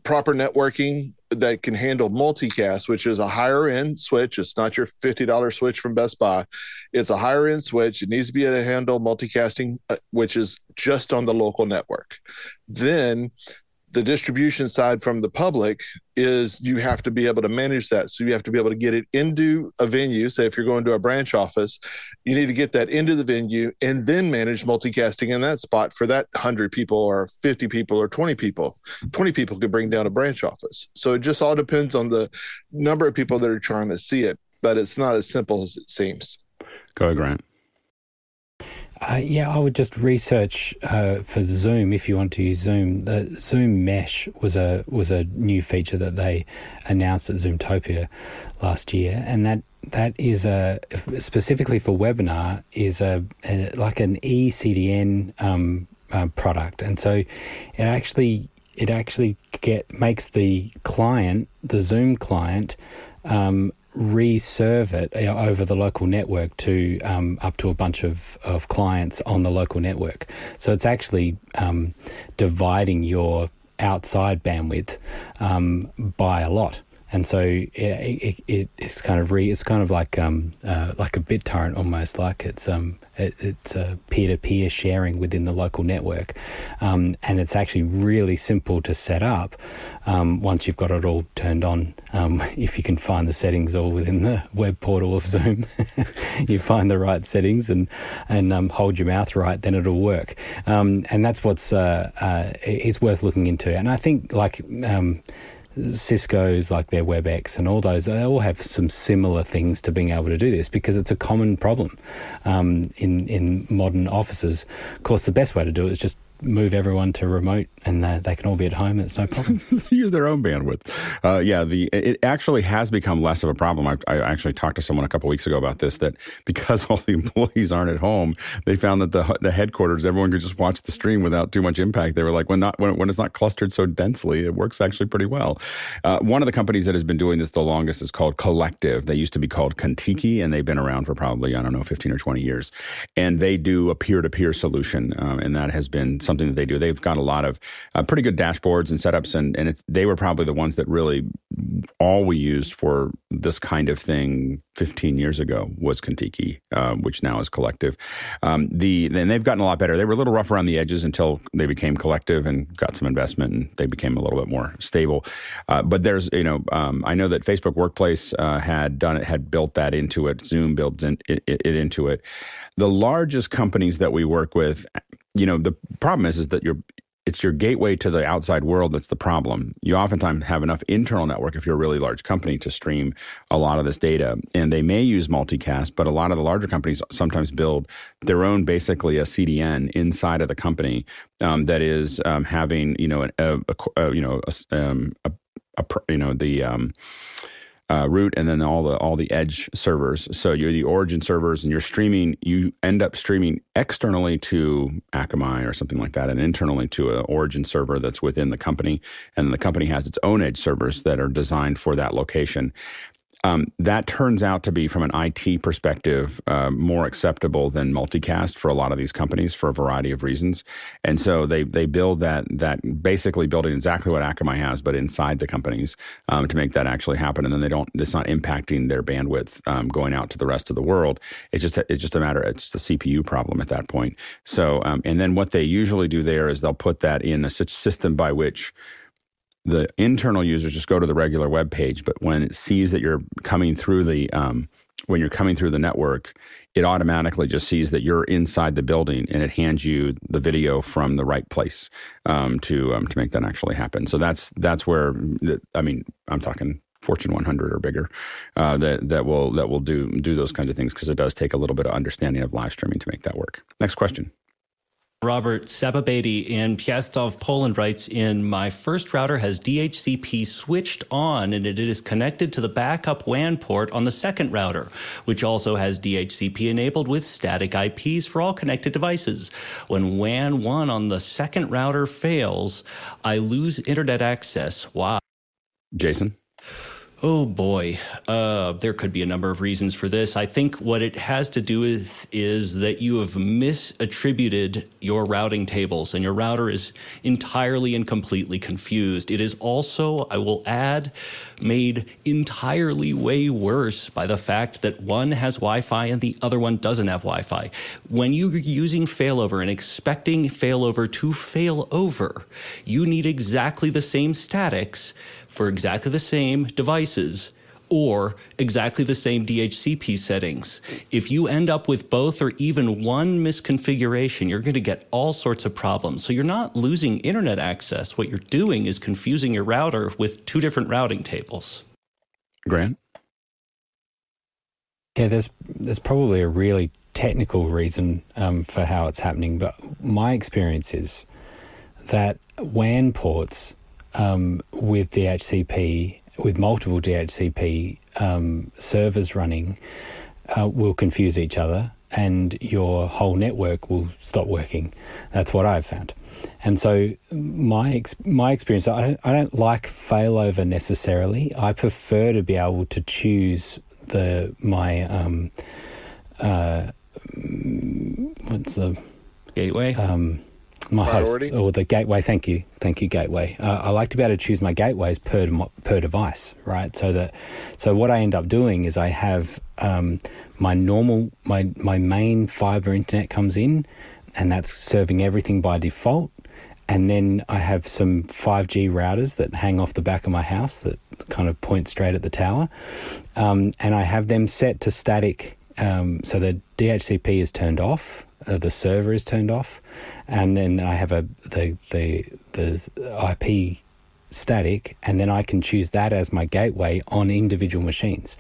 proper networking that can handle multicast, which is a higher end switch. It's not your $50 switch from Best Buy. It's a higher end switch. It needs to be able to handle multicasting, uh, which is just on the local network. Then the distribution side from the public is you have to be able to manage that. So you have to be able to get it into a venue. Say if you're going to a branch office, you need to get that into the venue and then manage multicasting in that spot for that 100 people or 50 people or 20 people. 20 people could bring down a branch office. So it just all depends on the number of people that are trying to see it, but it's not as simple as it seems. Go ahead, Grant. Uh, yeah, I would just research uh, for Zoom if you want to use Zoom. The Zoom Mesh was a was a new feature that they announced at Zoomtopia last year, and that that is a specifically for webinar is a, a like an eCDN um, uh, product, and so it actually it actually get makes the client the Zoom client um, reserve it uh, over the local network to um, up to a bunch of, of clients on the local network. So it's actually um, dividing your outside bandwidth um, by a lot and so it, it, it, it's kind of re it's kind of like um uh, like a BitTorrent almost like it's um it, it's a peer to peer sharing within the local network, um, and it's actually really simple to set up um, once you've got it all turned on. Um, [laughs] if you can find the settings all within the web portal of Zoom, [laughs] you find the right settings and and um, hold your mouth right, then it'll work. Um, and that's what's uh, uh, it's worth looking into. And I think like um, Cisco's like their WebEx and all those, they all have some similar things to being able to do this because it's a common problem um, in in modern offices. Of course, the best way to do it is just move everyone to remote and uh, they can all be at home. It's no problem. [laughs] Use their own bandwidth. Uh, yeah, the it actually has become less of a problem. I, I actually talked to someone a couple weeks ago about this. That because [laughs] all the employees aren't at home, they found that the the headquarters everyone could just watch the stream without too much impact. They were like, when not when, when it's not clustered so densely, it works actually pretty well. Uh, one of the companies that has been doing this the longest is called Kollective. They used to be called Kontiki, and they've been around for probably I don't know fifteen or twenty years. And they do a peer to peer solution, um, and that has been something that they do. They've got a lot of uh, pretty good dashboards and setups, and and they were probably the ones that really all we used for this kind of thing 15 years ago was Kontiki, uh, which now is Kollective. Um, the and they've gotten a lot better. They were a little rough around the edges until they became Kollective and got some investment, and they became a little bit more stable. Uh, but there's you know um, I know that Facebook Workplace uh, had done it, had built that into it. Zoom builds in, it, it into it. The largest companies that we work with you know the problem is is that you're it's your gateway to the outside world that's the problem. You oftentimes have enough internal network if you're a really large company to stream a lot of this data. And they may use multicast, but a lot of the larger companies sometimes build their own basically a CDN inside of the company um, that is um, having you know a, a, a you know a, um, a, you know the um, uh, root and then all the all the edge servers. So you're the origin servers, and you're streaming. You end up streaming externally to Akamai or something like that, and internally to an origin server that's within the company. And the company has its own edge servers that are designed for that location um, that turns out to be, from an IT perspective, uh, more acceptable than multicast for a lot of these companies for a variety of reasons. And so they they build that that basically building exactly what Akamai has, but inside the companies um, to make that actually happen. And then they don't. It's not impacting their bandwidth um, going out to the rest of the world. It's just it's just a matter. It's a CPU problem at that point. So um, and then what they usually do there is they'll put that in a system by which the internal users just go to the regular web page, but when it sees that you're coming through the um, when you're coming through the network, it automatically just sees that you're inside the building and it hands you the video from the right place um, to um, to make that actually happen. So that's that's where I mean I'm talking Fortune 100 or bigger uh, that that will that will do do those kinds of things because it does take a little bit of understanding of live streaming to make that work. Next question. Robert Sababady in Piastow, Poland writes in My first router has DHCP switched on and it is connected to the backup WAN port on the second router, which also has DHCP enabled with static IPs for all connected devices. When WAN 1 on the second router fails, I lose internet access. Wow. Jason? Oh boy, uh, there could be a number of reasons for this. I think what it has to do with is that you have misattributed your routing tables and your router is entirely and completely confused. It is also, I will add, made entirely way worse by the fact that one has Wi Fi and the other one doesn't have Wi Fi. When you're using failover and expecting failover to fail over, you need exactly the same statics for exactly the same devices or exactly the same DHCP settings. If you end up with both or even one misconfiguration, you're going to get all sorts of problems. So you're not losing internet access. What you're doing is confusing your router with two different routing tables. Grant? Yeah, there's there's probably a really technical reason um, for how it's happening, but my experience is that WAN ports um, with DHCP, with multiple DHCP um, servers running, uh, will confuse each other and your whole network will stop working. That's what I've found. And so my ex- my experience, I don't, I don't like failover necessarily. I prefer to be able to choose the my um, uh, what's the gateway um, my Priority? host or the gateway. Thank you, thank you, gateway. Uh, I like to be able to choose my gateways per per device, right? So that so what I end up doing is I have um, my normal my my main fiber internet comes in, and that's serving everything by default. And then I have some 5G routers that hang off the back of my house that kind of point straight at the tower. Um, and I have them set to static. Um, so the DHCP is turned off, uh, the server is turned off, and then I have a the the the IP static, and then I can choose that as my gateway on individual machines,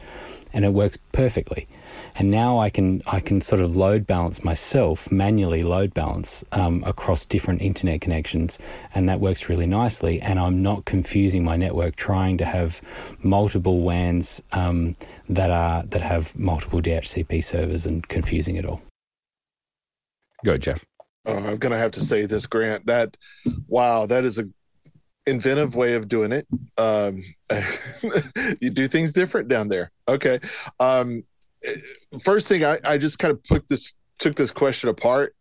and it works perfectly. And now I can I can sort of load balance myself manually load balance um, across different internet connections, and that works really nicely. And I'm not confusing my network trying to have multiple WANs um, that are that have multiple DHCP servers and confusing it all. Go, Jeff. Uh, I'm gonna have to say this, Grant. That wow, that is a inventive way of doing it. Um, [laughs] you do things different down there. Okay. Um, first thing, I, I just kind of put this took this question apart,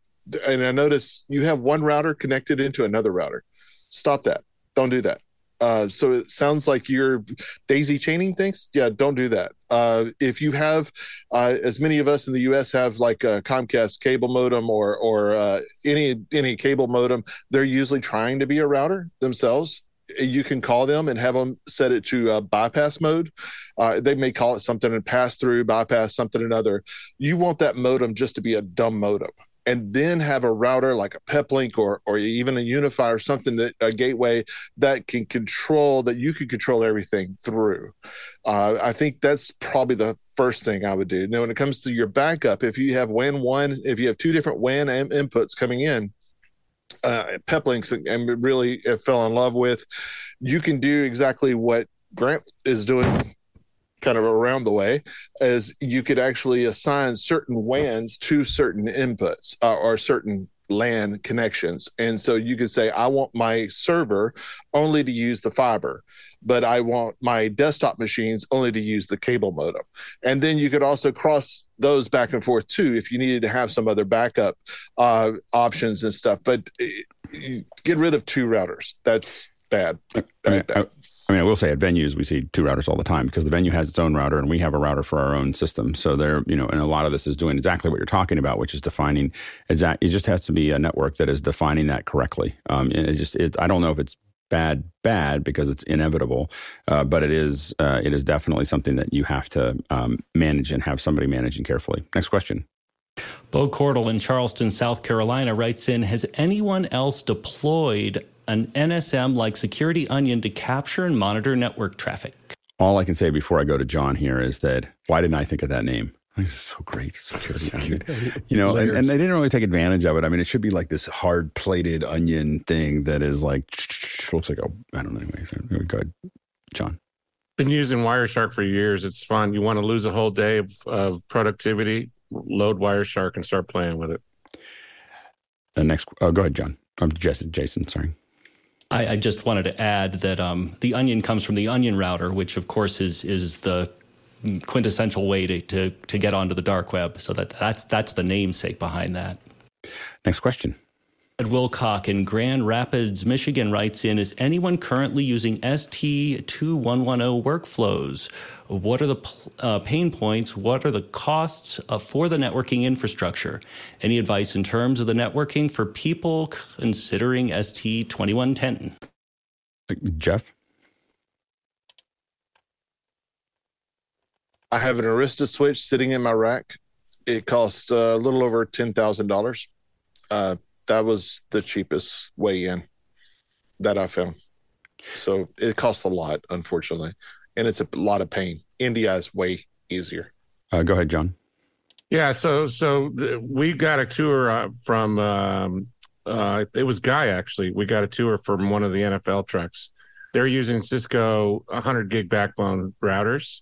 and I noticed you have one router connected into another router. Stop that. Don't do that. Uh, so it sounds like you're daisy chaining things. Yeah, don't do that. Uh, if you have, uh, as many of us in the U.S. have, like a Comcast cable modem or or uh, any any cable modem, they're usually trying to be a router themselves. You can call them and have them set it to uh, bypass mode. Uh, they may call it something and pass through, bypass something another. You want that modem just to be a dumb modem and then have a router like a peplink or or even a UniFi or something that a gateway that can control that you can control everything through. Uh, i think that's probably the first thing i would do. Now when it comes to your backup if you have wan one if you have two different wan inputs coming in uh, peplinks and really fell in love with you can do exactly what grant is doing kind of around the way is you could actually assign certain WANs to certain inputs uh, or certain LAN connections. And so you could say, I want my server only to use the fiber, but I want my desktop machines only to use the cable modem. And then you could also cross those back and forth too if you needed to have some other backup uh, options and stuff. But uh, get rid of two routers. That's bad. bad, bad. I mean, I will say at venues we see two routers all the time because the venue has its own router and we have a router for our own system. So there, you know, and a lot of this is doing exactly what you're talking about, which is defining exact. It just has to be a network that is defining that correctly. Um, it just, it, I don't know if it's bad, bad because it's inevitable, uh, but it is, uh, it is definitely something that you have to um, manage and have somebody managing carefully. Next question. Bo Cordell in Charleston, South Carolina writes in Has anyone else deployed an NSM like Security Onion to capture and monitor network traffic? All I can say before I go to John here is that why didn't I think of that name? It's so great, security [laughs] onion. You know, and, and, they didn't really take advantage of it. I mean, it should be like this hard plated onion thing that is like [tsk] looks like a I don't know. Anyway, go ahead, John. Been using Wireshark for years. It's fun. You want to lose a whole day of, of productivity? Load Wireshark and start playing with it. The next, oh, go ahead, John. I'm Jason. Jason, sorry. I, I just wanted to add that um, the onion comes from the onion router, which of course is is the quintessential way to, to, to get onto the dark web. So that that's that's the namesake behind that. Next question. Ed Wilcock in Grand Rapids, Michigan writes in Is anyone currently using ST2110 workflows? What are the uh, pain points? What are the costs uh, for the networking infrastructure? Any advice in terms of the networking for people considering ST2110? Jeff? I have an Arista switch sitting in my rack. It cost uh, a little over $10,000. Uh, that was the cheapest way in that I found. So it costs a lot, unfortunately, and it's a lot of pain. NDI is way easier. Uh, go ahead, John. Yeah, so so the, we got a tour uh, from um, uh, it was Guy actually. We got a tour from one of the NFL trucks. They're using Cisco 100 gig backbone routers,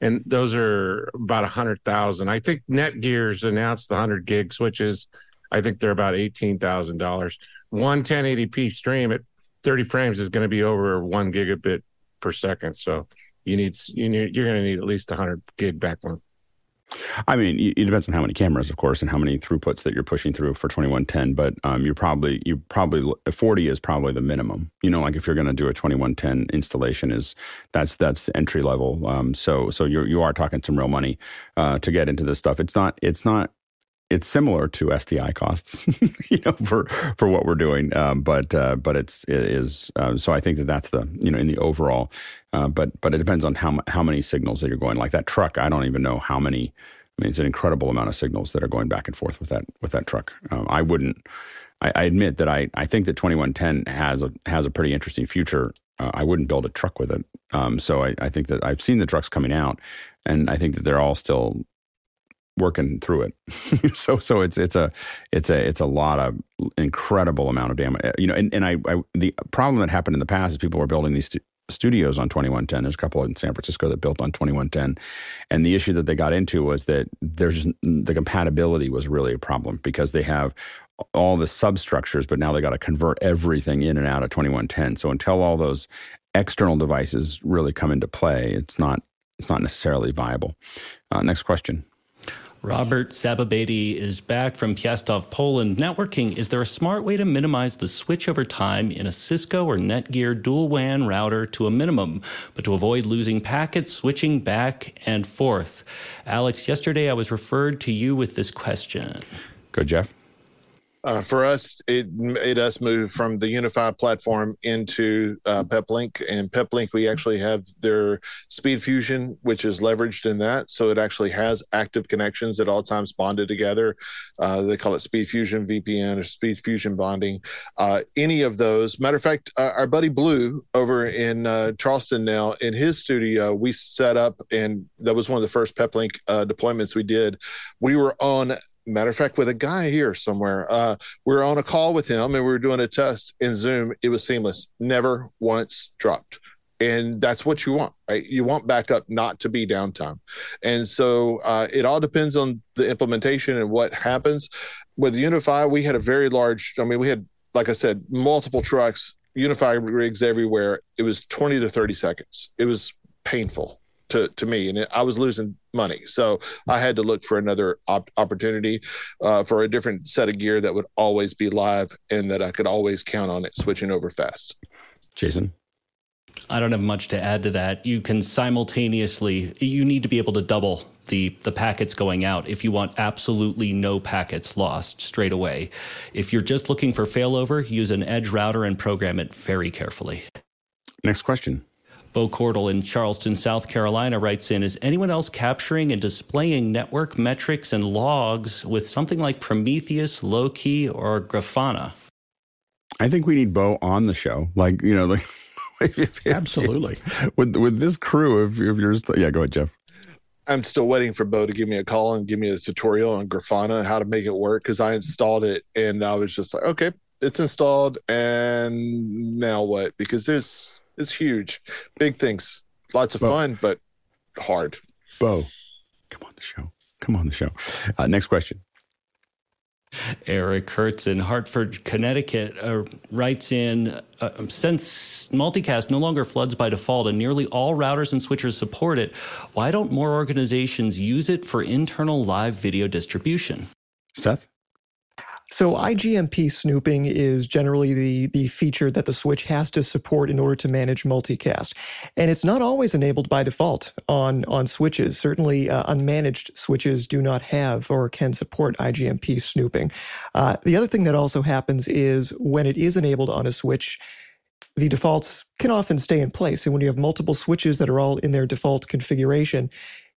and those are about a hundred thousand. I think Netgear's announced the 100 gig switches I think they're about eighteen thousand dollars. One 1080p stream at 30 frames is going to be over one gigabit per second. So you need you need you're going to need at least 100 gig backbone. I mean, it depends on how many cameras, of course, and how many throughputs that you're pushing through for 2110. But um, you're probably you probably 40 is probably the minimum. You know, like if you're going to do a 2110 installation, is that's that's entry level. Um, so so you you are talking some real money uh, to get into this stuff. It's not it's not it's similar to SDI costs, [laughs] you know, for for what we're doing. Um, but uh, but it's it is uh, so I think that that's the you know in the overall. Uh, but but it depends on how how many signals that you're going. Like that truck, I don't even know how many. I mean, it's an incredible amount of signals that are going back and forth with that with that truck. Um, I wouldn't. I, I, admit that I, I think that 2110 has a has a pretty interesting future. Uh, I wouldn't build a truck with it. Um, so I, I think that I've seen the trucks coming out, and I think that they're all still working through it. [laughs] so so it's it's a it's a it's a lot of incredible amount of damage. You know, and, and I, I the problem that happened in the past is people were building these stu- studios on 2110. There's a couple in San Francisco that built on 2110, and the issue that they got into was that there's the compatibility was really a problem because they have all the substructures, but now they got to convert everything in and out of 2110. So until all those external devices really come into play, it's not it's not necessarily viable. Uh, next question. Robert Sababady is back from Piastow, Poland. Networking, is there a smart way to minimize the switchover time in a Cisco or Netgear dual WAN router to a minimum, but to avoid losing packets switching back and forth? Alex, yesterday I was referred to you with this question. Go, Jeff. Uh, for us, it made us move from the UniFi platform into uh, PepLink. And PepLink, we actually have their Speed Fusion, which is leveraged in that. So it actually has active connections at all times bonded together. Uh, they call it Speed Fusion VPN or Speed Fusion bonding. Uh, any of those. Matter of fact, uh, our buddy Blue over in uh, Charleston now, in his studio, we set up, and that was one of the first PepLink deployments we did. We were on matter of fact with a guy here somewhere uh, we were on a call with him and we were doing a test in zoom. It was seamless. Never once dropped. And that's what you want right? You want backup not to be downtime. And so uh, it all depends on the implementation and what happens. With UniFi, we had a very large i mean we had like i said multiple trucks UniFi rigs everywhere. It was 20 to 30 seconds. It was painful to to me, and it, I was losing money. So I had to look for another op- opportunity uh, for a different set of gear that would always be live and that I could always count on it switching over fast. Jason. I don't have much to add to that. You can simultaneously, you need to be able to double the, the packets going out if you want absolutely no packets lost straight away. If you're just looking for failover, use an edge router and program it very carefully. Next question. Bo Cordell in Charleston, South Carolina writes in Is anyone else capturing and displaying network metrics and logs with something like Prometheus, Loki, or Grafana? I think we need Bo on the show. Like, you know, like. [laughs] Absolutely. with with this crew, if, if you're, st- yeah, go ahead, Jeff. I'm still waiting for Bo to give me a call and give me a tutorial on Grafana and how to make it work because I installed it and I was just like, okay, it's installed, and now what? Because there's it's huge. Big things. Lots of Bo. fun, but hard. Bo, come on the show. Come on the show. Uh, next question. Eric Hertz in Hartford, Connecticut uh, writes in uh, Since multicast no longer floods by default and nearly all routers and switchers support it, why don't more organizations use it for internal live video distribution? Seth? So IGMP snooping is generally the, the feature that the switch has to support in order to manage multicast. And it's not always enabled by default on, on switches. Certainly uh, unmanaged switches do not have or can support IGMP snooping. Uh, the other thing that also happens is when it is enabled on a switch, the defaults can often stay in place. And when you have multiple switches that are all in their default configuration,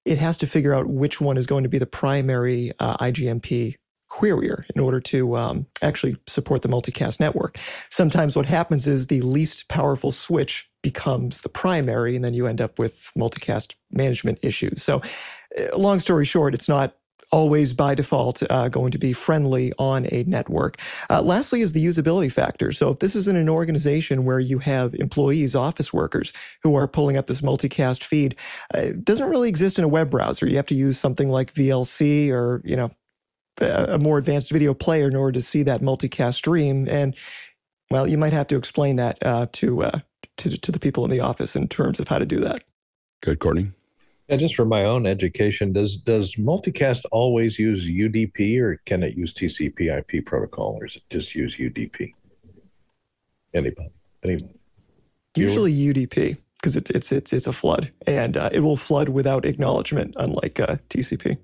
it has to figure out which one is going to be the primary uh, IGMP querier in order to um, actually support the multicast network. Sometimes what happens is the least powerful switch becomes the primary, and then you end up with multicast management issues. So, uh, long story short, it's not always by default uh, going to be friendly on a network. Uh, lastly, is the usability factor. So, if this is in an organization where you have employees, office workers who are pulling up this multicast feed, uh, it doesn't really exist in a web browser. You have to use something like VLC or you know a more advanced video player in order to see that multicast stream. And well, you might have to explain that uh, to, uh, to to the people in the office in terms of how to do that. Good, Courtney. Yeah, just for my own education, does does multicast always use UDP or can it use TCP/IP protocol, or is it just use UDP? Anybody? Anybody? Usually UDP because it's it's it's it's a flood and uh, it will flood without acknowledgement, unlike uh, TCP.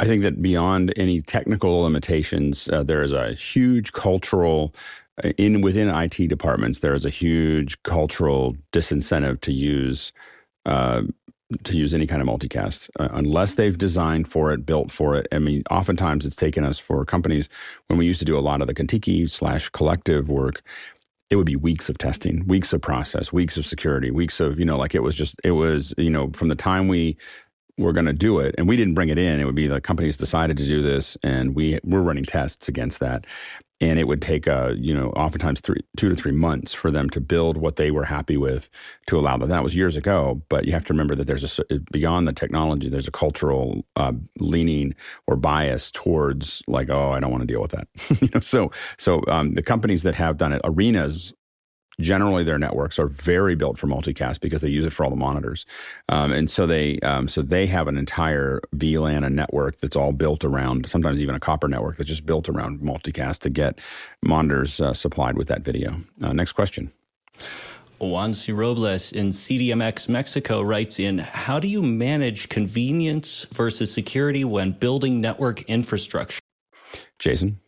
I think that beyond any technical limitations, uh, there is a huge cultural uh, in within IT departments. There is a huge cultural disincentive to use uh, to use any kind of multicast uh, unless they've designed for it, built for it. I mean, oftentimes it's taken us for companies when we used to do a lot of the Kontiki slash Kollective work. It would be weeks of testing, weeks of process, weeks of security, weeks of you know, like it was just it was you know from the time we we're going to do it and we didn't bring it in. It would be the companies decided to do this and we we're running tests against that. And it would take uh, you know oftentimes three two to three months for them to build what they were happy with to allow that that was years ago but you have to remember that there's a beyond the technology there's a cultural uh, leaning or bias towards like oh i don't want to deal with that. [laughs] You know so so um, the companies that have done it arenas generally their networks are very built for multicast because they use it for all the monitors, um, and so they um, so they have an entire VLAN and network that's all built around sometimes even a copper network that's just built around multicast to get monitors uh, supplied with that video. Uh, next question. Juancy Robles in CDMX Mexico writes in How do you manage convenience versus security when building network infrastructure? Jason.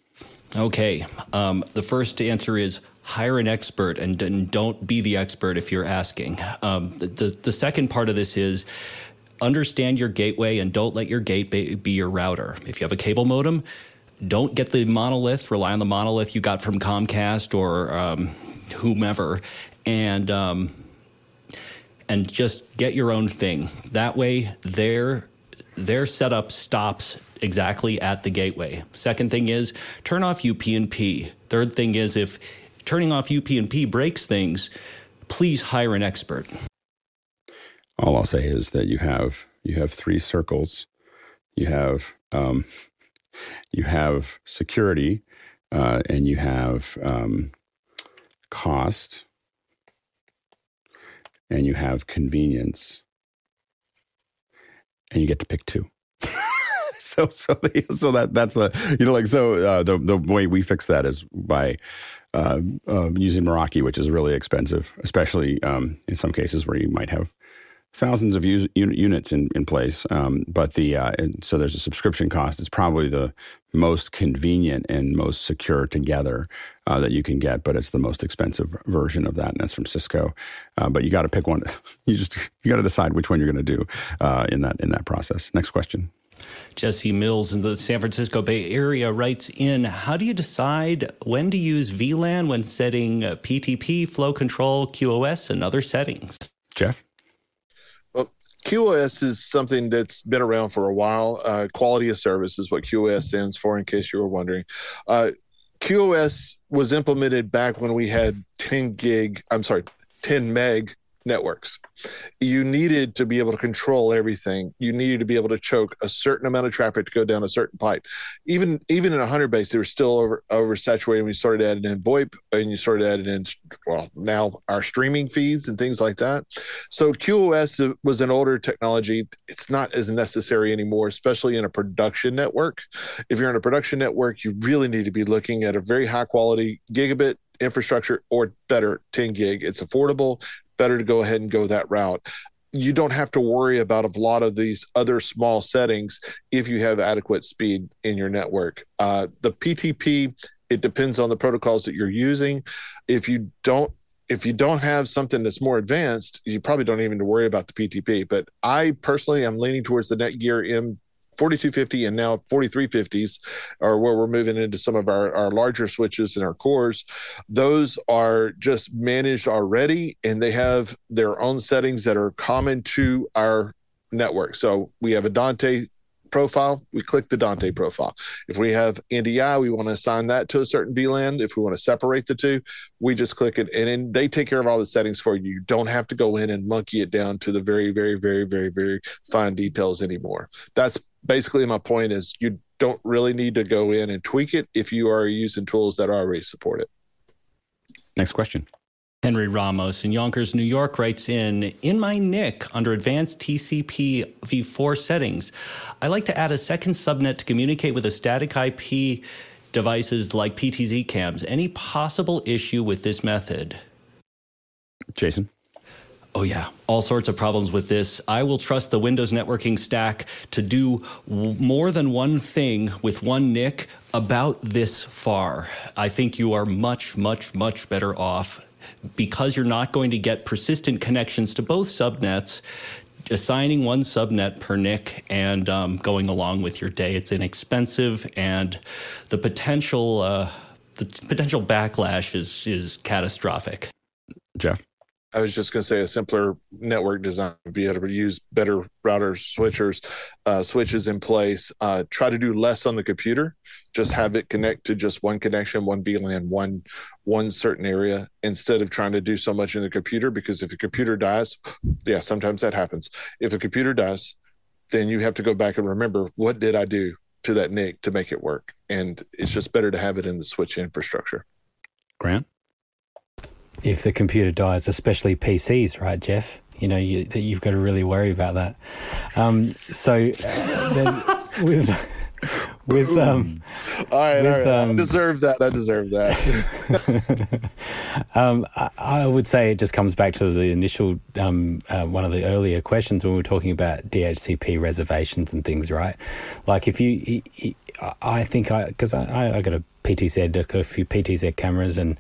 Okay. Um, the first answer is hire an expert and, and, don't be the expert if you're asking. Um, the, the, the, second part of this is understand your gateway and don't let your gateway be your router. If you have a cable modem, don't get the monolith, rely on the monolith you got from Comcast or um, whomever, and um, and just get your own thing. That way, their their setup stops exactly at the gateway. Second thing is turn off UPnP. Third thing is if turning off UPnP breaks things, please hire an expert. All I'll say is that you have you have three circles. You have um, you have security, uh, and you have um, cost, and you have convenience, and you get to pick two. [laughs] so so [laughs] so that that's the you know like so uh, the the way we fix that is by uh, uh, using Meraki, which is really expensive, especially um, in some cases where you might have thousands of us- units in, in place. Um, but the uh, so there's a subscription cost. It's probably the most convenient and most secure together uh, that you can get, but it's the most expensive version of that, and that's from Cisco. Uh, but you got to pick one. [laughs] You just you got to decide which one you're going to do uh, in that in that process. Next question. Jesse Mills in the San Francisco Bay Area writes in How do you decide when to use VLAN when setting PTP, flow control, QoS, and other settings? Jeff? Well, QoS is something that's been around for a while. Uh, quality of service is what QoS stands for, in case you were wondering. Uh, QoS was implemented back when we had 10 gig, I'm sorry, 10 meg networks. You needed to be able to control everything. You needed to be able to choke a certain amount of traffic to go down a certain pipe. Even even in a hundred base, they were still over oversaturated. You started adding in VoIP and you started adding in well now our streaming feeds and things like that. So QoS was an older technology. It's not as necessary anymore, especially in a production network. If you're in a production network, you really need to be looking at a very high quality gigabit infrastructure or better 10 gig it's affordable better to go ahead and go that route. You don't have to worry about a lot of these other small settings if you have adequate speed in your network. Uh, the ptp it depends on the protocols that you're using. If you don't if you don't have something that's more advanced, you probably don't even to worry about the PTP. But I personally am leaning towards the Netgear 4250 and now 4350s are where we're moving into some of our, our larger switches and our cores. Those are just managed already and they have their own settings that are common to our network. So we have a Dante profile, we click the Dante profile. If we have NDI, we want to assign that to a certain VLAN. If we want to separate the two, we just click it and then they take care of all the settings for you. You don't have to go in and monkey it down to the very, very, very, very, very fine details anymore. That's basically my point is you don't really need to go in and tweak it if you are using tools that already support it. Next question. Henry Ramos in Yonkers, New York writes in In my NIC under advanced TCP v4 settings, I like to add a second subnet to communicate with a static IP devices like PTZ cams. Any possible issue with this method? Jason? Oh, yeah. All sorts of problems with this. I will trust the Windows networking stack to do w- more than one thing with one NIC about this far. I think you are much, much, much better off because you're not going to get persistent connections to both subnets. Assigning one subnet per NIC and um, going along with your day. It's inexpensive, and the potential uh, the potential backlash is is catastrophic. Jeff. I was just going to say a simpler network design would be able to use better routers, switchers, uh, switches in place. Uh, try to do less on the computer. Just have it connect to just one connection, one VLAN, one one certain area, instead of trying to do so much in the computer. Because if a computer dies, yeah, sometimes that happens. If a computer dies, then you have to go back and remember what did I do to that NIC to make it work, and it's just better to have it in the switch infrastructure. Grant if the computer dies, especially PCs, right, Jeff? You know, you, you've got to really worry about that. Um, so uh, then [laughs] with with um, all right, with, all right. Um, I deserve that. I deserve that. [laughs] um, I, I, would say it just comes back to the initial um, uh, one of the earlier questions when we were talking about DHCP reservations and things, right? Like if you, I think I because I, I got a PTZ, a few PTZ cameras, and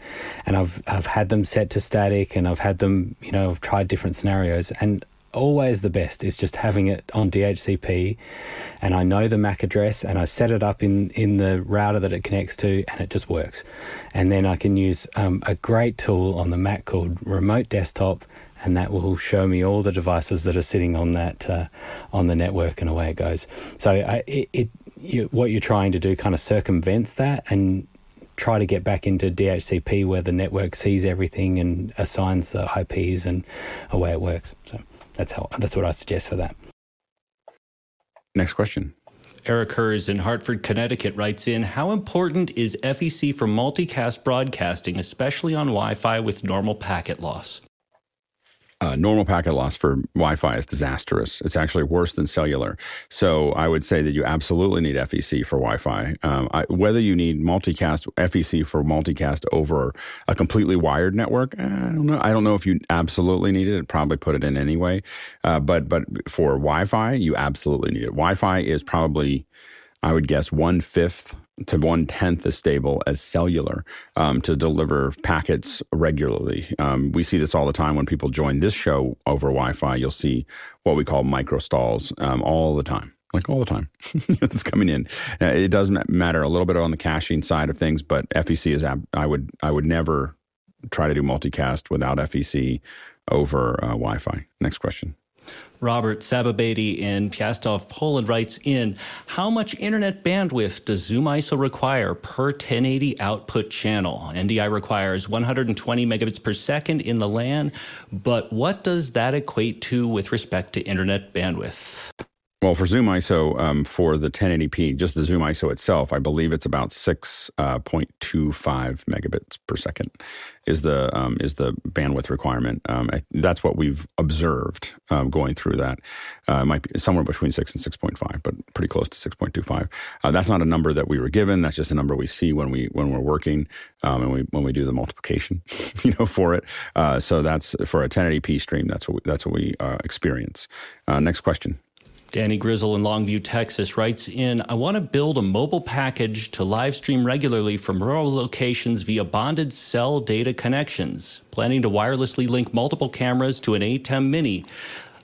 and I've I've had them set to static, and I've had them, you know, I've tried different scenarios, and always the best is just having it on DHCP, and I know the MAC address, and I set it up in in the router that it connects to, and it just works, and then I can use um, a great tool on the Mac called Remote Desktop. And that will show me all the devices that are sitting on that uh, on the network, and away it goes. So I, it, it you, what you're trying to do kind of circumvents that and try to get back into DHCP where the network sees everything and assigns the IPs and away it works. So that's how that's what I suggest for that. Next question. Eric Hers in Hartford, Connecticut writes in How important is FEC for multicast broadcasting, especially on Wi Fi with normal packet loss? Uh, normal packet loss for Wi-Fi is disastrous. It's actually worse than cellular. So I would say that you absolutely need FEC for Wi-Fi. Um, whether you need multicast FEC for multicast over a completely wired network, eh, I don't know. I don't know if you absolutely need it. I'd probably put it in anyway. Uh, but but for Wi-Fi, you absolutely need it. Wi-Fi is probably, I would guess, one fifth to one tenth as stable as cellular um, to deliver packets regularly. Um, we see this all the time when people join this show over Wi-Fi. You'll see what we call micro stalls um, all the time. Like all the time, [laughs] it's coming in. Uh, it doesn't matter a little bit on the caching side of things, but FEC is. I would I would never try to do multicast without FEC over uh, Wi-Fi. Next question. Robert Sababady in Piastow, Poland writes in How much internet bandwidth does Zoom ISO require per 1080 output channel? NDI requires 120 megabits per second in the LAN, but what does that equate to with respect to internet bandwidth? Well, for Zoom ISO, um, for the 1080p, just the Zoom ISO itself, I believe it's about 6.25 uh, megabits per second is the um, is the bandwidth requirement. Um, that's what we've observed um, going through that. Uh, it might be somewhere between six and 6.5, but pretty close to 6.25. Uh, that's not a number that we were given. That's just a number we see when we when we're working um, and we when we do the multiplication, [laughs] you know, for it. Uh, so that's for a 1080p stream. That's what we, that's what we uh, experience. Uh, next question. Danny Grizzle in Longview, Texas writes in I want to build a mobile package to live stream regularly from rural locations via bonded cell data connections. Planning to wirelessly link multiple cameras to an ATEM Mini.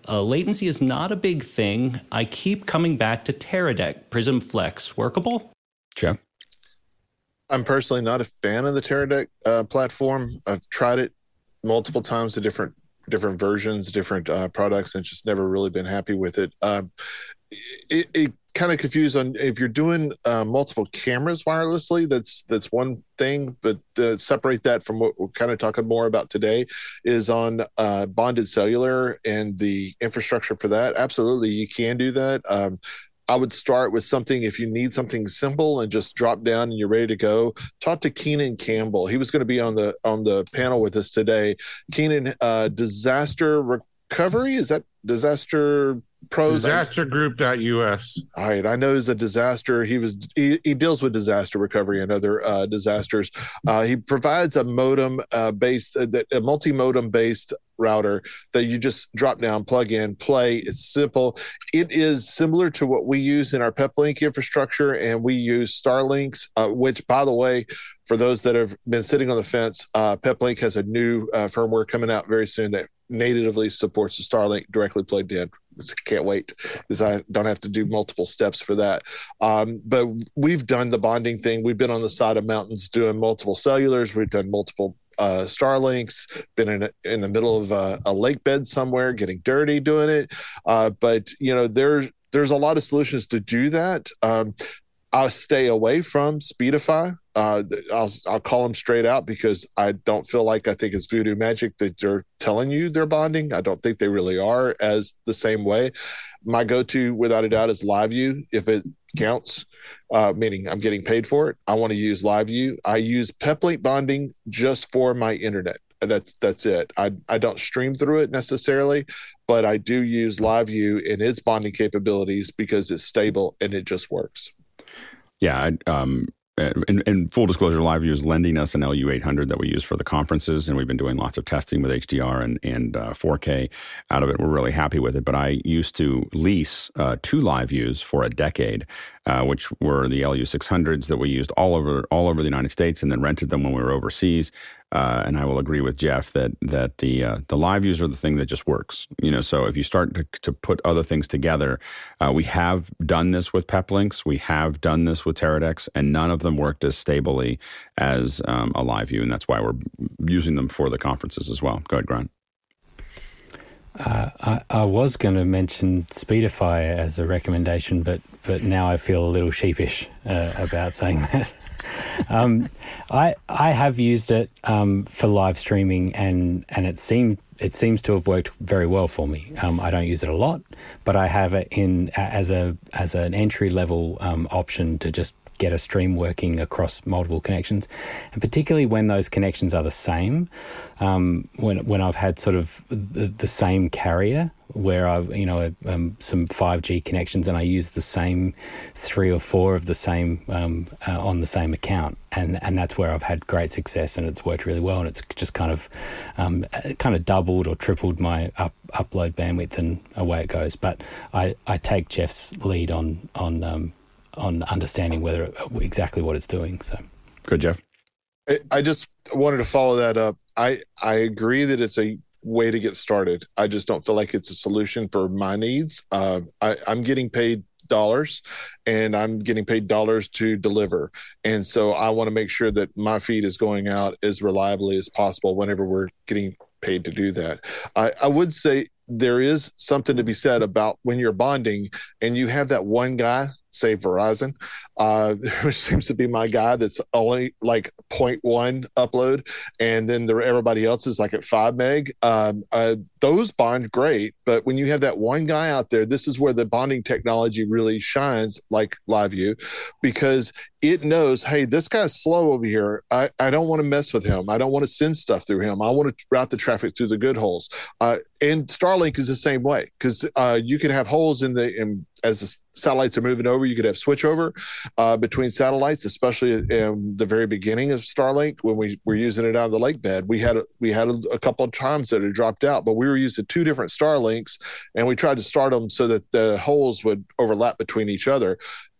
Uh, latency is not a big thing. I keep coming back to Teradek Prism Flex. Workable? Jeff? I'm personally not a fan of the Teradek uh, platform. I've tried it multiple times to different different versions, different uh, products, and just never really been happy with it. Uh, it, it kind of confused on if you're doing uh, multiple cameras wirelessly. That's that's one thing, but to separate that from what we're kind of talking more about today is on uh, bonded cellular and the infrastructure for that. Absolutely, you can do that. Um, I would start with something if you need something simple and just drop down and you're ready to go. Talk to Keenan Campbell. He was going to be on the on the panel with us today. Keenan, uh, disaster recovery is that disaster pros disastergroup.us all right i know he's a disaster. He was he, he deals with disaster recovery and other uh, disasters. Uh, he provides a modem uh, based uh, a multi-modem based router that you just drop down plug in play. It's simple. It is similar to what we use in our peplink infrastructure and we use starlinks uh, which by the way for those that have been sitting on the fence uh, peplink has a new uh, firmware coming out very soon that natively supports the starlink directly plugged in can't wait because I don't have to do multiple steps for that. Um, but we've done the bonding thing. We've been on the side of mountains doing multiple cellulars. We've done multiple uh, Starlinks, been in, a, in the middle of a, a, lake bed somewhere, getting dirty doing it. Uh, but you know, there there's a lot of solutions to do that. Um, I'll stay away from Speedify. Uh, I'll I'll call them straight out because I don't feel like I think it's voodoo magic that they're telling you they're bonding. I don't think they really are as the same way. My go-to, without a doubt, is LiveU if it counts, uh, meaning I'm getting paid for it. I want to use LiveU. I use Peplink bonding just for my internet. That's that's it. I I don't stream through it necessarily, but I do use LiveU and its bonding capabilities because it's stable and it just works. Yeah, um, in, in, full disclosure, LiveU is lending us an LU800 that we use for the conferences, and we've been doing lots of testing with HDR and, and uh, 4K out of it. We're really happy with it. But I used to lease uh, two LiveUs for a decade, uh, which were the LU600s that we used all over all over the United States, and then rented them when we were overseas. Uh, and I will agree with Jeff that that the uh, the LiveUs are the thing that just works. You know, so if you start to, to put other things together, uh, we have done this with Peplinks, we have done this with Teradeks, and none of them worked as stably as um, a view, and that's why we're using them for the conferences as well. Go ahead, Grant. Uh, I, I, was going to mention Speedify as a recommendation, but but now I feel a little sheepish uh, about saying that. [laughs] um, I I have used it um, for live streaming, and and it seemed it seems to have worked very well for me. Um, I don't use it a lot, but I have it in as a as an entry level um, option to just get a stream working across multiple connections, and particularly when those connections are the same. Um, when when I've had sort of the, the same carrier, where I've you know um, some 5G connections and I use the same three or four of the same um, uh, on the same account and and that's where I've had great success and it's worked really well and it's just kind of um, kind of doubled or tripled my up, upload bandwidth and away it goes but I, I take Jeff's lead on on um, on understanding whether exactly what it's doing so good Jeff I just wanted to follow that up I I agree that it's a way to get started. I just don't feel like it's a solution for my needs. Uh, I, I'm getting paid dollars and I'm getting paid dollars to deliver. And so I want to make sure that my feed is going out as reliably as possible whenever we're getting paid to do that. I, I would say there is something to be said about when you're bonding and you have that one guy say Verizon, uh, [laughs] which seems to be my guy that's only like 0.1 upload, and then there everybody else is like at five meg. Um, uh, those bond great, but when you have that one guy out there, this is where the bonding technology really shines, like LiveU, because it knows, hey, this guy's slow over here. I, I don't want to mess with him. I don't want to send stuff through him. I want to route the traffic through the good holes. Uh, and Starlink is the same way because uh, you can have holes in the in, as satellites are moving over. You could have switchover uh, between satellites, especially in the very beginning of Starlink when we were using it out of the lake bed. We had we had a, a couple of times that it dropped out, but we were using two different Starlinks, and we tried to start them so that the holes would overlap between each other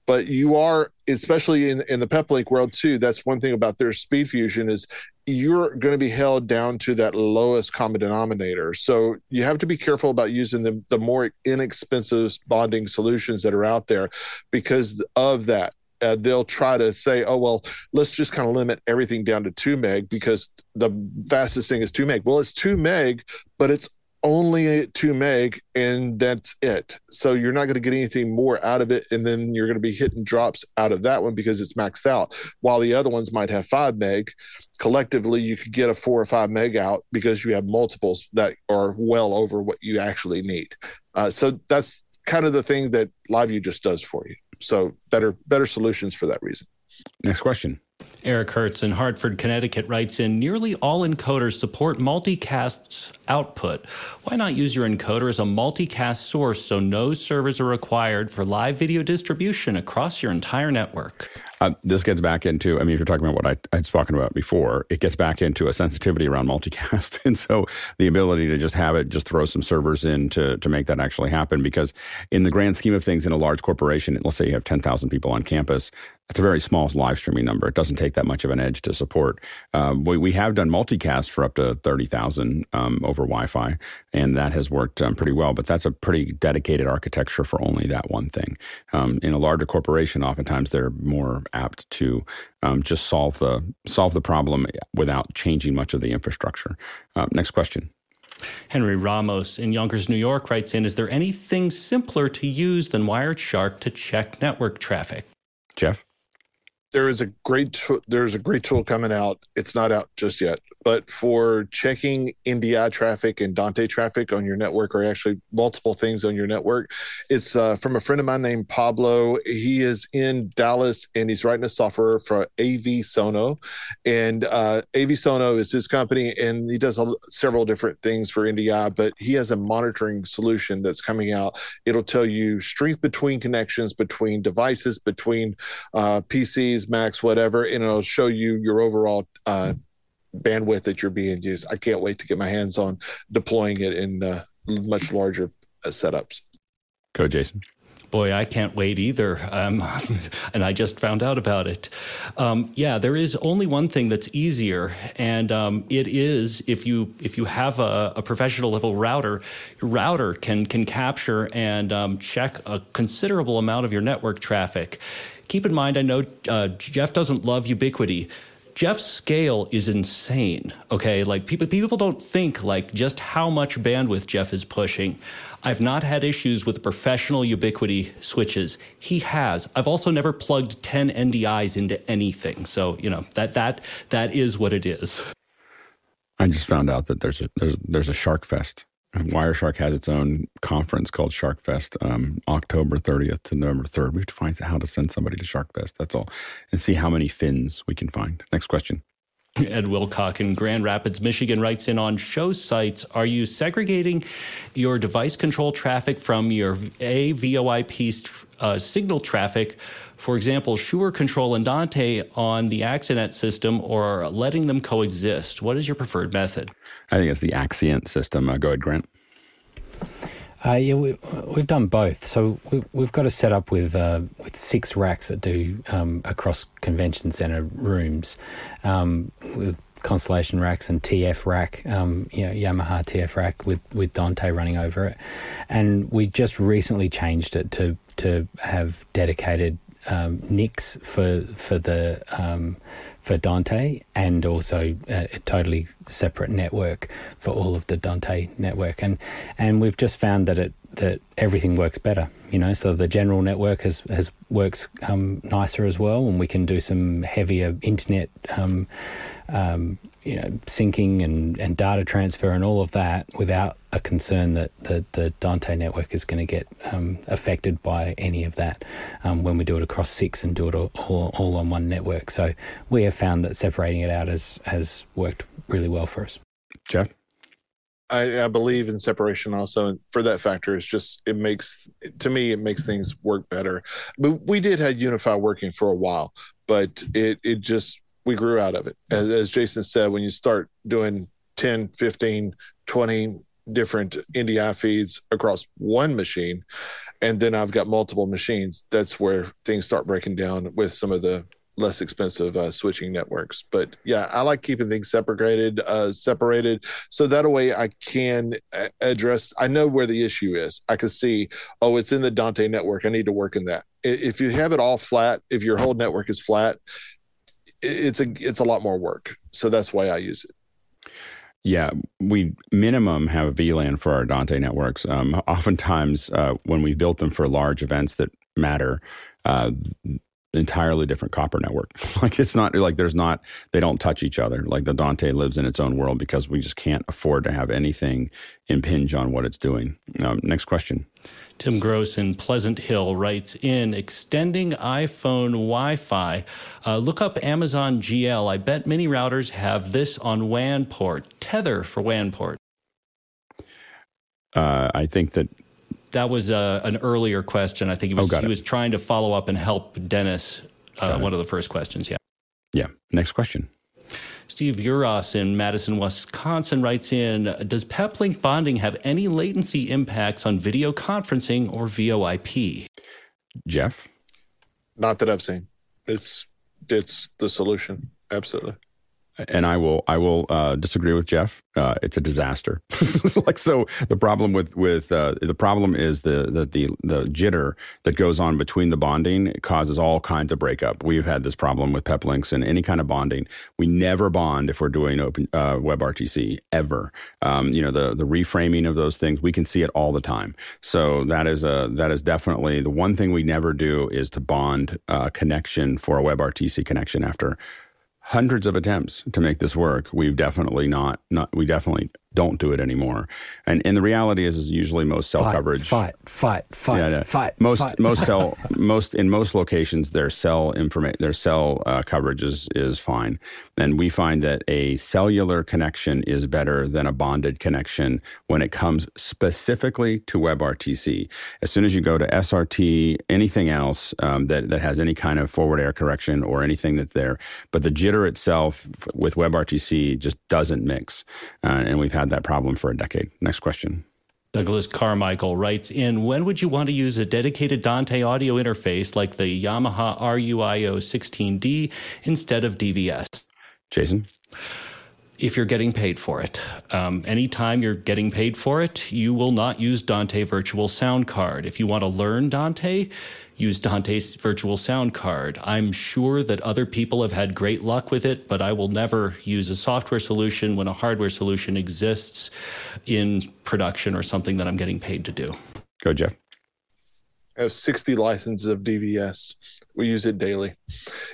but you are especially in, in the peplink world too that's one thing about their SpeedFusion is you're going to be held down to that lowest common denominator so you have to be careful about using the, the more inexpensive bonding solutions that are out there because of that uh, they'll try to say, oh, well, let's just kind of limit everything down to two meg because the fastest thing is two meg. Well, it's two meg, but it's only 2 meg and that's it. So you're not going to get anything more out of it and then you're going to be hitting drops out of that one because it's maxed out. While the other ones might have 5 meg collectively you could get a 4 or 5 meg out because you have multiples that are well over what you actually need. Uh, so that's kind of the thing that LiveU just does for you. So better better solutions for that reason next question Eric Hertz in Hartford, Connecticut writes in Nearly all encoders support multicast's output. Why not use your encoder as a multicast source so no servers are required for live video distribution across your entire network? Uh, this gets back into, I mean, if you're talking about what I, I'd spoken about before, it gets back into a sensitivity around multicast. [laughs] and so the ability to just have it, just throw some servers in to, to make that actually happen. Because in the grand scheme of things, in a large corporation, let's say you have 10,000 people on campus, it's a very small live streaming number. It doesn't take that much of an edge to support. Um, we, we have done multicast for up to 30,000 um, over Wi Fi, and that has worked um, pretty well. But that's a pretty dedicated architecture for only that one thing. Um, in a larger corporation, oftentimes they're more apt to um, just solve the, solve the problem without changing much of the infrastructure. Uh, next question. Henry Ramos in Yonkers, New York writes in Is there anything simpler to use than Wireshark to check network traffic? Jeff? There is a great there's a great tool coming out. It's not out just yet, but for checking NDI traffic and Dante traffic on your network, or actually multiple things on your network, it's uh, from a friend of mine named Pablo. He is in Dallas and he's writing a software for AV Sono, and uh, AV Sono is his company, and he does a, several different things for NDI. But he has a monitoring solution that's coming out. It'll tell you strength between connections, between devices, between uh, PCs, Macs, whatever, and it'll show you your overall uh, bandwidth that you're being used. I can't wait to get my hands on deploying it in uh, much larger uh, setups. Go, Jason. Boy, I can't wait either. Um, [laughs] and I just found out about it. Um, yeah, there is only one thing that's easier, and um, it is if you if you have a, a, professional level router, your router can can capture and um, check a considerable amount of your network traffic. Keep in mind, I know uh, Jeff doesn't love Ubiquiti. Jeff's scale is insane. Okay, like people people don't think like just how much bandwidth Jeff is pushing. I've not had issues with professional Ubiquiti switches. He has. I've also never plugged 10 NDIs into anything. So, you know, that that that is what it is. I just found out that there's a there's there's a Shark Fest Wireshark has its own conference called SharkFest, um, October 30th to November 3rd. We have to find out how to send somebody to SharkFest. That's all, and see how many fins we can find. Next question. Ed Wilcock in Grand Rapids, Michigan writes in on show sites Are you segregating your device control traffic from your AVoIP uh, signal traffic? For example, Shure Control and Dante on the Axenet system, or letting them coexist? What is your preferred method? I think it's the Axient system. Uh, go ahead, Grant. Uh, yeah, we, have done both. So we, have got a setup with uh, with six racks that do um, across convention center rooms, um, with Constellation racks and TF rack, um, you know, Yamaha TF rack with, with Dante running over it, and we just recently changed it to to have dedicated um, NICs for for the um, for Dante, and also a, a, totally separate network for all of the Dante network. And and we've just found that it that everything works better. You know, so the general network has has works um, nicer as well, and we can do some heavier internet. Um, um, you know, syncing and, and data transfer and all of that without a concern that the, the Dante network is going to get um, affected by any of that um, when we do it across six and do it all, all, all, on one network. So we have found that separating it out has, has worked really well for us. Jeff? I, I believe in separation also and for that factor it's just it makes to me it makes things work better but we did have UniFi working for a while but it it just we grew out of it. As, as Jason said, when you start doing 10, 15, 20 different NDI feeds across one machine, and then I've got multiple machines, that's where things start breaking down with some of the less expensive uh, switching networks. But yeah, I like keeping things separated, uh, separated, so that way I can uh, address. I know where the issue is. I can see, oh, it's in the Dante network. I need to work in that. If you have it all flat, if your whole network is flat, it's a it's a lot more work. So that's why I use it. Yeah, we minimum have a VLAN for our Dante networks. Um, [laughs] oftentimes, uh, when we built them for large events that matter, uh, entirely different copper network. [laughs] like it's not like there's not they don't touch each other. Like the Dante lives in its own world because we just can't afford to have anything impinge on what it's doing. Um, next question. Tim Gross in Pleasant Hill writes in extending iPhone Wi Fi. Uh, look up Amazon GL. I bet many routers have this on WAN port. Tether for WAN port. Uh, I think that that was uh, an earlier question. I think he was, oh, he was trying to follow up and help Dennis. Uh, one of the first questions. Yeah. Yeah. Next question. Steve Uros in Madison, Wisconsin writes in Does Peplink bonding have any latency impacts on video conferencing or VoIP? Jeff? Not that I've seen. It's it's the solution. Absolutely and I will I will uh, disagree with Jeff. Uh, it's a disaster. [laughs] like so, the problem with with uh, the problem is the, the the the jitter that goes on between the bonding causes all kinds of breakup. We've had this problem with Peplinks and any kind of bonding. We never bond if we're doing open uh, WebRTC ever. Um, you know the the reframing of those things we can see it all the time. So that is a that is definitely the one thing we never do is to bond uh, connection for a WebRTC connection after hundreds of attempts to make this work. We've definitely not, not we definitely don't do it anymore. And and the reality is, is usually most cell fight, coverage. Fight, fight, fight, yeah, fight. Most fight. most cell [laughs] most in most locations, their cell information, their cell uh, coverage is is fine. And we find that a cellular connection is better than a bonded connection when it comes specifically to WebRTC. As soon as you go to SRT, anything else um, that that has any kind of forward error correction or anything that's there, but the jitter itself with WebRTC just doesn't mix, uh, and we've had that problem for a decade. Next question. Douglas Carmichael writes in When would you want to use a dedicated Dante audio interface like the Yamaha RUIO 16D instead of DVS? Jason? If you're getting paid for it. Um, anytime you're getting paid for it, you will not use Dante Virtual Sound Card. If you want to learn Dante, use Dante's virtual sound card. I'm sure that other people have had great luck with it, but I will never use a software solution when a hardware solution exists in production or something that I'm getting paid to do. Go, Jeff. I have 60 licenses of DVS. We use it daily.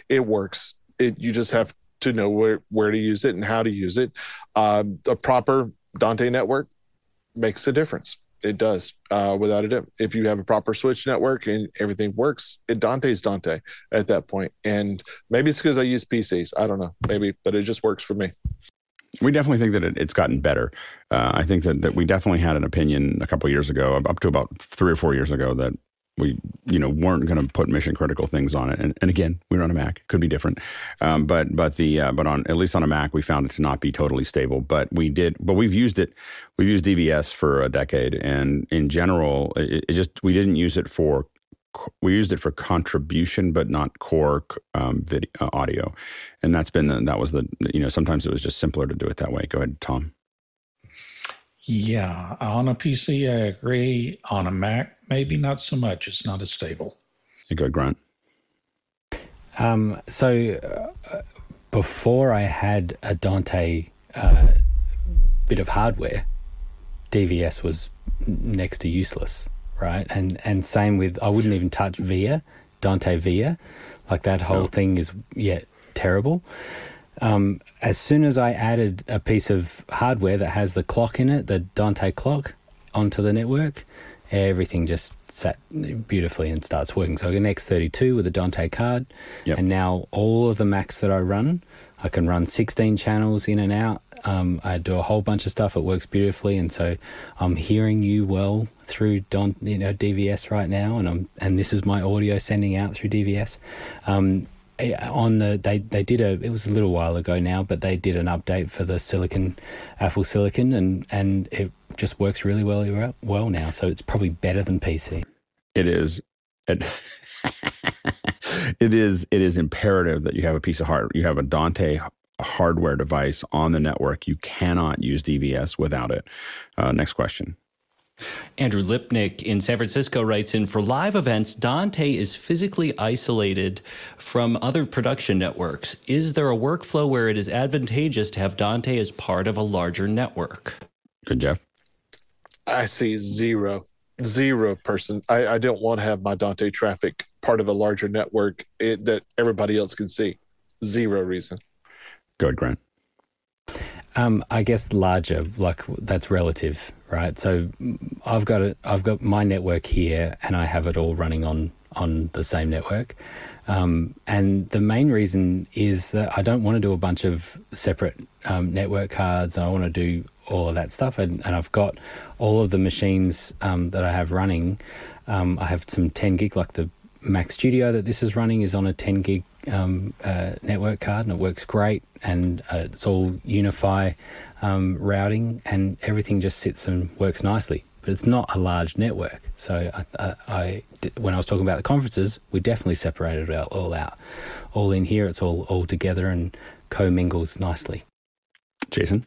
It works. It you just have to know where where to use it and how to use it. Uh, a proper Dante network makes a difference it does uh, without a doubt. If you have a proper switch network and everything works, it Dante's Dante at that point. And maybe it's because I use PCs. I don't know, maybe, but it just works for me. We definitely think that it, it's gotten better. Uh, I think that, that we definitely had an opinion a couple years ago, up to about three or four years ago, that we you know weren't going to put mission critical things on it. And, and again we're on a mac. It could be different. Um, but but the uh, but on at least on a mac we found it to not be totally stable. But we did but we've used it we've used dvs for a decade. And in general it, it just we didn't use it for we used it for contribution but not core um, video uh, audio. And that's been the, that was the you know sometimes it was just simpler to do it that way. Go ahead tom. Yeah, on a PC, I agree. On a Mac, maybe not so much. It's not as stable. A good grunt. Um, so uh, before I had a Dante uh, bit of hardware, DVS was next to useless, right? And and same with I wouldn't even touch VIA, Dante VIA, like that whole no. thing is yeah terrible. Um, as soon as I added a piece of hardware that has the clock in it, the Dante clock, onto the network, everything just sat beautifully and starts working. So I got an X32 with a Dante card, yep. and now all of the Macs that I run, I can run 16 channels in and out. Um, I do a whole bunch of stuff. It works beautifully, and so I'm hearing you well through Don, you know, DVS right now, and I'm and this is my audio sending out through DVS. Um, on the they they did a it was a little while ago now, but they did an update for the Silicon Apple Silicon, and and it just works really well well now. So it's probably better than PC. It is. It, [laughs] it is. It is imperative that you have a piece of hardware. You have a Dante hardware device on the network. You cannot use DVS without it. Uh, next question. Andrew Lipnick in San Francisco writes in For live events, Dante is physically isolated from other production networks. Is there a workflow where it is advantageous to have Dante as part of a larger network? Good, Jeff. I see zero, zero person. I, I don't want to have my Dante traffic part of a larger network it, that everybody else can see. Zero reason. Go ahead, Grant. Um, I guess larger, like that's relative, right? So I've got it. I've got my network here, and I have it all running on on the same network. Um, and the main reason is that I don't want to do a bunch of separate um, network cards. I want to do all of that stuff, and, and I've got all of the machines um, that I have running. Um, I have some 10 gig, like the Mac Studio that this is running is on a 10 gig um, uh, network card, and it works great. And uh, it's all UniFi um, routing, and everything just sits and works nicely. But it's not a large network. So I, I, I when I was talking about the conferences, we definitely separated it all out. All in here, it's all all together and commingles nicely. Jason.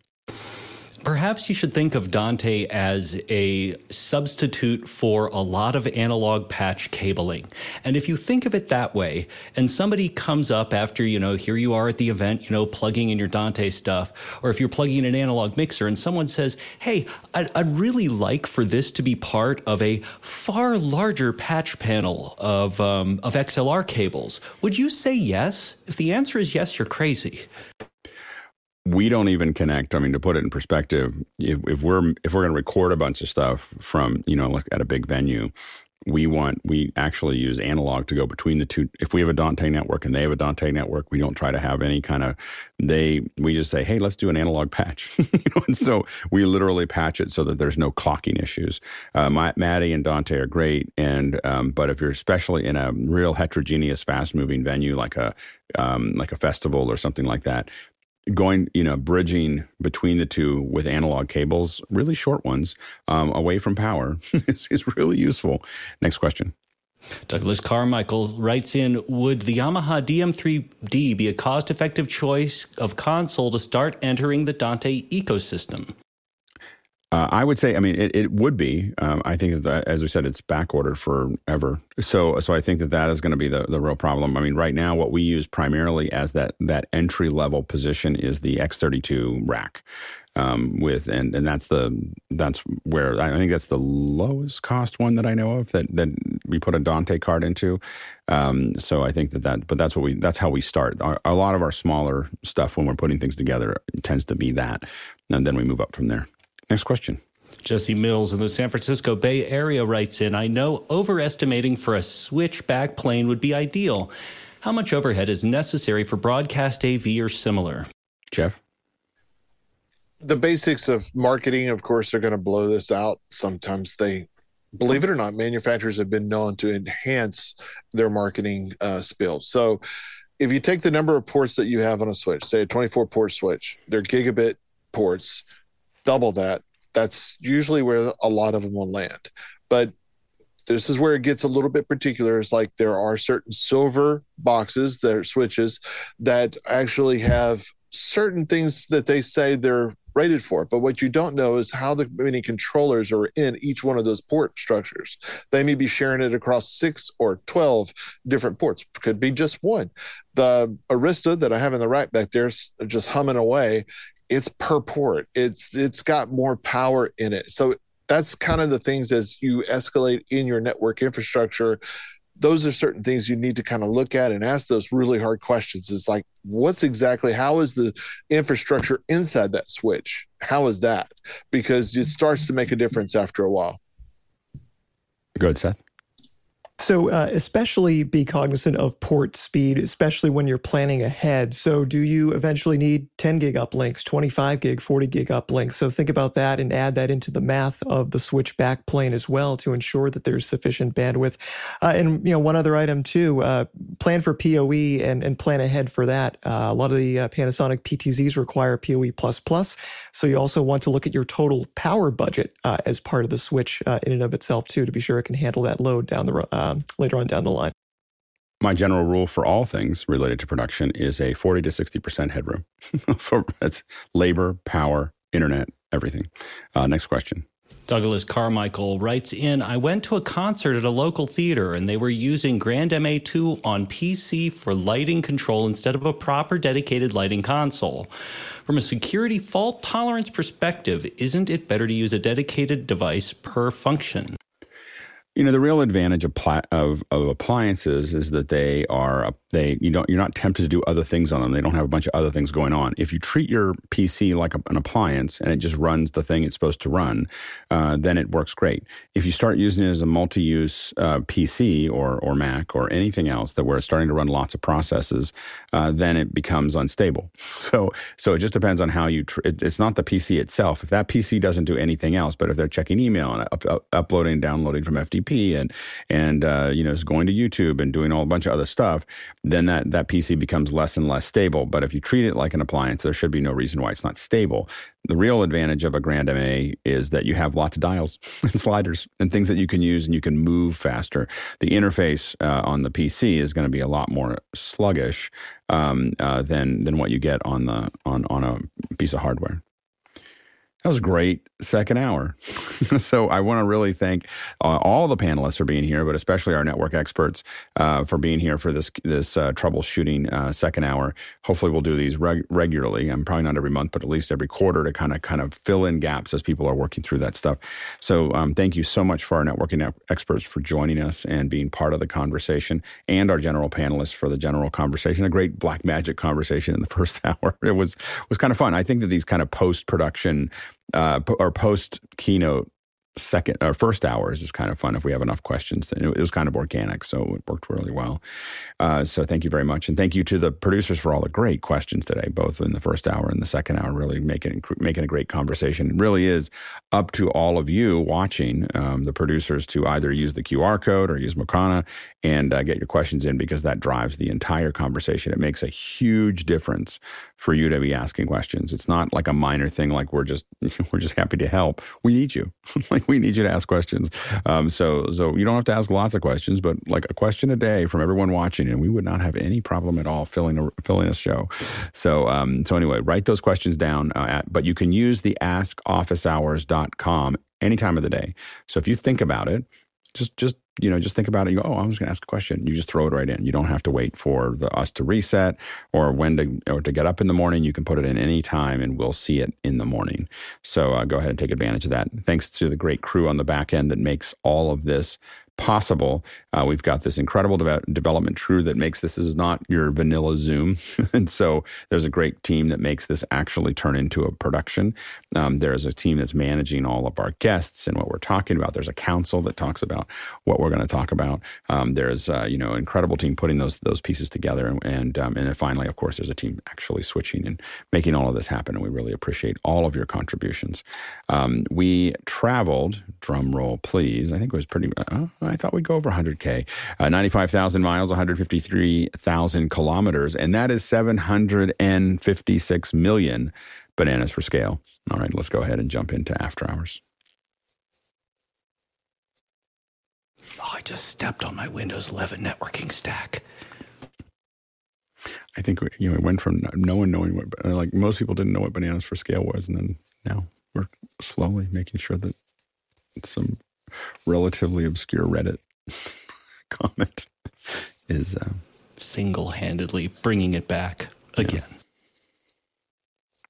Perhaps you should think of Dante as a substitute for a lot of analog patch cabling. And if you think of it that way, and somebody comes up after, you know, here you are at the event, you know, plugging in your Dante stuff, or if you're plugging in an analog mixer and someone says, hey, I'd, I'd really like for this to be part of a far larger patch panel of, um, of XLR cables, would you say yes? If the answer is yes, you're crazy we don't even connect. I mean, to put it in perspective, if, if we're if we're going to record a bunch of stuff from you know like at a big venue, we want we actually use analog to go between the two. If we have a Dante network and they have a Dante network, we don't try to have any kind of they. We just say, hey, let's do an analog patch. [laughs] you know? And so we literally patch it so that there's no clocking issues. Uh, my, MADI and Dante are great, and um, but if you're especially in a real heterogeneous, fast moving venue like a um, like a festival or something like that, going, you know, bridging between the two with analog cables, really short ones, um, away from power [laughs] is, is really useful. Next question. Douglas Carmichael writes in Would the Yamaha DM3D be a cost effective choice of console to start entering the Dante ecosystem? Uh, I would say, I mean, it, it would be. Um, I think that, as we said, it's back ordered forever. So, so I think that that is going to be the, the real problem. I mean, right now, what we use primarily as that that entry level position is the X32 rack. Um, with and and that's the that's where I think that's the lowest cost one that I know of that that we put a Dante card into. Um, so I think that that but that's what we that's how we start. Our, a lot of our smaller stuff when we're putting things together tends to be that, and then we move up from there. Next question. Jesse Mills in the San Francisco Bay Area writes in I know overestimating for a switch backplane would be ideal. How much overhead is necessary for broadcast AV or similar? Jeff? The basics of marketing, of course, are going to blow this out. Sometimes they, believe it or not, manufacturers have been known to enhance their marketing uh, spill. So if you take the number of ports that you have on a switch, say a 24 port switch, they're gigabit ports double that, that's usually where a lot of them will land. But this is where it gets a little bit particular. It's like there are certain silver boxes are switches that actually have certain things that they say they're rated for. But what you don't know is how the many controllers are in each one of those port structures. They may be sharing it across six or 12 different ports, could be just one. The Arista that I have in the rack back there is just humming away. It's per port. It's it's got more power in it. So that's kind of the things as you escalate in your network infrastructure those are certain things you need to kind of look at and ask those really hard questions. It's like, what's exactly, how is the infrastructure inside that switch? How is that? Because it starts to make a difference after a while. Good, Seth. So, uh, especially be cognizant of port speed, especially when you're planning ahead. So, do you eventually need 10 gig uplinks, 25 gig, 40 gig uplinks? So, think about that and add that into the math of the switch backplane as well to ensure that there's sufficient bandwidth. Uh, and, you know, one other item too uh, plan for PoE and, and plan ahead for that. Uh, a lot of the uh, Panasonic PTZs require PoE. plus So, you also want to look at your total power budget uh, as part of the switch in and of itself too to be sure it can handle that load down the road um, later on down the line. My general rule for all things related to production is a 40 to 60% headroom. [laughs] for, that's labor, power, internet, everything. Uh, next question. Douglas Carmichael writes in I went to a concert at a local theater and they were using Grand MA2 on PC for lighting control instead of a proper dedicated lighting console. From a security fault tolerance perspective, isn't it better to use a dedicated device per function? You know, the real advantage of, of, of appliances is that they are they you don't you're not tempted to do other things on them. They don't have a bunch of other things going on. If you treat your PC like a, an appliance and it just runs the thing it's supposed to run, uh, then it works great. If you start using it as a multi-use uh, PC or or Mac or anything else that where it's starting to run lots of processes, uh, then it becomes unstable. [laughs] So so it just depends on how you. Tr- it, it's not the PC itself. If that PC doesn't do anything else, but if they're checking email and up, up, uploading downloading from FTP and and uh, you know is going to YouTube and doing all a bunch of other stuff then that, that PC becomes less and less stable. But if you treat it like an appliance, there should be no reason why it's not stable. The real advantage of a Grand MA is that you have lots of dials [laughs] and sliders and things that you can use and you can move faster. The interface uh, on the PC is going to be a lot more sluggish um, uh, than than what you get on the on on a piece of hardware. That was great second hour. [laughs] so I want to really thank uh, all the panelists for being here, but especially our network experts uh, for being here for this this uh, troubleshooting uh, second hour. Hopefully, we'll do these reg- regularly. I'm probably not every month, but at least every quarter to kind of kind of fill in gaps as people are working through that stuff. So um, thank you so much for our networking experts for joining us and being part of the conversation, and our general panelists for the general conversation. A great Blackmagic conversation in the [laughs] first hour. It was was kind of fun. I think that these kind of post production uh, or post keynote second or first hours is kind of fun if we have enough questions. And it was kind of organic, so it worked really well. Uh, so thank you very much, and thank you to the producers for all the great questions today, both in the first hour and the second hour. Really making making a great conversation. It really is up to all of you watching, um, the producers, to either use the QR code or use Mokana and uh, get your questions in because that drives the entire conversation. It makes a huge difference for you to be asking questions. It's not like a minor thing like we're just [laughs] we're just happy to help. We need you. [laughs] like [laughs] we need you to ask questions. Um, so so you don't have to ask lots of questions, but like a question a day from everyone watching, and we would not have any problem at all filling a filling a show. So um, so anyway, write those questions down. Uh, at, but you can use the askofficehours.com any time of the day. So if you think about it, just just you know, just think about it. You go, oh, I'm just going to ask a question. You just throw it right in. You don't have to wait for the, us to reset or when to or to get up in the morning. You can put it in any time, and we'll see it in the morning. So uh, go ahead and take advantage of that. Thanks to the great crew on the back end that makes all of this possible. Uh, we've got this incredible de- development crew that makes this is not your vanilla Zoom, [laughs] and so there's a great team that makes this actually turn into a production. Um, there's a team that's managing all of our guests and what we're talking about. There's a council that talks about what we're going to talk about. Um, there's uh, you know incredible team putting those those pieces together, and and, um, and then finally, of course, there's a team actually switching and making all of this happen. And we really appreciate all of your contributions. Um, we traveled, drum roll, please. I think it was pretty. Uh, I thought we'd go over 100K. Uh, 95,000 miles, 153,000 kilometers, and that is 756 million bananas for scale. All right, let's go ahead and jump into after hours. Oh, I just stepped on my Windows 11 networking stack. I think you know it went from no one knowing what like most people didn't know what bananas for scale was, and then now we're slowly making sure that some relatively obscure Reddit [laughs] comment is uh, single-handedly bringing it back again. Yeah.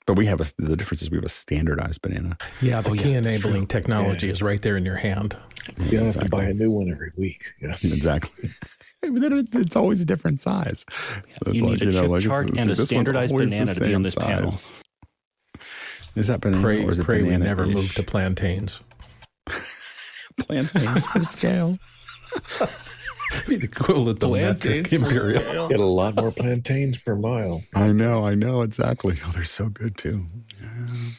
But we have a, the difference is we have a standardized banana. Yeah, the oh, key yeah, enabling technology yeah. is right there in your hand. You don't exactly. have to buy a new one every week. Yeah, [laughs] exactly. [laughs] it's always a different size. Yeah, you need a you know, chip like chart and a standardized banana to be on this size. panel. Is that banana pray, or is it pray banana we never move to plantains. Plantains for scale. [laughs] be the equivalent of metric imperial. Get a lot more plantains per mile. I know, I know exactly. Oh, they're so good too. Yeah.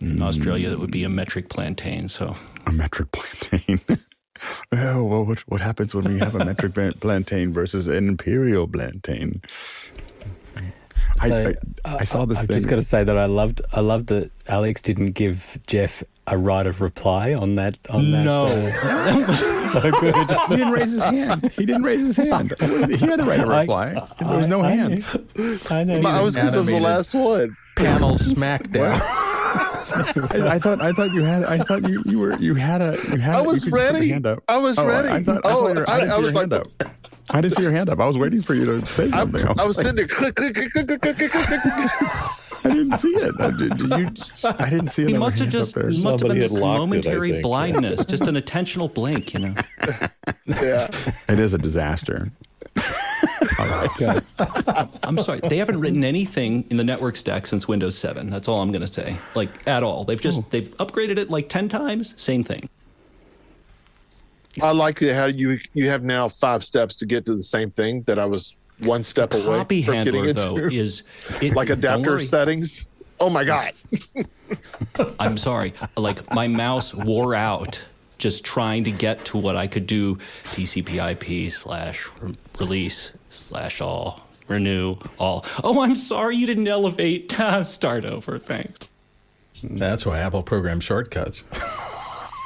In Australia, that would be a metric plantain. So a metric plantain. [laughs] oh well, what what happens when we have a metric [laughs] plantain versus an imperial plantain? So, I, I, I, saw this. I, thing. just got to say that I loved. I loved that Alex didn't give Jeff a right of reply on that. On that. No, uh, [laughs] so [laughs] good. he didn't raise his hand. He didn't raise his hand. He had a right of reply. there was no hand. I know. I was because of the last one. Panel smackdown. [laughs] I, I, thought I thought you had I thought you, you were you had a you had I was ready. I was oh, ready. I, thought, oh, I, thought I, I was like, I didn't see your hand up. I was waiting for you to say something. I, I was, I was like, sitting there. Click, click, click, click, click, click, click. I didn't see it. I, did, did you, I didn't see it. He must have just must Somebody have been this momentary it, blindness, just an attentional blink. You know. [laughs] yeah. It is a disaster. all right. I'm sorry. They haven't written anything in the network stack since Windows 7. That's all I'm going to say. Like at all. They've just oh. they've upgraded it like 10 times. Same thing. I like how you you have now five steps to get to the same thing that I was one step the away copy from handler, getting into. Though, is [laughs] it, like adapter settings. Oh my god! [laughs] I'm sorry. Like my mouse wore out just trying to get to what I could do. TCP/IP slash release slash all renew all. Oh, I'm sorry you didn't elevate. [laughs] Start over. Thanks. That's why Apple programs shortcuts.